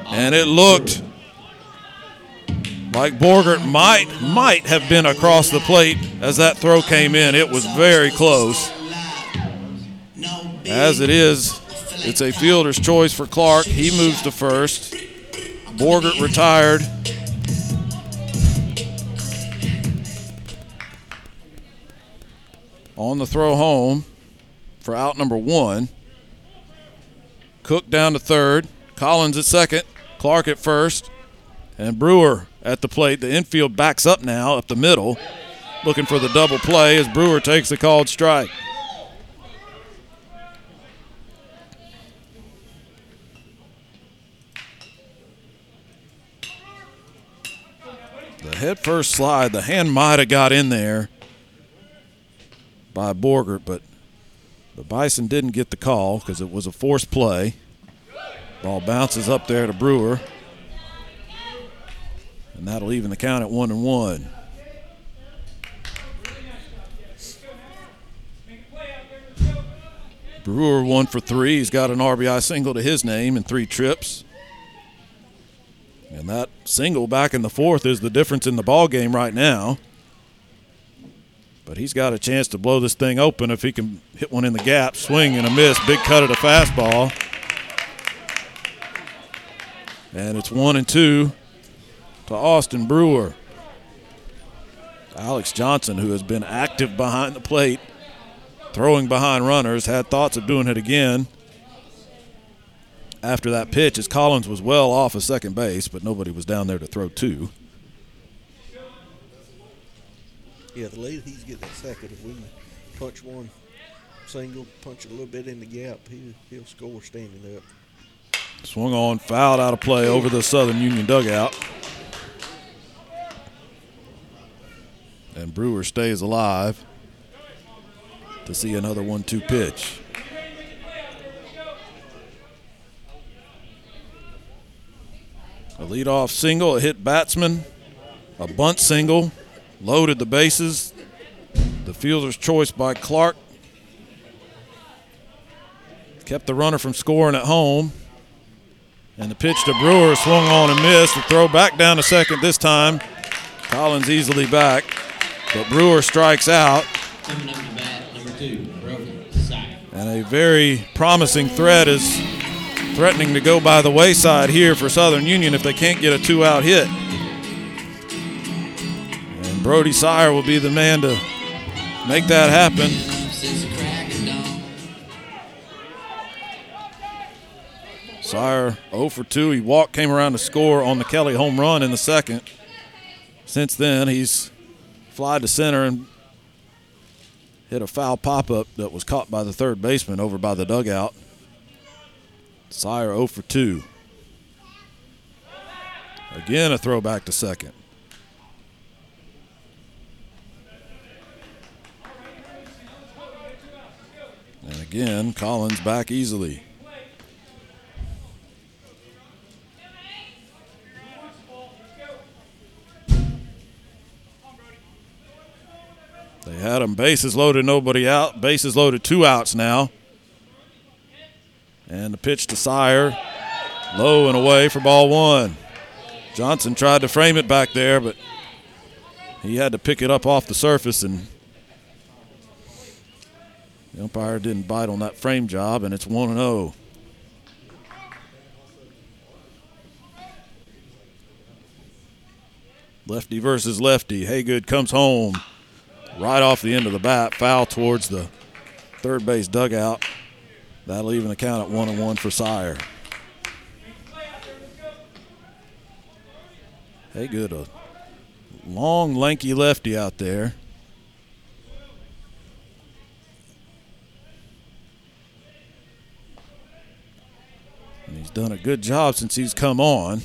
and it looked like Borgert might might have been across the plate as that throw came in. It was very close. As it is, it's a fielder's choice for Clark. He moves to first. Borgert retired. On the throw home for out number one. Cook down to third. Collins at second. Clark at first. And Brewer at the plate. The infield backs up now up the middle, looking for the double play as Brewer takes the called strike. The head first slide, the hand might have got in there by Borgert, but the Bison didn't get the call because it was a forced play. Ball bounces up there to Brewer. And that'll even the count at one and one. Brewer one for three. He's got an RBI single to his name in three trips. And that single back in the fourth is the difference in the ball game right now. But he's got a chance to blow this thing open if he can hit one in the gap, swing and a miss, big cut at a fastball. And it's one and two to Austin Brewer. Alex Johnson, who has been active behind the plate, throwing behind runners, had thoughts of doing it again after that pitch as Collins was well off of second base, but nobody was down there to throw two. Yeah, the lead he's getting at second. If we punch one single, punch a little bit in the gap, he, he'll score standing up. Swung on, fouled out of play over the Southern Union dugout. And Brewer stays alive to see another 1 2 pitch. A leadoff single, a hit batsman, a bunt single, loaded the bases. The fielder's choice by Clark kept the runner from scoring at home. And the pitch to Brewer swung on and missed. The throw back down to second this time. Collins easily back, but Brewer strikes out. Coming up to bat, number two, And a very promising threat is threatening to go by the wayside here for Southern Union if they can't get a two out hit. And Brody Sire will be the man to make that happen. Sire 0 for 2. He walked, came around to score on the Kelly home run in the second. Since then, he's fly to center and hit a foul pop up that was caught by the third baseman over by the dugout. Sire 0 for 2. Again, a throwback to second. And again, Collins back easily. They had him bases loaded, nobody out. Bases loaded, two outs now. And the pitch to Sire, low and away for ball one. Johnson tried to frame it back there, but he had to pick it up off the surface, and the umpire didn't bite on that frame job, and it's 1 0. Lefty versus lefty. Haygood comes home right off the end of the bat, foul towards the third base dugout. That'll even the count at one and one for Sire. Haygood, a long, lanky lefty out there. And he's done a good job since he's come on.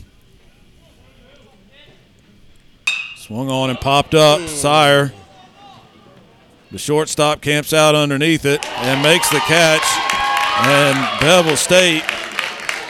Swung on and popped up. Sire. The shortstop camps out underneath it and makes the catch. And Bevill State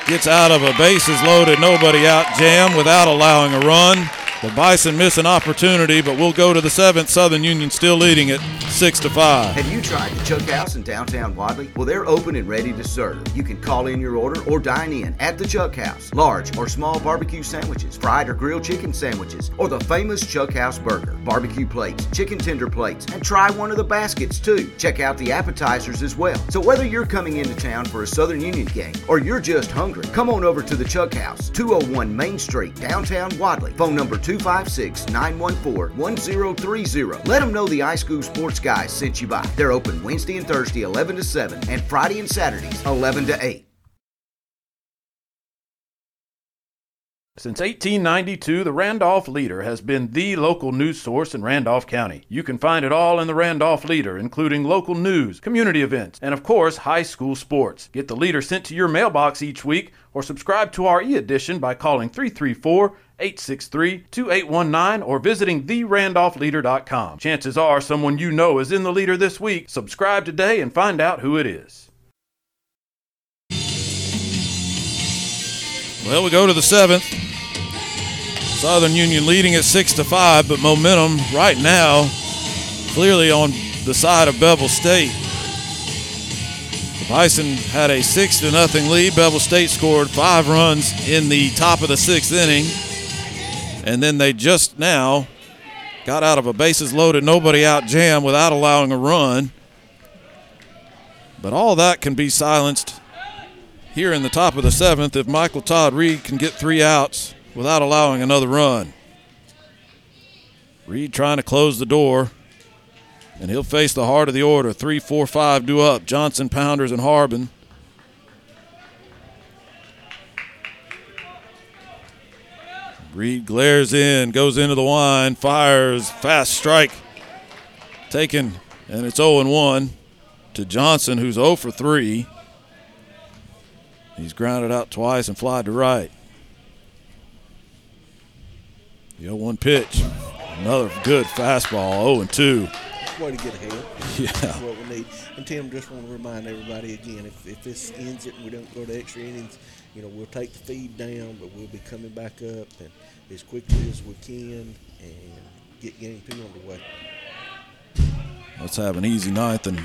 gets out of a bases loaded, nobody out jam without allowing a run. The Bison miss an opportunity, but we'll go to the seventh. Southern Union still leading it six to five. Have you tried the Chuck House in downtown Wadley? Well, they're open and ready to serve. You can call in your order or dine in at the Chuck House. Large or small barbecue sandwiches, fried or grilled chicken sandwiches, or the famous Chuck House burger, barbecue plates, chicken tender plates, and try one of the baskets too. Check out the appetizers as well. So whether you're coming into town for a Southern Union game or you're just hungry, come on over to the Chuck House, 201 Main Street, downtown Wadley. Phone number 256 914 1030. Let them know the iSchool Sports Guys sent you by. They're open Wednesday and Thursday 11 to 7 and Friday and Saturdays 11 to 8. Since 1892, the Randolph Leader has been the local news source in Randolph County. You can find it all in the Randolph Leader, including local news, community events, and of course, high school sports. Get the Leader sent to your mailbox each week or subscribe to our e edition by calling 334 863 2819 or visiting therandolphleader.com. Chances are someone you know is in the Leader this week. Subscribe today and find out who it is. Well, we go to the seventh. Southern Union leading at six to five, but momentum right now clearly on the side of Bevill State. The Bison had a six to nothing lead. Bevill State scored five runs in the top of the sixth inning, and then they just now got out of a bases loaded, nobody out jam without allowing a run. But all that can be silenced here in the top of the seventh if Michael Todd Reed can get three outs without allowing another run. Reed trying to close the door, and he'll face the heart of the order. Three, four, five due up. Johnson, Pounders, and Harbin. Reed glares in, goes into the wine, fires, fast strike. Taken, and it's 0 1 to Johnson, who's 0 for 3. He's grounded out twice and flied to right. The 0 1 pitch. Another good fastball, 0 2. Way to get ahead. Yeah. That's what we need. And Tim, just want to remind everybody again, if, if this ends it and we don't go to extra innings, you know, we'll take the feed down, but we'll be coming back up and as quickly as we can and get game two underway. Let's have an easy ninth and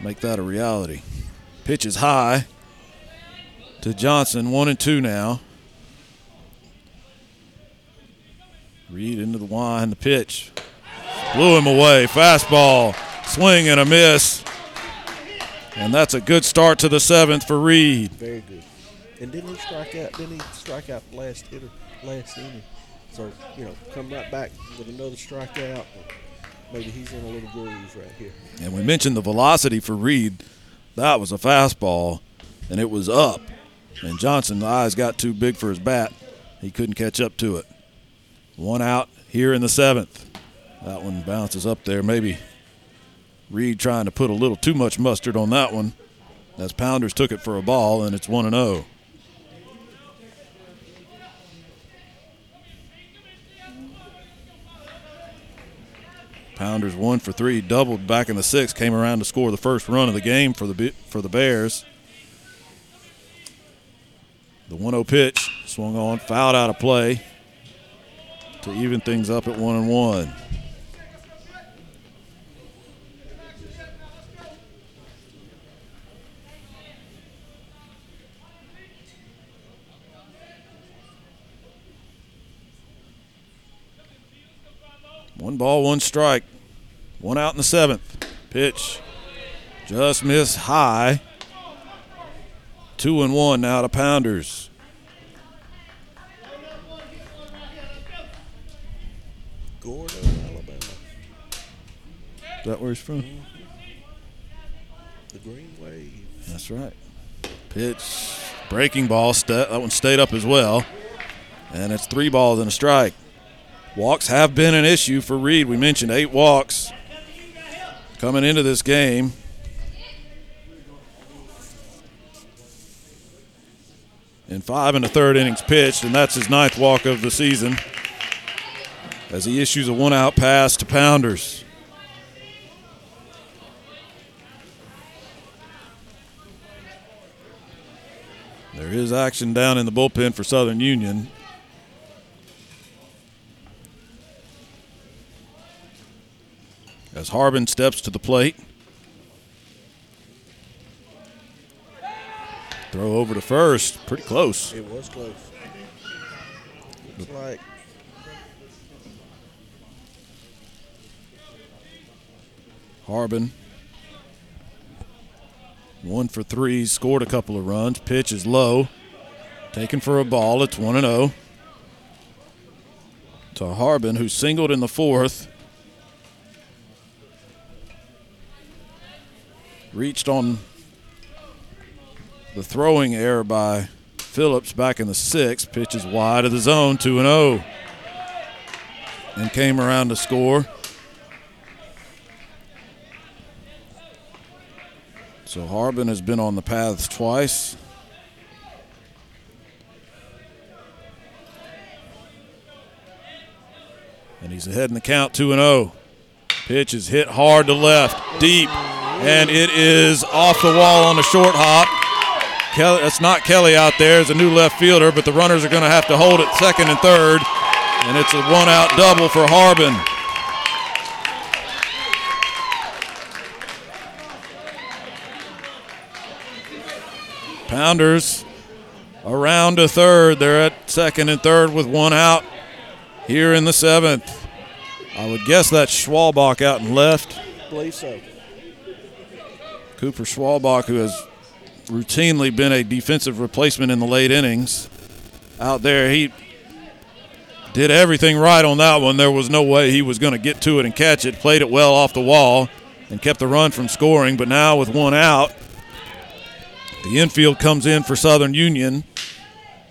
make that a reality. Pitch is high to Johnson, one and two now. Reed into the wine, the pitch. Blew him away. Fastball, swing and a miss. And that's a good start to the seventh for Reed. Very good. And didn't he strike out? Didn't he strike out the last hitter last inning? So you know, come right back with another strikeout. Maybe he's in a little groove right here. And we mentioned the velocity for Reed. That was a fastball, and it was up. And Johnson's eyes got too big for his bat. He couldn't catch up to it. One out here in the seventh. That one bounces up there. Maybe Reed trying to put a little too much mustard on that one. As Pounders took it for a ball, and it's 1 0. Pounders one for three, doubled back in the sixth, came around to score the first run of the game for the for the Bears. The 1-0 pitch swung on, fouled out of play to even things up at one and one. One ball, one strike. One out in the seventh. Pitch just missed high. Two and one now to Pounders. Gordo, Alabama. Is that where he's from? The Green Wave. That's right. Pitch, breaking ball. St- that one stayed up as well. And it's three balls and a strike. Walks have been an issue for Reed. We mentioned eight walks coming into this game. And five and a third innings pitched, and that's his ninth walk of the season as he issues a one out pass to Pounders. There is action down in the bullpen for Southern Union. As Harbin steps to the plate. Throw over to first. Pretty close. It was close. Looks like Harbin. One for three, scored a couple of runs. Pitch is low. Taken for a ball. It's 1 0. To Harbin, who singled in the fourth. Reached on the throwing error by Phillips back in the sixth. Pitches wide of the zone, 2 0. And came around to score. So Harbin has been on the paths twice. And he's ahead in the count 2 0. Pitch is hit hard to left, deep, and it is off the wall on a short hop. Kelly, that's not Kelly out there. It's a new left fielder, but the runners are going to have to hold it second and third. And it's a one out double for Harbin. Pounders around to third. They're at second and third with one out here in the seventh. I would guess that's Schwalbach out and left. believe so. Cooper Schwalbach, who has routinely been a defensive replacement in the late innings, out there, he did everything right on that one. There was no way he was going to get to it and catch it. Played it well off the wall and kept the run from scoring. But now with one out, the infield comes in for Southern Union,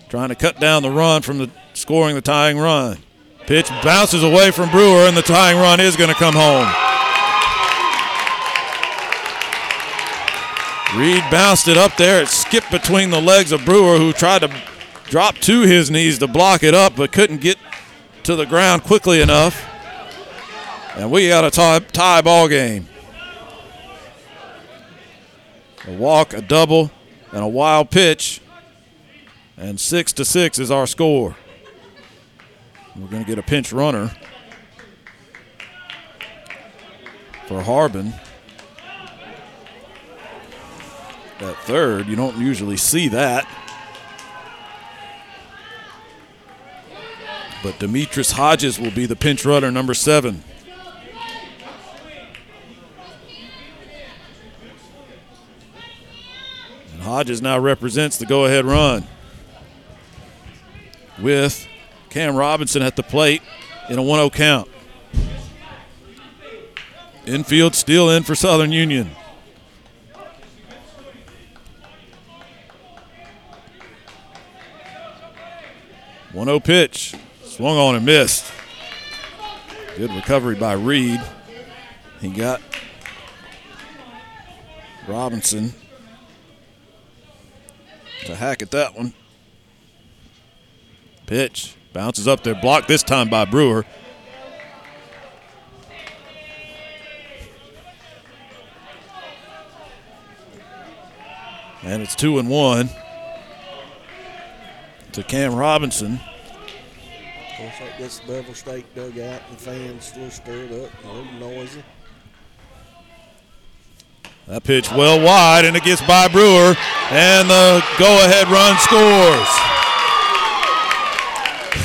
trying to cut down the run from the scoring the tying run. Pitch bounces away from Brewer, and the tying run is going to come home. Reed bounced it up there. It skipped between the legs of Brewer, who tried to drop to his knees to block it up, but couldn't get to the ground quickly enough. And we got a tie, tie ball game. A walk, a double, and a wild pitch. And six to six is our score. We're going to get a pinch runner for Harbin. At third, you don't usually see that. But Demetrius Hodges will be the pinch runner, number seven. And Hodges now represents the go ahead run with Cam Robinson at the plate in a 1 0 count. Infield still in for Southern Union. One zero pitch, swung on and missed. Good recovery by Reed. He got Robinson to hack at that one. Pitch bounces up there, blocked this time by Brewer. And it's two and one to Cam Robinson. Of course, that gets the Bevill State dugout and fans little stirred up, a little noisy. That pitch well wide, and it gets by Brewer, and the go-ahead run scores.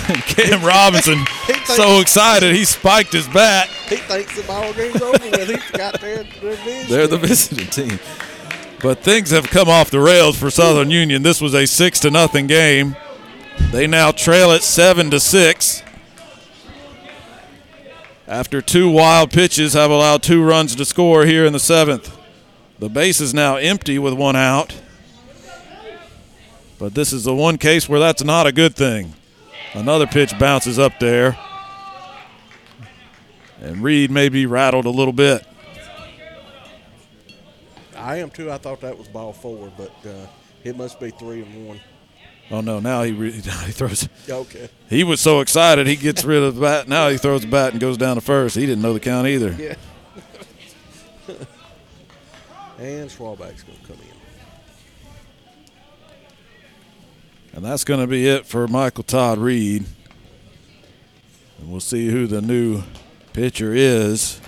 Cam Robinson so excited he spiked his bat. He thinks the ball game's over with. He forgot they're, they're. They're the visiting team. But things have come off the rails for Southern Union. This was a six to nothing game. They now trail it seven to six. After two wild pitches have allowed two runs to score here in the seventh. The base is now empty with one out. But this is the one case where that's not a good thing. Another pitch bounces up there. And Reed may be rattled a little bit. I am too. I thought that was ball four, but uh, it must be three and one. Oh no! Now he re- he throws. Okay. He was so excited he gets rid of the bat. Now he throws the bat and goes down to first. He didn't know the count either. Yeah. and Schwalbach's going to come in. And that's going to be it for Michael Todd Reed. And we'll see who the new pitcher is.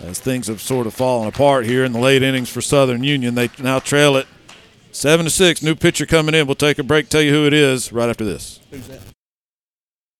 As things have sort of fallen apart here in the late innings for Southern Union, they now trail it seven to six. New pitcher coming in. We'll take a break. Tell you who it is right after this.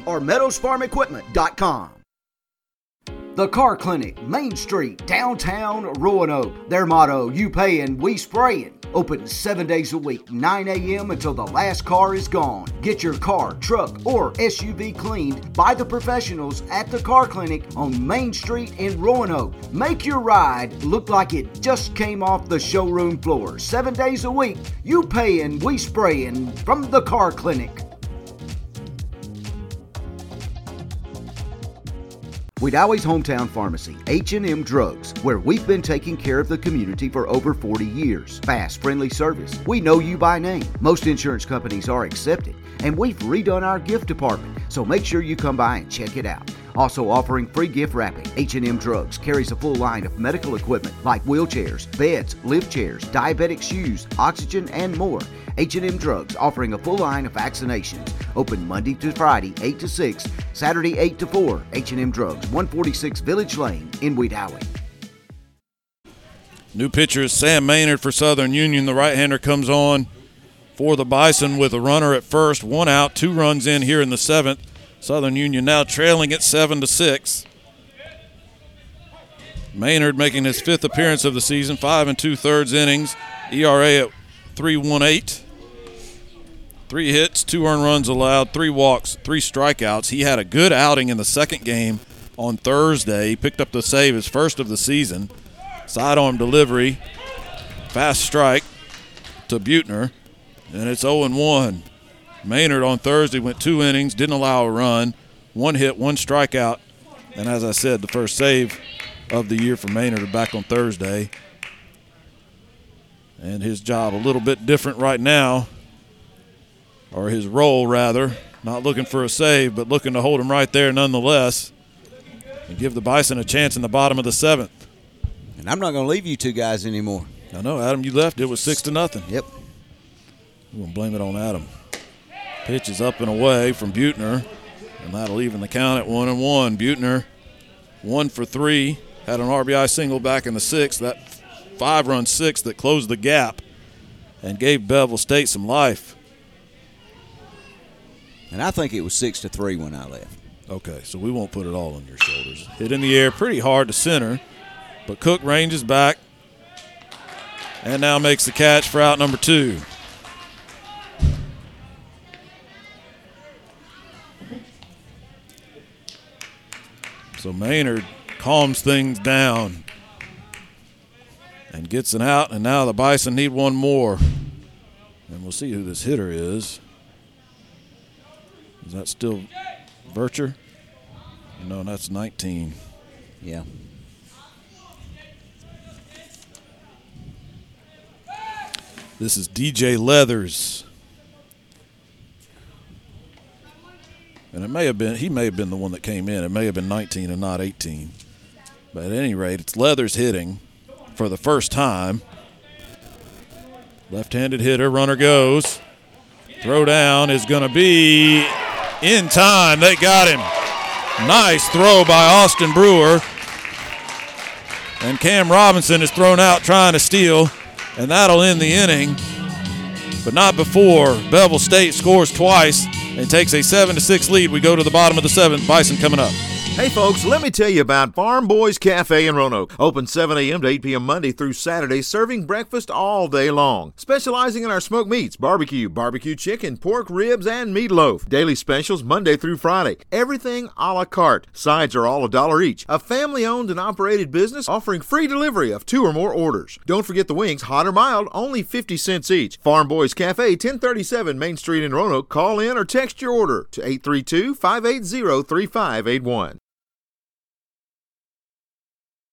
Wedowee or meadowsfarmequipment.com. The Car Clinic, Main Street, downtown Roanoke. Their motto, you paying, we spraying. Open seven days a week, 9 a.m. until the last car is gone. Get your car, truck, or SUV cleaned by the professionals at the Car Clinic on Main Street in Roanoke. Make your ride look like it just came off the showroom floor. Seven days a week, you paying, we spraying from the Car Clinic. Wedowee's hometown pharmacy, H&M Drugs, where we've been taking care of the community for over 40 years. Fast, friendly service. We know you by name. Most insurance companies are accepted, and we've redone our gift department, so make sure you come by and check it out. Also offering free gift wrapping. H&M Drugs carries a full line of medical equipment like wheelchairs, beds, lift chairs, diabetic shoes, oxygen, and more. H&M Drugs offering a full line of vaccinations. Open Monday to Friday, 8 to 6, Saturday, 8 to 4. H&M Drugs, 146 Village Lane in Wedowee. New pitcher is Sam Maynard for Southern Union. The right-hander comes on for the Bison with a runner at first, one out, two runs in here in the seventh. Southern Union now trailing at seven to six. Maynard making his fifth appearance of the season, five and two thirds innings, ERA at 3.18. Three hits, two earned runs allowed, three walks, three strikeouts. He had a good outing in the second game on Thursday. He picked up the save, his first of the season. Sidearm delivery, fast strike to Butner, and it's 0 1. Maynard on Thursday went two innings, didn't allow a run, one hit, one strikeout, and as I said, the first save of the year for Maynard back on Thursday. And his job a little bit different right now, or his role rather. Not looking for a save, but looking to hold him right there nonetheless and give the Bison a chance in the bottom of the seventh. And I'm not going to leave you two guys anymore. I know, Adam, you left. It was six to nothing. Yep. We're going to blame it on Adam. Pitch is up and away from Butner, and that'll even the count at one and one. Butner, one for three, had an RBI single back in the sixth. That five run six that closed the gap and gave Bevill State some life. And I think it was six to three when I left. Okay, so we won't put it all on your shoulders. Hit in the air pretty hard to center, but Cook ranges back and now makes the catch for out number two. So Maynard calms things down and gets an out, and now the Bison need one more. And we'll see who this hitter is. Is that still Vircher? No, that's 19. Yeah. This is DJ Leathers. And it may have been, he may have been the one that came in. It may have been 19 and not 18. But at any rate, it's Leathers hitting for the first time. Left handed hitter, runner goes. Throw down is going to be in time. They got him. Nice throw by Austin Brewer. And Cam Robinson is thrown out trying to steal, and that'll end the inning. But not before Bevill State scores twice and takes a 7 to 6 lead. We go to the bottom of the seventh. Bison coming up. Hey folks, let me tell you about Farm Boys Cafe in Roanoke. Open 7 a.m. to 8 p.m. Monday through Saturday, serving breakfast all day long. Specializing in our smoked meats, barbecue, barbecue chicken, pork ribs, and meatloaf. Daily specials Monday through Friday. Everything a la carte. Sides are all a dollar each. A family owned and operated business offering free delivery of two or more orders. Don't forget the wings, hot or mild, only 50 cents each. Farm Boys Cafe, 1037 Main Street in Roanoke. Call in or text your order to 832 580 3581.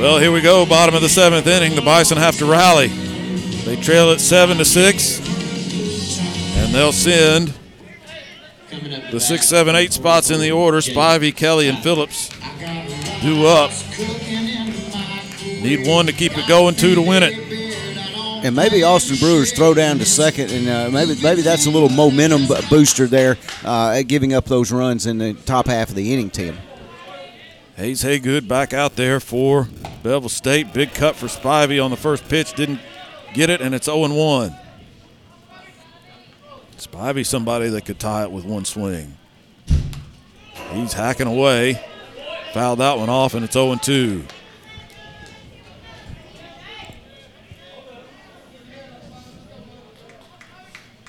Well, here we go. Bottom of the seventh inning. The Bison have to rally. They trail at seven to six, and they'll send the six, seven, eight spots in the order. Spivey, Kelly, and Phillips do up. Need one to keep it going, two to win it. And maybe Austin Brewers throw down to second, and uh, maybe maybe that's a little momentum booster there, uh, giving up those runs in the top half of the inning, Tim. Hayes Haygood back out there for Bevill State. Big cut for Spivey on the first pitch. Didn't get it, and it's 0 1. Spivey, somebody that could tie it with one swing. He's hacking away. Fouled that one off, and it's 0 2.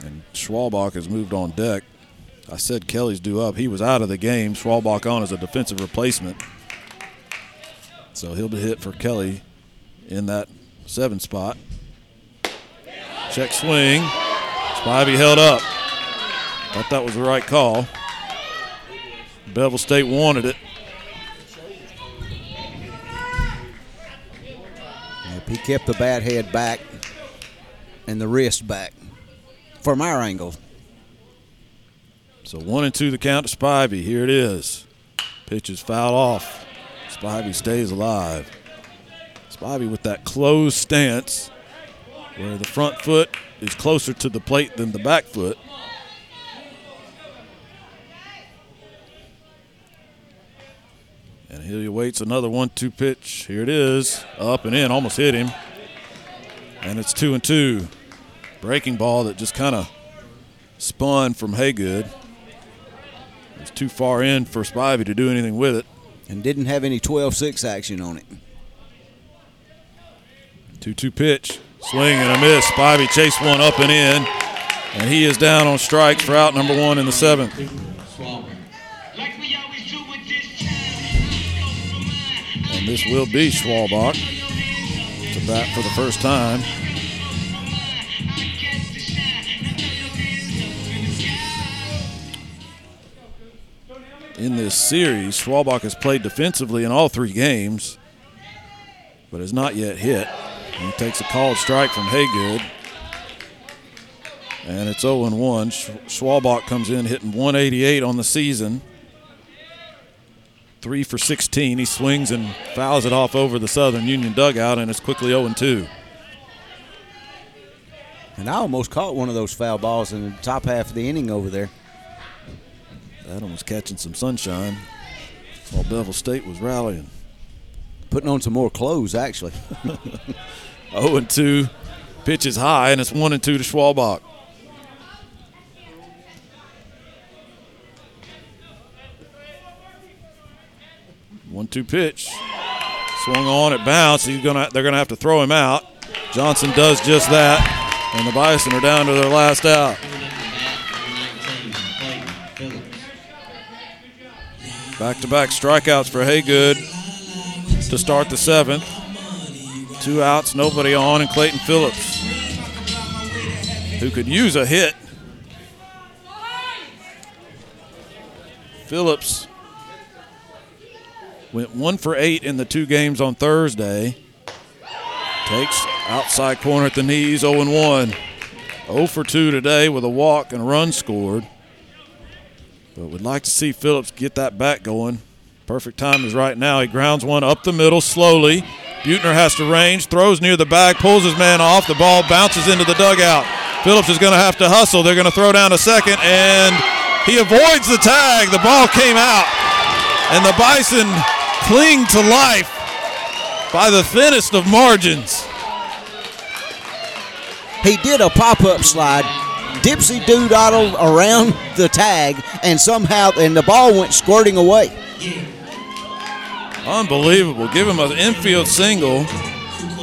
And Schwalbach has moved on deck. I said Kelly's due up. He was out of the game. Schwalbach on as a defensive replacement. So he'll be hit for Kelly in that seven spot. Check swing. Spivey held up. Thought that was the right call. Bevill State wanted it. Yep, he kept the bat head back and the wrist back from our angle. So one and two the count to Spivey. Here it is. Pitch is fouled off. Spivey stays alive. Spivey with that closed stance where the front foot is closer to the plate than the back foot. And he awaits another one-two pitch. Here it is, up and in, almost hit him. And it's two and two. Breaking ball that just kind of spun from Haygood. It's too far in for Spivey to do anything with it. And didn't have any 12-6 action on it. 2-2 pitch. Swing and a miss. Spivey chased one up and in. And he is down on strikes for out number one in the seventh. And this will be Schwalbach to bat for the first time. In this series, Schwalbach has played defensively in all three games, but has not yet hit. He takes a called strike from Haygood. And it's 0 1. Schwalbach comes in hitting 188 on the season. Three for 16. He swings and fouls it off over the Southern Union dugout, and it's quickly 0 2. And I almost caught one of those foul balls in the top half of the inning over there. That one was catching some sunshine while Bevill State was rallying. Putting on some more clothes, actually. 0 and 2. Pitch is high, and it's 1 and 2 to Schwalbach. One two pitch. Swung on, it bounce. He's gonna they're gonna have to throw him out. Johnson does just that. And the Bison are down to their last out. Back to back strikeouts for Haygood to start the seventh. Two outs, nobody on, and Clayton Phillips, who could use a hit. Phillips went one for eight in the two games on Thursday. Takes outside corner at the knees, 0 1. 0 for 2 today with a walk and a run scored. But we'd like to see Phillips get that back going. Perfect time is right now. He grounds one up the middle slowly. Butner has to range, throws near the bag, pulls his man off. The ball bounces into the dugout. Phillips is going to have to hustle. They're going to throw down a second, and he avoids the tag. The ball came out, and the Bison cling to life by the thinnest of margins. He did a pop up slide, dipsy doodaddle around the tag, and somehow, and the ball went squirting away. Unbelievable. Give him an infield single.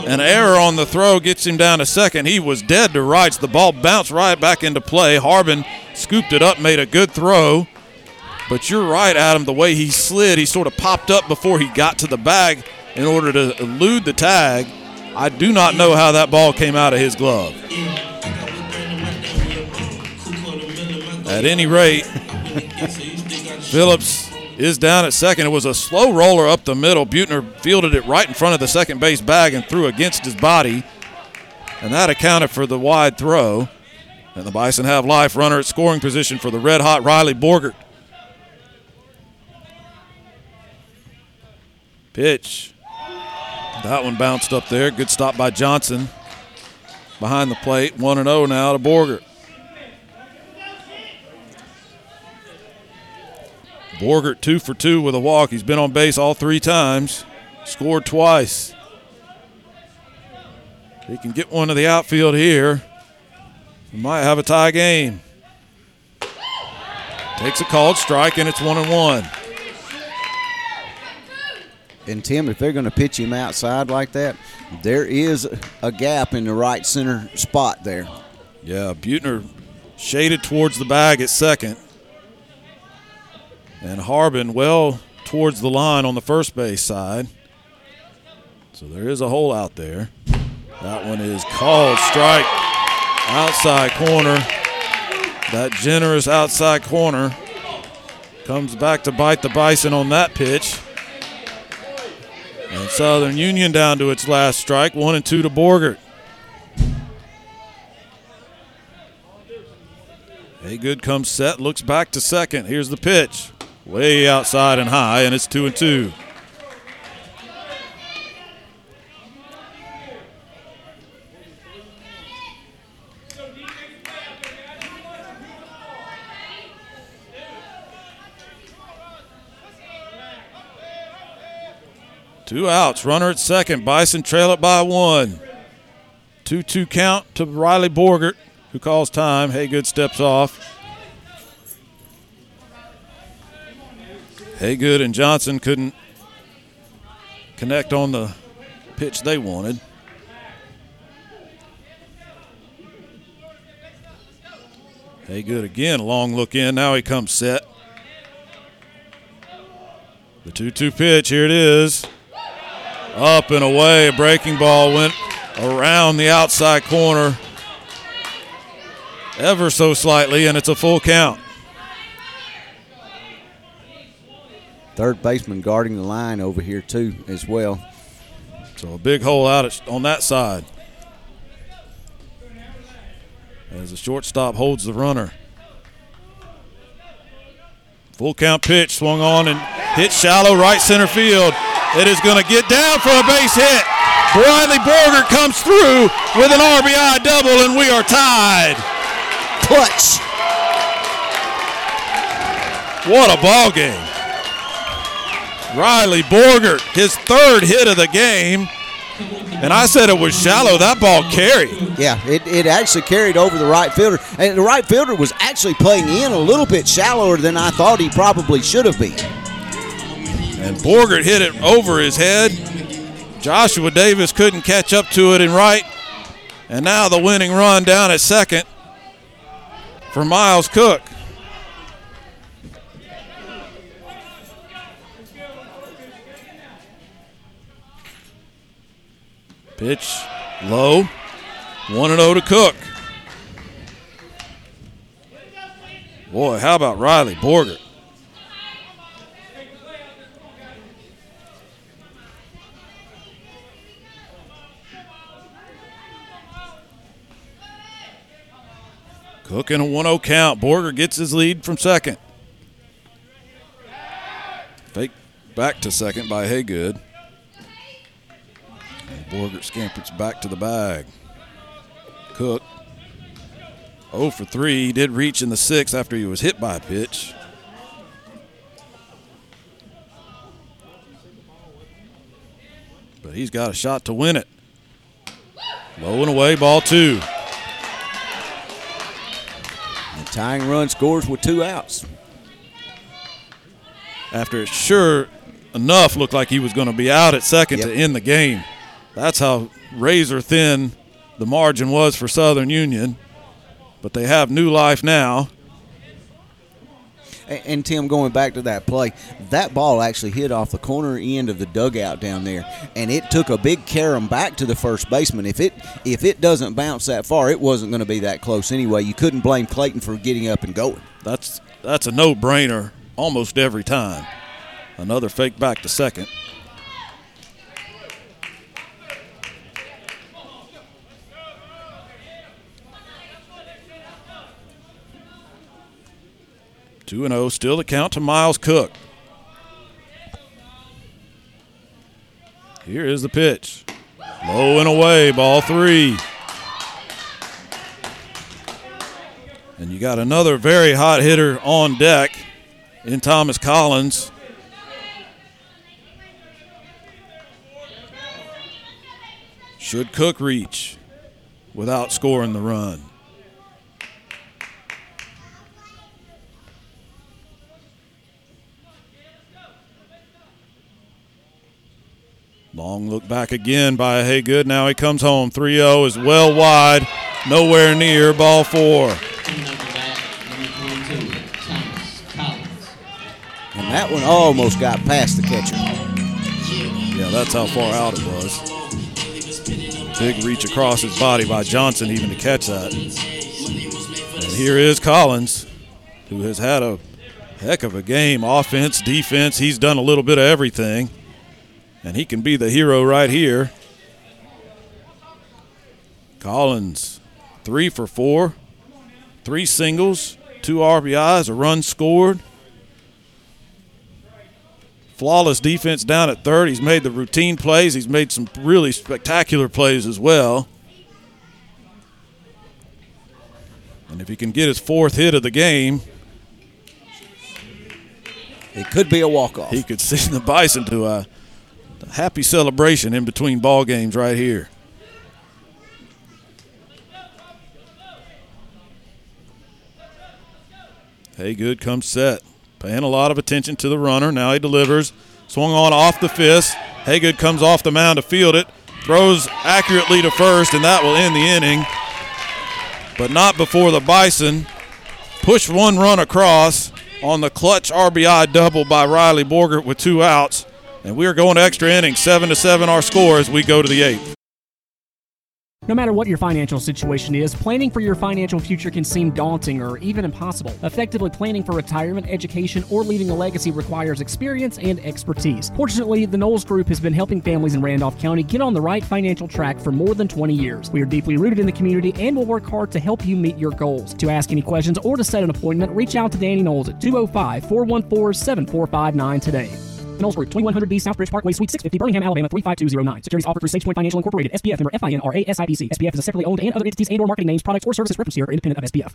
An error on the throw gets him down to second. He was dead to rights. The ball bounced right back into play. Harbin scooped it up, made a good throw. But you're right, Adam. The way he slid, he sort of popped up before he got to the bag in order to elude the tag. I do not know how that ball came out of his glove. At any rate, Phillips is down at second. It was a slow roller up the middle. Butner fielded it right in front of the second base bag and threw against his body. And that accounted for the wide throw. And the Bison have life runner at scoring position for the red hot Riley Borgert. Pitch. That one bounced up there. Good stop by Johnson. Behind the plate. 1 0 now to Borgert. Borgert two for two with a walk. He's been on base all three times, scored twice. He can get one to the outfield here. We might have a tie game. Takes a called strike, and it's one and one. And Tim, if they're going to pitch him outside like that, there is a gap in the right center spot there. Yeah, Butner shaded towards the bag at second. And Harbin well towards the line on the first base side. So there is a hole out there. That one is called strike. Outside corner. That generous outside corner comes back to bite the Bison on that pitch. And Southern Union down to its last strike, one and two to Borgert. Haygood comes set, looks back to second. Here's the pitch. Way outside and high, and it's two and two. Two outs, runner at second. Bison trail it by one. 2 2 count to Riley Borgert, who calls time. Haygood steps off. Haygood and Johnson couldn't connect on the pitch they wanted. Haygood again, long look in. Now he comes set. The 2 2 pitch, here it is. Up and away. A breaking ball went around the outside corner ever so slightly, and it's a full count. Third baseman guarding the line over here, too, as well. So a big hole out on that side. As the shortstop holds the runner. Full count pitch swung on and hit shallow right center field. It is going to get down for a base hit. Bradley Borgert comes through with an RBI double, and we are tied. Clutch. What a ball game. Riley Borgert, his third hit of the game. And I said it was shallow. That ball carried. Yeah, it, it actually carried over the right fielder. And the right fielder was actually playing in a little bit shallower than I thought he probably should have been. And Borgert hit it over his head. Joshua Davis couldn't catch up to it in right. And now the winning run down at second for Miles Cook. Pitch low. 1 0 to Cook. Boy, how about Riley Borgert? Cook in a 1 0 count. Borgert gets his lead from second. Fake back to second by Haygood. And Borgert scampers back to the bag. Cook 0 for 3. He did reach in the sixth after he was hit by a pitch. But he's got a shot to win it. Low and away, ball two. The tying run scores with two outs. After it sure enough looked like he was going to be out at second Yep. to end the game. That's how razor thin the margin was for Southern Union. But they have new life now. And, and Tim, going back to that play, that ball actually hit off the corner end of the dugout down there, and it took a big carom back to the first baseman. If it if it doesn't bounce that far, it wasn't going to be that close anyway. You couldn't blame Clayton for getting up and going. That's that's a no-brainer almost every time. Another fake back to second. Two and zero, still the count to Miles Cook. Here is the pitch, low and away, ball three. And you got another very hot hitter on deck in Thomas Collins. Should Cook reach without scoring the run? Long look back again by Haygood. Now he comes home. 3 0 is well wide, nowhere near ball four. Coming up to bat, number 22, Thomas Collins. And that one almost got past the catcher. Yeah, that's how far out it was. Big reach across his body by Johnson even to catch that. And here is Collins, who has had a heck of a game offense, defense. He's done a little bit of everything. And he can be the hero right here. Collins, three for four, three singles, two RBIs, a run scored. Flawless defense down at third. He's made the routine plays. He's made some really spectacular plays as well. And if he can get his fourth hit of the game, it could be a walk-off. He could send the Bison to a, a happy celebration in between ball games right here. Haygood comes set. Paying a lot of attention to the runner. Now he delivers. Swung on off the fist. Haygood comes off the mound to field it. Throws accurately to first, and that will end the inning. But not before the Bison push one run across on the clutch RBI double by Riley Borgert with two outs. And we are going to extra innings, seven to seven our score as we go to the eighth. No matter what your financial situation is, planning for your financial future can seem daunting or even impossible. Effectively planning for retirement, education, or leaving a legacy requires experience and expertise. Fortunately, the Knowles Group has been helping families in Randolph County get on the right financial track for more than 20 years. We are deeply rooted in the community and will work hard to help you meet your goals. To ask any questions or to set an appointment, reach out to Danny Knowles at 205 414 7459 today. Knowles Group, 2100B Southbridge Parkway, Suite 650, Birmingham, Alabama 35209. Securities offered through SagePoint Financial Incorporated, SPF member FINRA SIPC. SPF is a separately owned and other entities and or marketing names, products, or services referenced here are independent of SPF.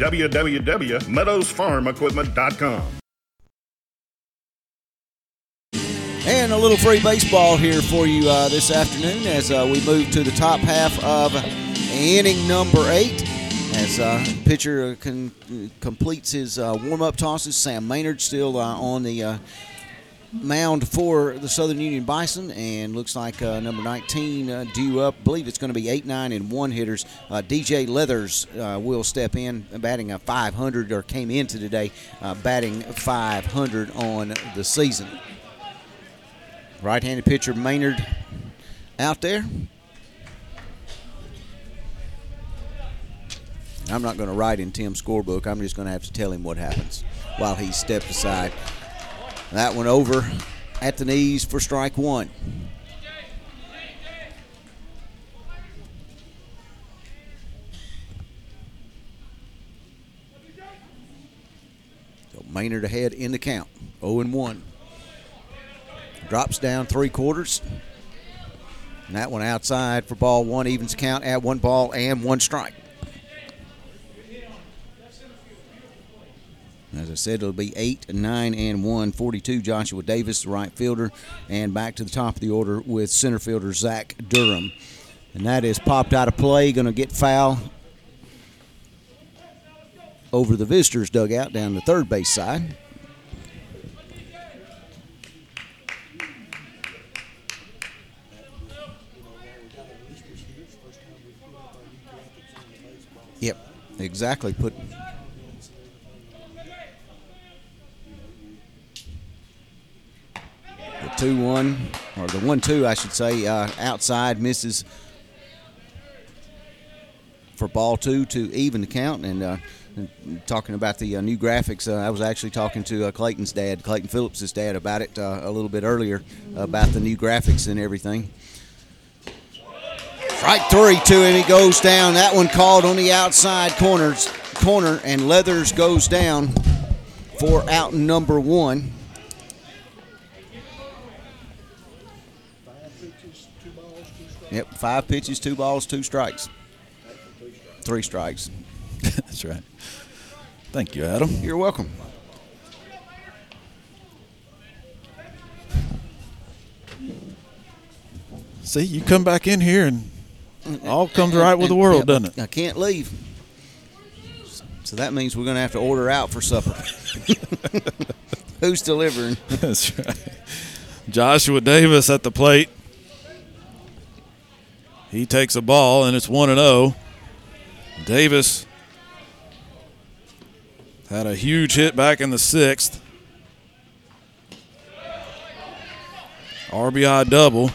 www.meadowsfarmequipment.com. And a little free baseball here for you uh, this afternoon as uh, we move to the top half of inning number eight. As uh, pitcher con- completes his uh, warm-up tosses, Sam Maynard still uh, on the uh, mound for the Southern Union Bison, and looks like uh, number 19 uh, due up. I believe it's going to be 8, 9, and 1 hitters. Uh, DJ Leathers uh, will step in, batting a 500, or came into today uh, batting 500 on the season. Right handed pitcher Maynard out there. I'm not going to write in Tim's scorebook. I'm just going to have to tell him what happens while he stepped aside. That one over at the knees for strike one. So Maynard ahead in the count, 0 and 1. Drops down three quarters. And that one outside for ball one, evens count at one ball and one strike. As I said, it'll be 8, 9, and 1. 42, Joshua Davis, the right fielder. And back to the top of the order with center fielder Zach Durham. And that is popped out of play, going to get foul over the visitors' dugout down the third base side. Yep, exactly. Put the two one or the one two, I should say, uh, outside misses for ball two to even the count. And, uh, and talking about the uh, new graphics, uh, I was actually talking to uh, Clayton's dad, Clayton Phillips' dad, about it uh, a little bit earlier about the new graphics and everything. Strike three to him. He goes down. That one called on the outside corners corner, and Leathers goes down for out number one. pitches, two balls, two strikes. Yep, five pitches, two balls, two strikes. Three strikes. That's right. Thank you, Adam. You're welcome. See, you come back in here and all comes right with the world, doesn't it? I can't leave. So that means we're going to have to order out for supper. Who's delivering? That's right. Joshua Davis at the plate. He takes a ball and it's 1 and 0. Davis had a huge hit back in the sixth. RBI double.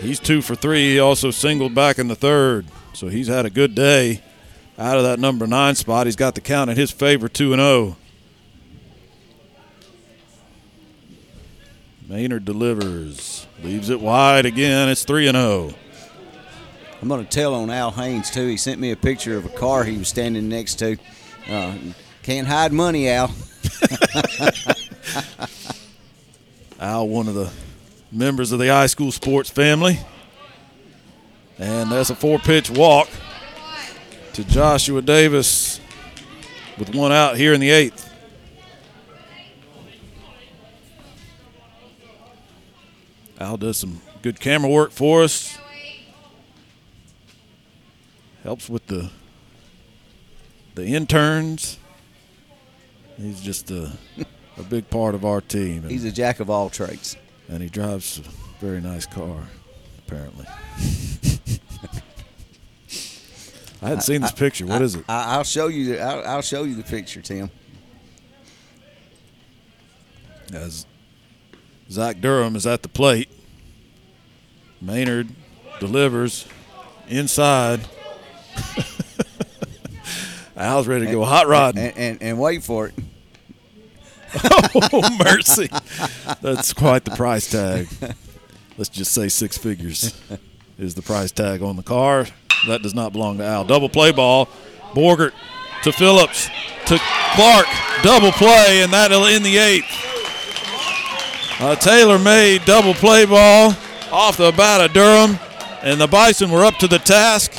He's two for three. He also singled back in the third. So he's had a good day out of that number nine spot. He's got the count in his favor, 2 and 0. Maynard delivers, leaves it wide again. It's 3 and 0. I'm going to tell on Al Haynes, too. He sent me a picture of a car he was standing next to. Uh, can't hide money, Al. Al, one of the members of the high school sports family. And that's a four pitch walk to Joshua Davis with one out here in the eighth. Al does some good camera work for us. Helps with the the interns. He's just a, a big part of our team. And, He's a jack of all trades. and he drives a very nice car, apparently. I hadn't seen this picture. What is it? I, I'll show you. The, I'll, I'll show you the picture, Tim. As Zach Durham is at the plate, Maynard delivers inside. Al's ready to go hot rod. and, and, and wait for it. oh, mercy. That's quite the price tag. Let's just say six figures is the price tag on the car. That does not belong to Al. Double play ball. Borgert to Phillips to Clark. Double play, and that'll end the eighth. A Taylor made double play ball off the bat of Durham, and the Bison were up to the task.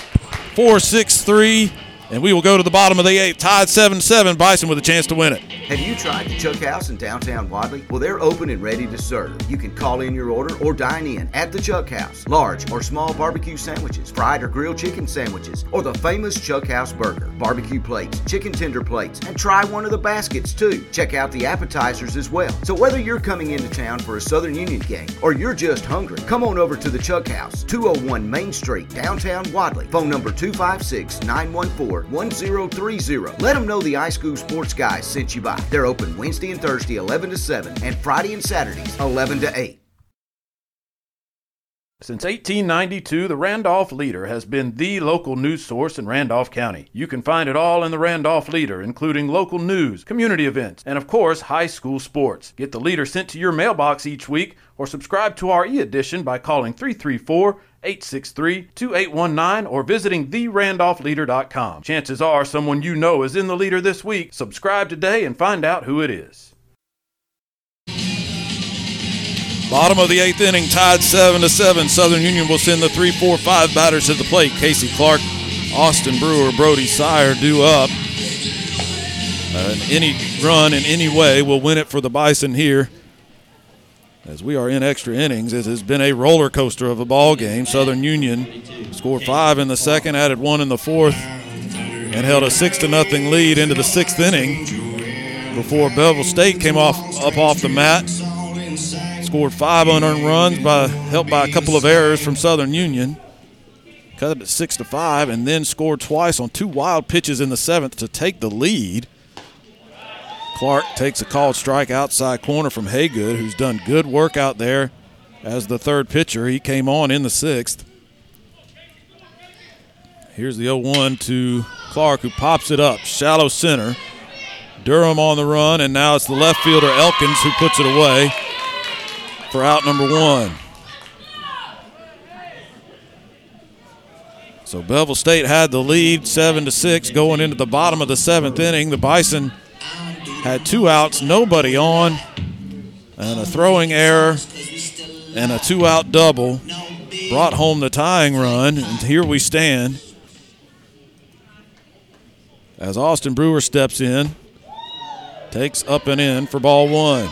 4 6 3. And we will go to the bottom of the eighth, tied 7 7. Bison with a chance to win it. Have you tried the Chuck House in downtown Wadley? Well, they're open and ready to serve. You can call in your order or dine in at the Chuck House. Large or small barbecue sandwiches, fried or grilled chicken sandwiches, or the famous Chuck House burger, barbecue plates, chicken tender plates, and try one of the baskets too. Check out the appetizers as well. So whether you're coming into town for a Southern Union game or you're just hungry, come on over to the Chuck House, 201 Main Street, downtown Wadley. Phone number 256 914 1030. Let them know the iSchool Sports Guys sent you by. They're open Wednesday and Thursday 11 to 7 and Friday and Saturdays 11 to 8. Since 1892, the Randolph Leader has been the local news source in Randolph County. You can find it all in the Randolph Leader, including local news, community events, and of course, high school sports. Get the Leader sent to your mailbox each week or subscribe to our e edition by calling 334 863 2819 or visiting therandolphleader.com. Chances are someone you know is in the Leader this week. Subscribe today and find out who it is. Bottom of the eighth inning, tied seven to seven. Southern Union will send the three, four, five batters to the plate. Casey Clark, Austin Brewer, Brody Sire due up. Uh, any run in any way will win it for the Bison here. As we are in extra innings, it has been a roller coaster of a ball game. Southern Union scored five in the second, added one in the fourth, and held a six to nothing lead into the sixth inning before Bevill State came off up off the mat scored five unearned runs by helped by a couple of errors from Southern Union. Cut it at six to five, and then scored twice on two wild pitches in the seventh to take the lead. Clark takes a called strike outside corner from Haygood, who's done good work out there as the third pitcher. He came on in the sixth. Here's the 0-1 to Clark, who pops it up, shallow center. Durham on the run, and now it's the left fielder Elkins who puts it away for out number one. So Bevill State had the lead, seven to six, going into the bottom of the seventh inning. The Bison had two outs, nobody on, and a throwing error, and a two-out double brought home the tying run. And here we stand as Austin Brewer steps in, takes up and in for ball one.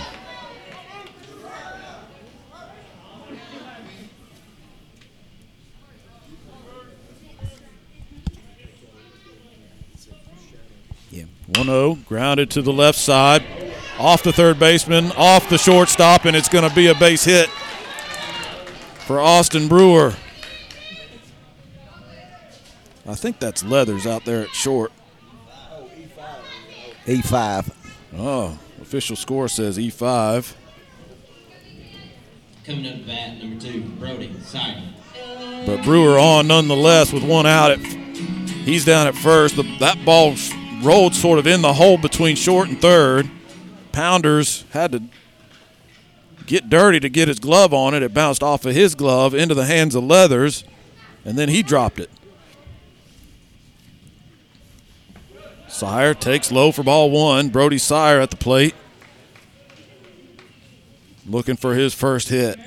Oh, grounded to the left side. Off the third baseman, off the shortstop, and it's going to be a base hit for Austin Brewer. I think that's Leathers out there at short. E5. Oh, official score says E E5. Coming up to bat, number two, Brody Sire. But Brewer on nonetheless with one out. At, he's down at first. The, that ball rolled sort of in the hole between short and third. Pounders had to get dirty to get his glove on it. It bounced off of his glove into the hands of Leathers, and then he dropped it. Sire takes low for ball one. Brody Sire at the plate. Looking for his first hit.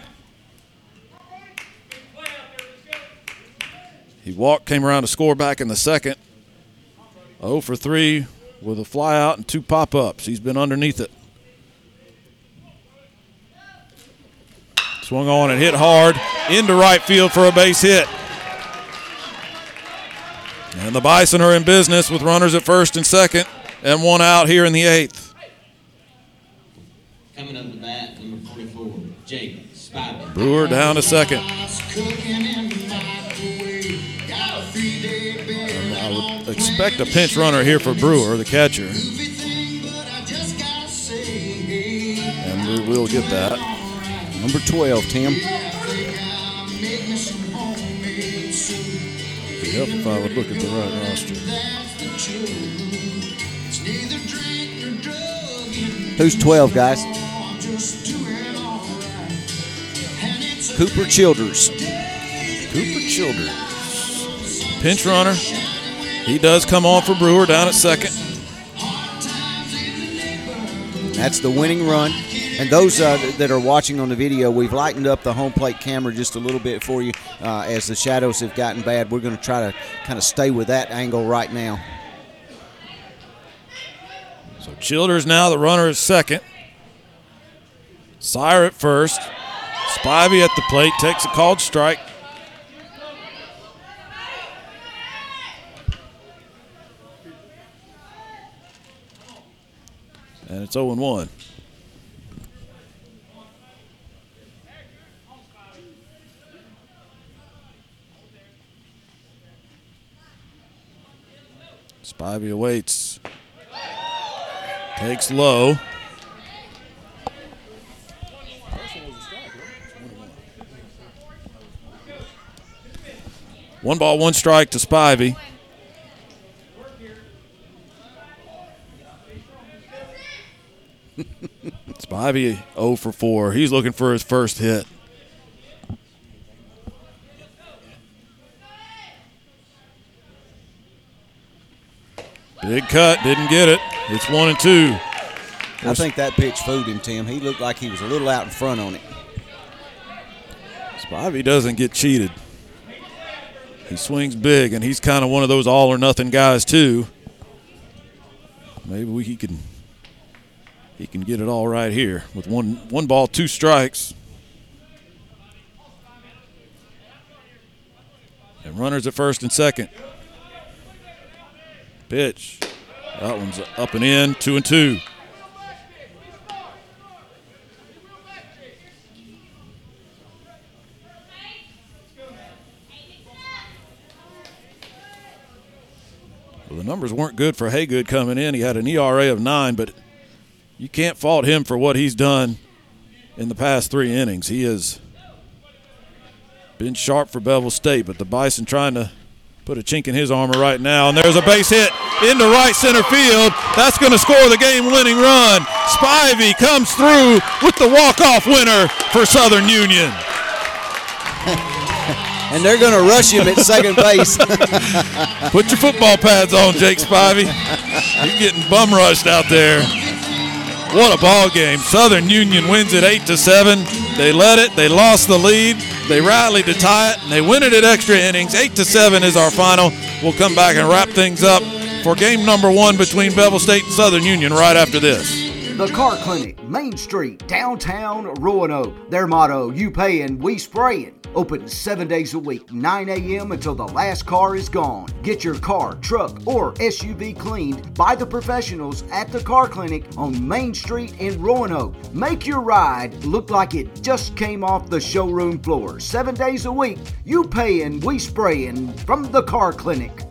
He walked, came around to score back in the second. 0 for 3 with a fly out and two pop ups. He's been underneath it. Swung on and hit hard into right field for a base hit. And the Bison are in business with runners at first and second and one out here in the eighth. Coming up to bat, number 44, Jake Spivey. Brewer down to second. Expect a pinch runner here for Brewer, the catcher. And we will get that. Number 12, Tim. It'd help if I would look at the right roster. Who's 12, guys? Cooper Childers. Cooper Childers. Pinch runner. He does come on for Brewer down at second. That's the winning run. And those uh, that are watching on the video, we've lightened up the home plate camera just a little bit for you uh, as the shadows have gotten bad. We're going to try to kind of stay with that angle right now. So Childers now the runner is second. Sire at first. Spivey at the plate takes a called strike. And it's 0 1. Spivey awaits. Takes low. One ball, one strike to Spivey. Spivey 0 for 4. He's looking for his first hit. Big cut, didn't get it. It's one and two. I think that pitch fooled him, Tim. He looked like he was a little out in front on it. Spivey doesn't get cheated. He swings big, and he's kind of one of those all or nothing guys too. Maybe we, he can he can get it all right here with one one ball, two strikes. And runners at first and second. Pitch. That one's up and in, two and two. Well, the numbers weren't good for Haygood coming in. He had an ERA of nine, but you can't fault him for what he's done in the past three innings. He has been sharp for Bevill State, but the Bison trying to put a chink in his armor right now. And there's a base hit into right center field. That's going to score the game winning run. Spivey comes through with the walk off winner for Southern Union. and they're going to rush him at second base. Put your football pads on, Jake Spivey. You're getting bum rushed out there. What a ball game. Southern Union wins it 8 to 7. They led it, they lost the lead, they rallied to tie it, and they win it at extra innings. 8 to 7 is our final. We'll come back and wrap things up for game number 1 between Bevill State and Southern Union right after this. The Car Clinic, Main Street, downtown Roanoke. Their motto, you pay and we spraying. Open seven days a week, 9 a.m. until the last car is gone. Get your car, truck, or SUV cleaned by the professionals at the car clinic on Main Street in Roanoke. Make your ride look like it just came off the showroom floor. Seven days a week, you paying, we spraying from the car clinic.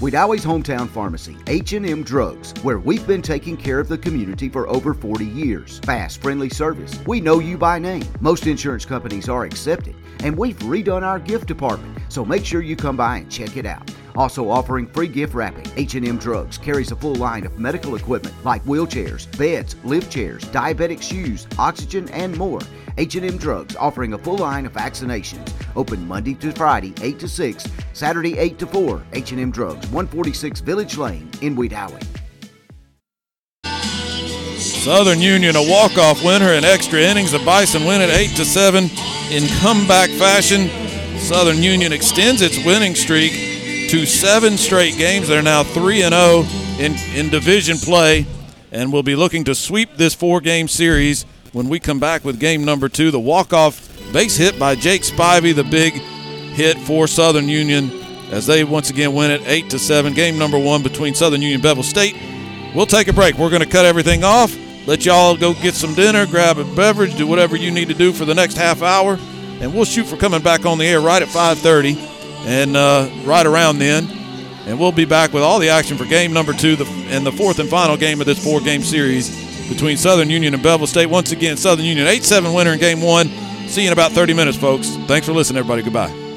Wedowee's hometown pharmacy, H&M Drugs, where we've been taking care of the community for over 40 years. Fast, friendly service. We know you by name. Most insurance companies are accepted, and we've redone our gift department, so make sure you come by and check it out. Also offering free gift wrapping, H&M Drugs carries a full line of medical equipment like wheelchairs, beds, lift chairs, diabetic shoes, oxygen, and more. H&M Drugs offering a full line of vaccinations. Open Monday to Friday, 8 to 6, Saturday 8 to 4. H&M Drugs, 146 Village Lane in Wedowee. Southern Union a walk-off winner in extra innings. The Bison win it 8 to 7 in comeback fashion. Southern Union extends its winning streak to seven straight games. They're now 3 and 0 in, in division play and we'll be looking to sweep this four-game series when we come back with game number two. The walk-off base hit by Jake Spivey, the big hit for Southern Union as they once again win it 8 to 7. Game number one between Southern Union and Bevill State. We'll take a break. We're going to cut everything off. Let y'all go get some dinner, grab a beverage, do whatever you need to do for the next half hour, and we'll shoot for coming back on the air right at 5:30, and uh, right around then, and we'll be back with all the action for game number two, the, and the fourth and final game of this four-game series between Southern Union and Bevill State. Once again, Southern Union 8-7 winner in game one. See you in about 30 minutes, folks. Thanks for listening, everybody. Goodbye.